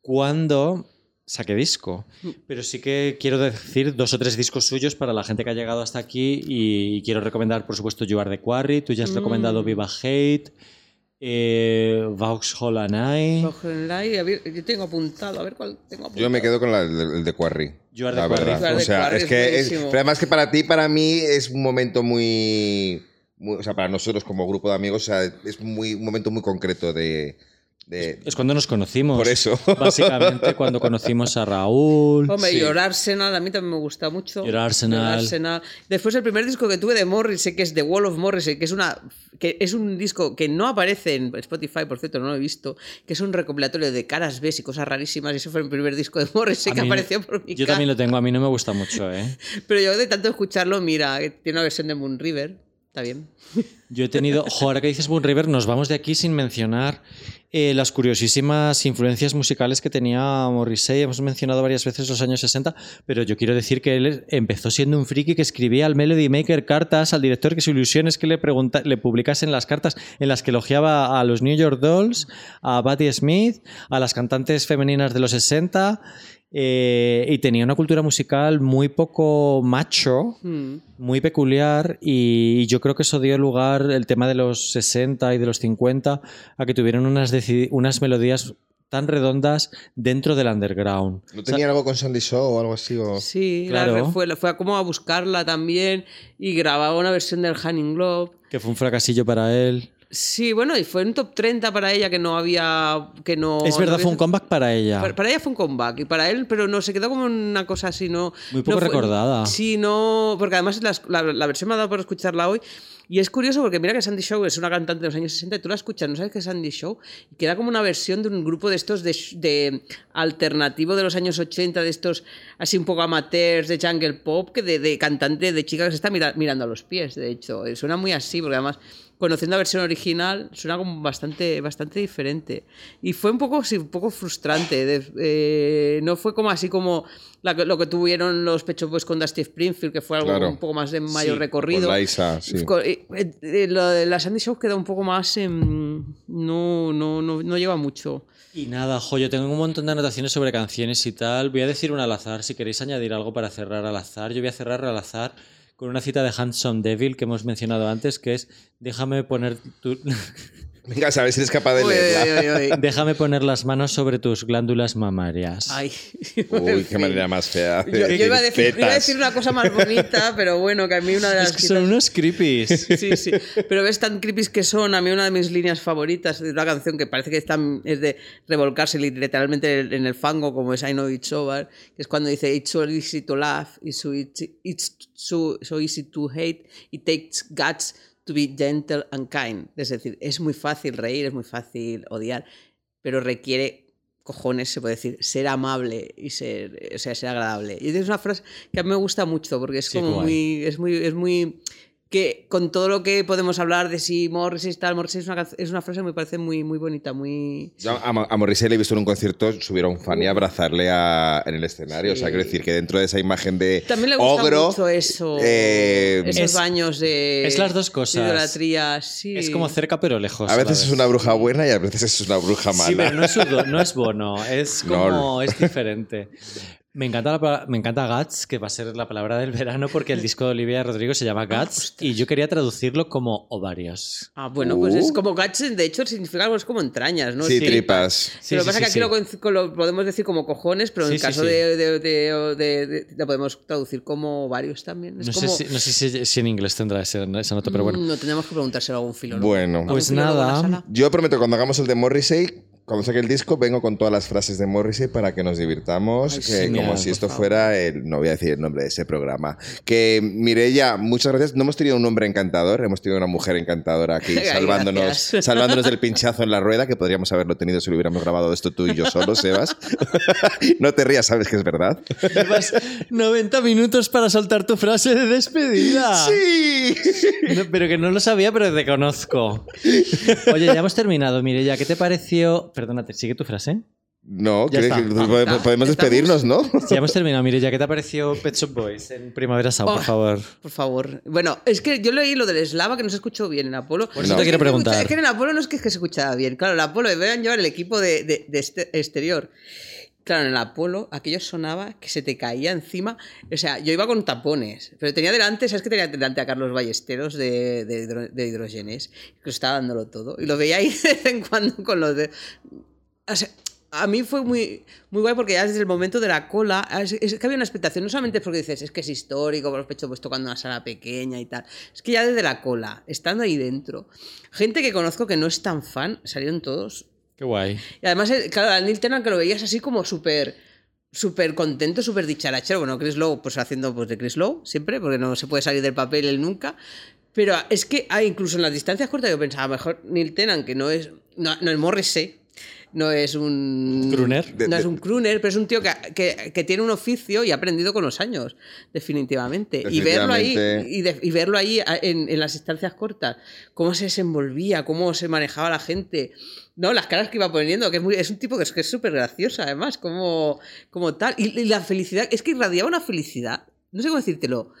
¿Cuándo saque disco? Pero sí que quiero decir dos o tres discos suyos para la gente que ha llegado hasta aquí y, quiero recomendar, por supuesto, You Are the Quarry. Tú ya has Mm. recomendado Viva Hate. Eh, Vauxhall and I. Cogen la y a ver, Yo tengo apuntado, a ver cuál tengo apuntado. Yo me quedo con la- el, el de Quarry. The la Quarry. verdad. Are O sea, Quarry es es que es- pero además que para ti, para mí es un momento muy muy- o sea, para nosotros como grupo de amigos, o sea, es muy, un momento muy concreto de... de- Es cuando nos conocimos. Por eso. Básicamente cuando conocimos a Raúl. Hombre, Sí. y Your Arsenal a mí también me gusta mucho. Your Arsenal. Arsenal. Después el primer disco que tuve de Morrissey, que es The Wall of Morrissey, que es una que es un disco que no aparece en Spotify, por cierto, no lo he visto, que es un recopilatorio de caras B y cosas rarísimas, y ese fue el primer disco de Morrissey A que mí- apareció por mi Yo casa. también lo tengo, a mí no me gusta mucho, ¿eh? Pero yo de tanto escucharlo, mira, que tiene una versión de Moon River, está bien. Yo he tenido. Jo, ahora que dices Moon River, nos vamos de aquí sin mencionar eh, las curiosísimas influencias musicales que tenía Morrissey. Hemos mencionado varias veces los años 60, pero yo quiero decir que él empezó siendo un friki que escribía al Melody Maker cartas al director que su ilusión es que le, pregunta, le publicasen las cartas en las que elogiaba a los New York Dolls, a Patti Smith, a las cantantes femeninas de los 60. Eh, y tenía una cultura musical muy poco macho, Mm. muy peculiar y yo creo que eso dio lugar el tema de los 60 y de los 50 a que tuvieron unas, unas melodías tan redondas dentro del underground. ¿No tenían algo con Sandy Shaw o algo así? O... Sí, la Claro. fue, fue como a buscarla también y grababa una versión del Hanning Globe. Que fue un fracasillo para él. Sí, bueno, y fue un top 30 para ella que no había. Que no, es verdad, no fue un comeback para ella. Para, para ella fue un comeback y para él, pero no, se quedó como una cosa así, no. Muy poco no fue- recordada. Sí, no. Porque además la, la versión me ha dado por escucharla hoy. Y es curioso porque mira que Sandy Show es una cantante de los años 60 y tú la escuchas, no sabes qué es Sandy Show, y queda como una versión de un grupo de estos de, de alternativo de los años 80, de estos así un poco amateurs de jungle pop, que de, de cantante de chica que se está mira- mirando a los pies, de hecho. Eh, Suena muy así, porque además conociendo la versión original suena como bastante, bastante diferente. Y fue un poco, sí, un poco frustrante. de- eh, no fue como así como la lo que tuvieron los Pecho Boys con Dusty Springfield, que fue algo Claro. un poco más de mayor Sí, recorrido. Con Liza, sí. Co- eh, eh, lo de la Sandy Show queda un poco más. no, no, no, no lleva mucho. Y nada, jo, yo tengo un montón de anotaciones sobre canciones y tal. Voy a decir una al azar, si queréis añadir algo para cerrar al azar. Yo voy a cerrar al azar con una cita de Handsome Devil que hemos mencionado antes, que es déjame poner tu- Venga, a ver si eres capaz de Uy, leerla. uy, uy, uy. déjame poner las manos sobre tus glándulas mamarias. Ay. Uy, qué manera más fea. Yo, yo iba, a decir, iba a decir una cosa más bonita, pero bueno, que a mí una de las Es que son unos creepies. Sí, sí. Pero ves tan creepy que son. A mí una de mis líneas favoritas de una canción que parece que está, es de revolcarse literalmente en el fango, como es I Know It's Over, que es cuando dice It's so easy to laugh, it's so, easy- it's so, so easy to hate, it takes guts to be gentle and kind. Es decir, es muy fácil reír, es muy fácil odiar, pero requiere cojones, se puede decir, ser amable y ser, o sea, ser agradable. Y es una frase que a mí me gusta mucho porque es Sí, como guay. muy, es muy, es muy que con todo lo que podemos hablar de si Morrissey y tal, Morrissey es una, es una frase que me parece muy, muy bonita, muy... Yo a, a Morrissey le he visto en un concierto subir a un fan y abrazarle a- en el escenario. O sea, quiero decir que dentro de esa imagen de También le gusta ogro, mucho eso, eh, esos Es- baños de... es las dos de cosas. idolatría, sí. Es como cerca pero lejos. a veces es una bruja buena y a veces es una bruja mala. Sí, pero no es, no es Bono, es como, es diferente. Me encanta, la me encanta Guts, que va a ser la palabra del verano, porque el disco de Olivia Rodrigo se llama Guts y yo quería traducirlo como ovarios. Ah, bueno, pues Uh. es como guts, de hecho significa algo es como entrañas, ¿no? sí, tripas. Sí, lo sí, que pasa es sí, que aquí lo, podemos decir como cojones, pero en Sí, el sí, caso sí. De, de, de- de- de- lo podemos traducir como varios también. Es No, como, sé si, no sé si, si en inglés tendrá esa nota, pero bueno. Mm, No tenemos que preguntárselo a algún filólogo. Bueno. ¿Algún Pues filólogo nada. Yo prometo cuando hagamos el de Morrissey, cuando saque el disco, vengo con todas las frases de Morrissey para que nos divirtamos, Ay, que sí, como mira, si esto favor. fuera el, no voy a decir el nombre de ese programa. Que Mireia, muchas gracias. No hemos tenido un hombre encantador, hemos tenido una mujer encantadora aquí Ay, salvándonos, gracias. salvándonos del pinchazo en la rueda, que podríamos haberlo tenido si lo hubiéramos grabado esto tú y yo solo, Sebas. no te rías, sabes que es verdad. Llevas 90 minutos para soltar tu frase de despedida. Sí. No, pero que no lo sabía, pero te conozco. Oye, ya hemos terminado, Mireya. ¿Qué te pareció? Perdónate, sigue tu frase. No, Ya creo está. que Ah, podemos, está. podemos ¿Estamos? despedirnos, ¿no? Ya hemos terminado, Mireya. ¿Qué te pareció Pet Shop Boys en Primavera Sound, por Oh. favor? Por favor. Bueno, es que yo leí lo del eslava que no se escuchó bien en Apolo. Por eso No. te quiero que preguntar. Es que en Apolo no es que, es que se escuchaba bien. Claro, en Apolo deberían llevar el equipo de, de- de este- exterior. Claro, en el Apolo aquello sonaba que se te caía encima. O sea, yo iba con tapones, pero tenía delante, ¿sabes que tenía delante a Carlos Ballesteros de, de, de Hidrogenes? Que estaba dándolo todo. Y lo veía ahí de vez en cuando con los de. O sea, a mí fue muy, muy guay porque ya desde el momento de la cola, es, es que había una expectación, no solamente porque dices, es que es histórico, por los pechos pues tocando una sala pequeña y tal, es que ya desde la cola, estando ahí dentro, gente que conozco que no es tan fan, salieron todos. Qué guay. Y además, eh, claro, al Neil Tennant que lo veías así como súper súper contento, súper dicharachero. Bueno, Chris Lowe, pues haciendo pues, de Chris Lowe siempre, porque no se puede salir del papel él nunca. Pero es que hay incluso en las distancias cortas yo pensaba, mejor Neil Tennant, que no es, no, no es Morrissey, no es un... Crooner. No es un crooner, pero es un tío que, que- que tiene un oficio y ha aprendido con los años, definitivamente. Y verlo ahí, y, de- y verlo ahí en, en las distancias cortas, cómo se desenvolvía, cómo se manejaba la gente. No, las caras que iba poniendo, que es, muy, es un tipo que es que es súper gracioso, además, como, como tal. Y, y la felicidad, es que irradiaba una felicidad. No sé cómo decírtelo.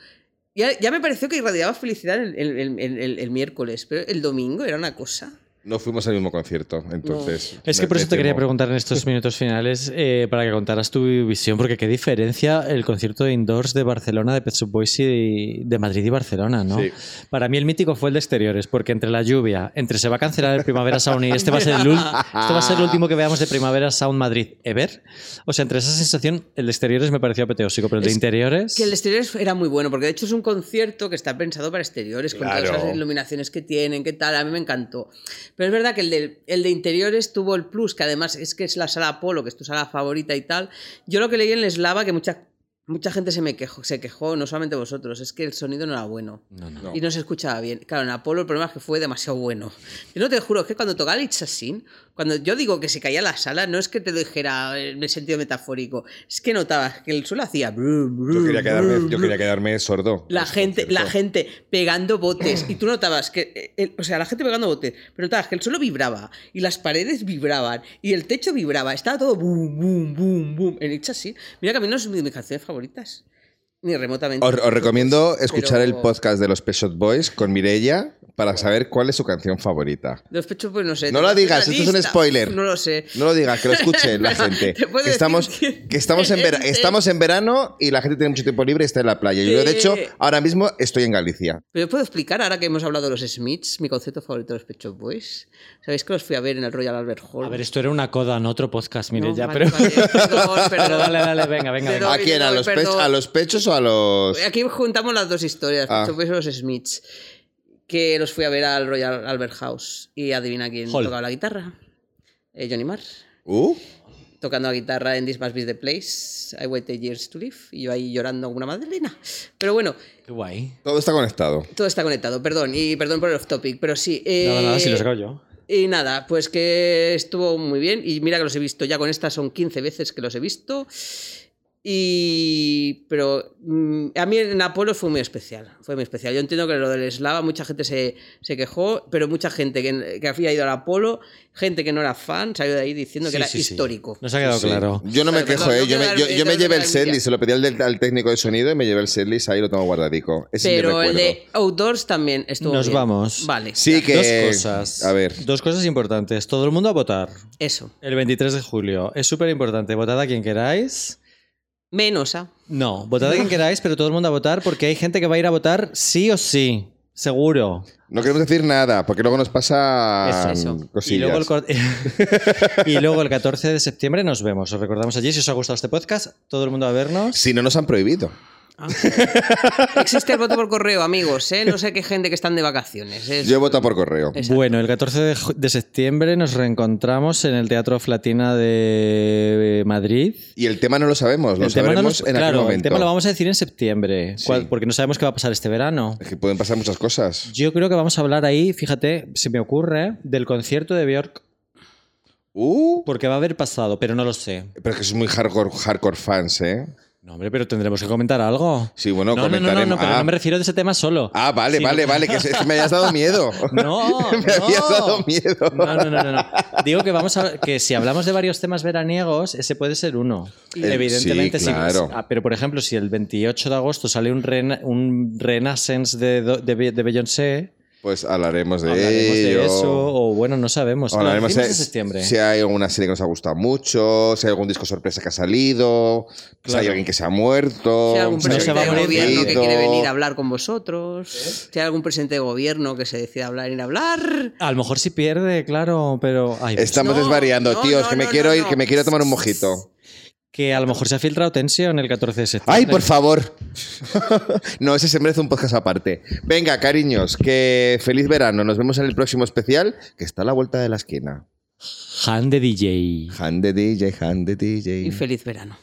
Ya, ya me pareció que irradiaba felicidad el, el- el- el- el miércoles, pero el domingo era una cosa. No fuimos al mismo concierto, entonces. Es que por eso te quería preguntar en estos minutos finales eh, para que contaras tu visión, porque qué diferencia el concierto de indoors de Barcelona, de Pet Shop Boys y de Madrid y Barcelona, ¿no? Sí. Para mí el mítico fue el de exteriores, porque entre la lluvia, entre se va a cancelar el Primavera Sound y este va a ser el, ul- este va a ser el último que veamos de Primavera Sound Madrid ever. O sea, entre esa sensación, el de exteriores me pareció apoteósico, pero el de Es interiores... Que el exteriores era muy bueno, porque de hecho es un concierto que está pensado para exteriores, con Claro. todas esas iluminaciones que tienen, qué tal, a mí me encantó. Pero es verdad que el de, el de interiores tuvo el plus, que además es que es la sala Apolo, que es tu sala favorita y tal. Yo lo que leí en Eslava, que mucha, mucha gente se me quejó, se quejó, no solamente vosotros, es que el sonido no era bueno. No, no. No. Y no se escuchaba bien. Claro, en Apolo el problema es que fue demasiado bueno. Yo no te juro, es que cuando tocaba el It's a Sin, cuando yo digo que se caía la sala, no es que te lo dijera en el sentido metafórico, es que notabas que el suelo hacía... brum, Yo quería quedarme, brum, yo brum. quería quedarme sordo. La gente, la gente pegando botes y tú notabas que, eh, el- o sea, la gente pegando botes, pero notabas que el suelo vibraba y las paredes vibraban y el techo vibraba, estaba todo boom, boom, boom, boom. En It's a Sin. Mira que a mí no es de mis canciones favoritas, ni remotamente. Os, os recomiendo escuchar Pero- el podcast de los Pet Shop Boys con Mirella para saber cuál es su canción favorita. Los pechos, pues no sé. No lo digas, esto es un spoiler. No lo sé. No lo digas, que lo escuche la gente. Que estamos, que- que estamos, en vera- estamos en verano y la gente tiene mucho tiempo libre y está en la playa. Yo, de hecho, Que- ahora mismo estoy en Galicia. Pero puedo explicar, ahora que hemos hablado de los Smiths, mi concepto favorito de los Pet Shop Boys. ¿Sabéis que los fui a ver en el Royal Albert Hall? A ver, esto era una coda, no otro podcast, mire No, vale, pero... vale, perdón, perdón. Pero dale, dale, venga, venga, venga. ¿A quién? ¿A los, pech-. ¿A los pechos o a los.? Aquí juntamos las dos historias, Ah. Y los Smiths. Que los fui a ver al Royal Albert House. Y adivina quién Hall. tocaba la guitarra. Eh, Johnny Marr. Uh, Tocando la guitarra en This Must Be the Place. I Waited Years to Live. Y yo ahí llorando como una madrina. Pero bueno, Qué guay. todo está conectado. todo está conectado. Perdón. Y perdón por el off topic. Pero sí. eh, Nada, nada, si lo he sacado yo. Y nada, pues que estuvo muy bien. Y mira que los he visto ya con estas son 15 veces que los he visto. Y. Pero mm, a mí en Apolo fue muy especial. Fue muy especial. Yo entiendo que lo del Slava, mucha gente se, se quejó, pero mucha gente que, que había ido al Apolo, gente que no era fan, salió de ahí diciendo que Sí, era sí, sí. histórico. Nos ha quedado Sí. claro. Yo no me Pero quejo, ¿eh? no Yo me, yo, yo me llevé el setlist, se lo pedí al, del- al técnico de sonido y me llevé el setlist, ahí lo tengo guardadico. Ese sí Pero el de Outdoors también estuvo Nos bien. vamos. Vale. Sí, que. Dos cosas. A ver. Dos cosas importantes. Todo el mundo a votar. Eso. El 23 de julio. Es súper importante. Votad a quien queráis. Menos a. No, votad a quien queráis, pero todo el mundo a votar porque hay gente que va a ir a votar sí o sí. Seguro. No queremos decir nada, porque luego nos pasan Eso, eso. Y cosillas. luego, el, cor- y luego el 14 de septiembre nos vemos. Os recordamos allí. Si os ha gustado este podcast, todo el mundo a vernos. Si no nos han prohibido. Ah. Existe el voto por correo, amigos, ¿eh? No sé qué gente que están de vacaciones. es- Yo he votado por correo. Exacto. Bueno, el 14 de, septiembre nos reencontramos en el Teatro Flatina de Madrid. Y el tema no lo sabemos, lo el tema no sabremos nos- en aquel claro, momento. el tema lo vamos a decir en septiembre, Sí. cual- porque no sabemos qué va a pasar este verano. Es que pueden pasar muchas cosas. Yo creo que vamos a hablar ahí, fíjate, se me ocurre, del concierto de Björk, Uh, porque va a haber pasado, pero no lo sé. pero es que es muy hardcore, hardcore fans, ¿eh? No, hombre, pero tendremos que comentar algo. Sí, bueno, no, no, no, no, comentaremos. no, pero ah, no me refiero de ese tema solo. ah, vale, vale, vale, que, se- que me hayas dado miedo. No, me habías dado miedo. No, no, no, no, no. Digo que vamos a que si hablamos de varios temas veraniegos, ese puede ser uno. El- Evidentemente, sí, claro. Ah, pero por ejemplo, si el 28 de agosto sale un, rena- un Renaissance de, de, de Beyoncé, Pues hablaremos de Hablaremos ello. de eso, o bueno, no sabemos. Hablaremos de- en septiembre. si hay alguna serie que nos ha gustado mucho, si hay algún disco sorpresa que ha salido, si hay alguien que se ha muerto, Si hay algún si hay presidente de gobierno que quiere venir a hablar con vosotros. Si hay algún presidente de gobierno que se decida hablar y a hablar. A lo mejor sí pierde, claro, pero. ay, pues, Estamos No, desvariando, no, tíos, no, que me no, quiero no, ir, que me quiero tomar un mojito. Que a lo mejor se ha filtrado tensión el 14 de septiembre. Ay, por favor. no, ese se merece un podcast aparte. Venga, cariños, que feliz verano. Nos vemos en el próximo especial, que está a la vuelta de la esquina. Han de DJ. Han de DJ, Han de DJ. Y feliz verano.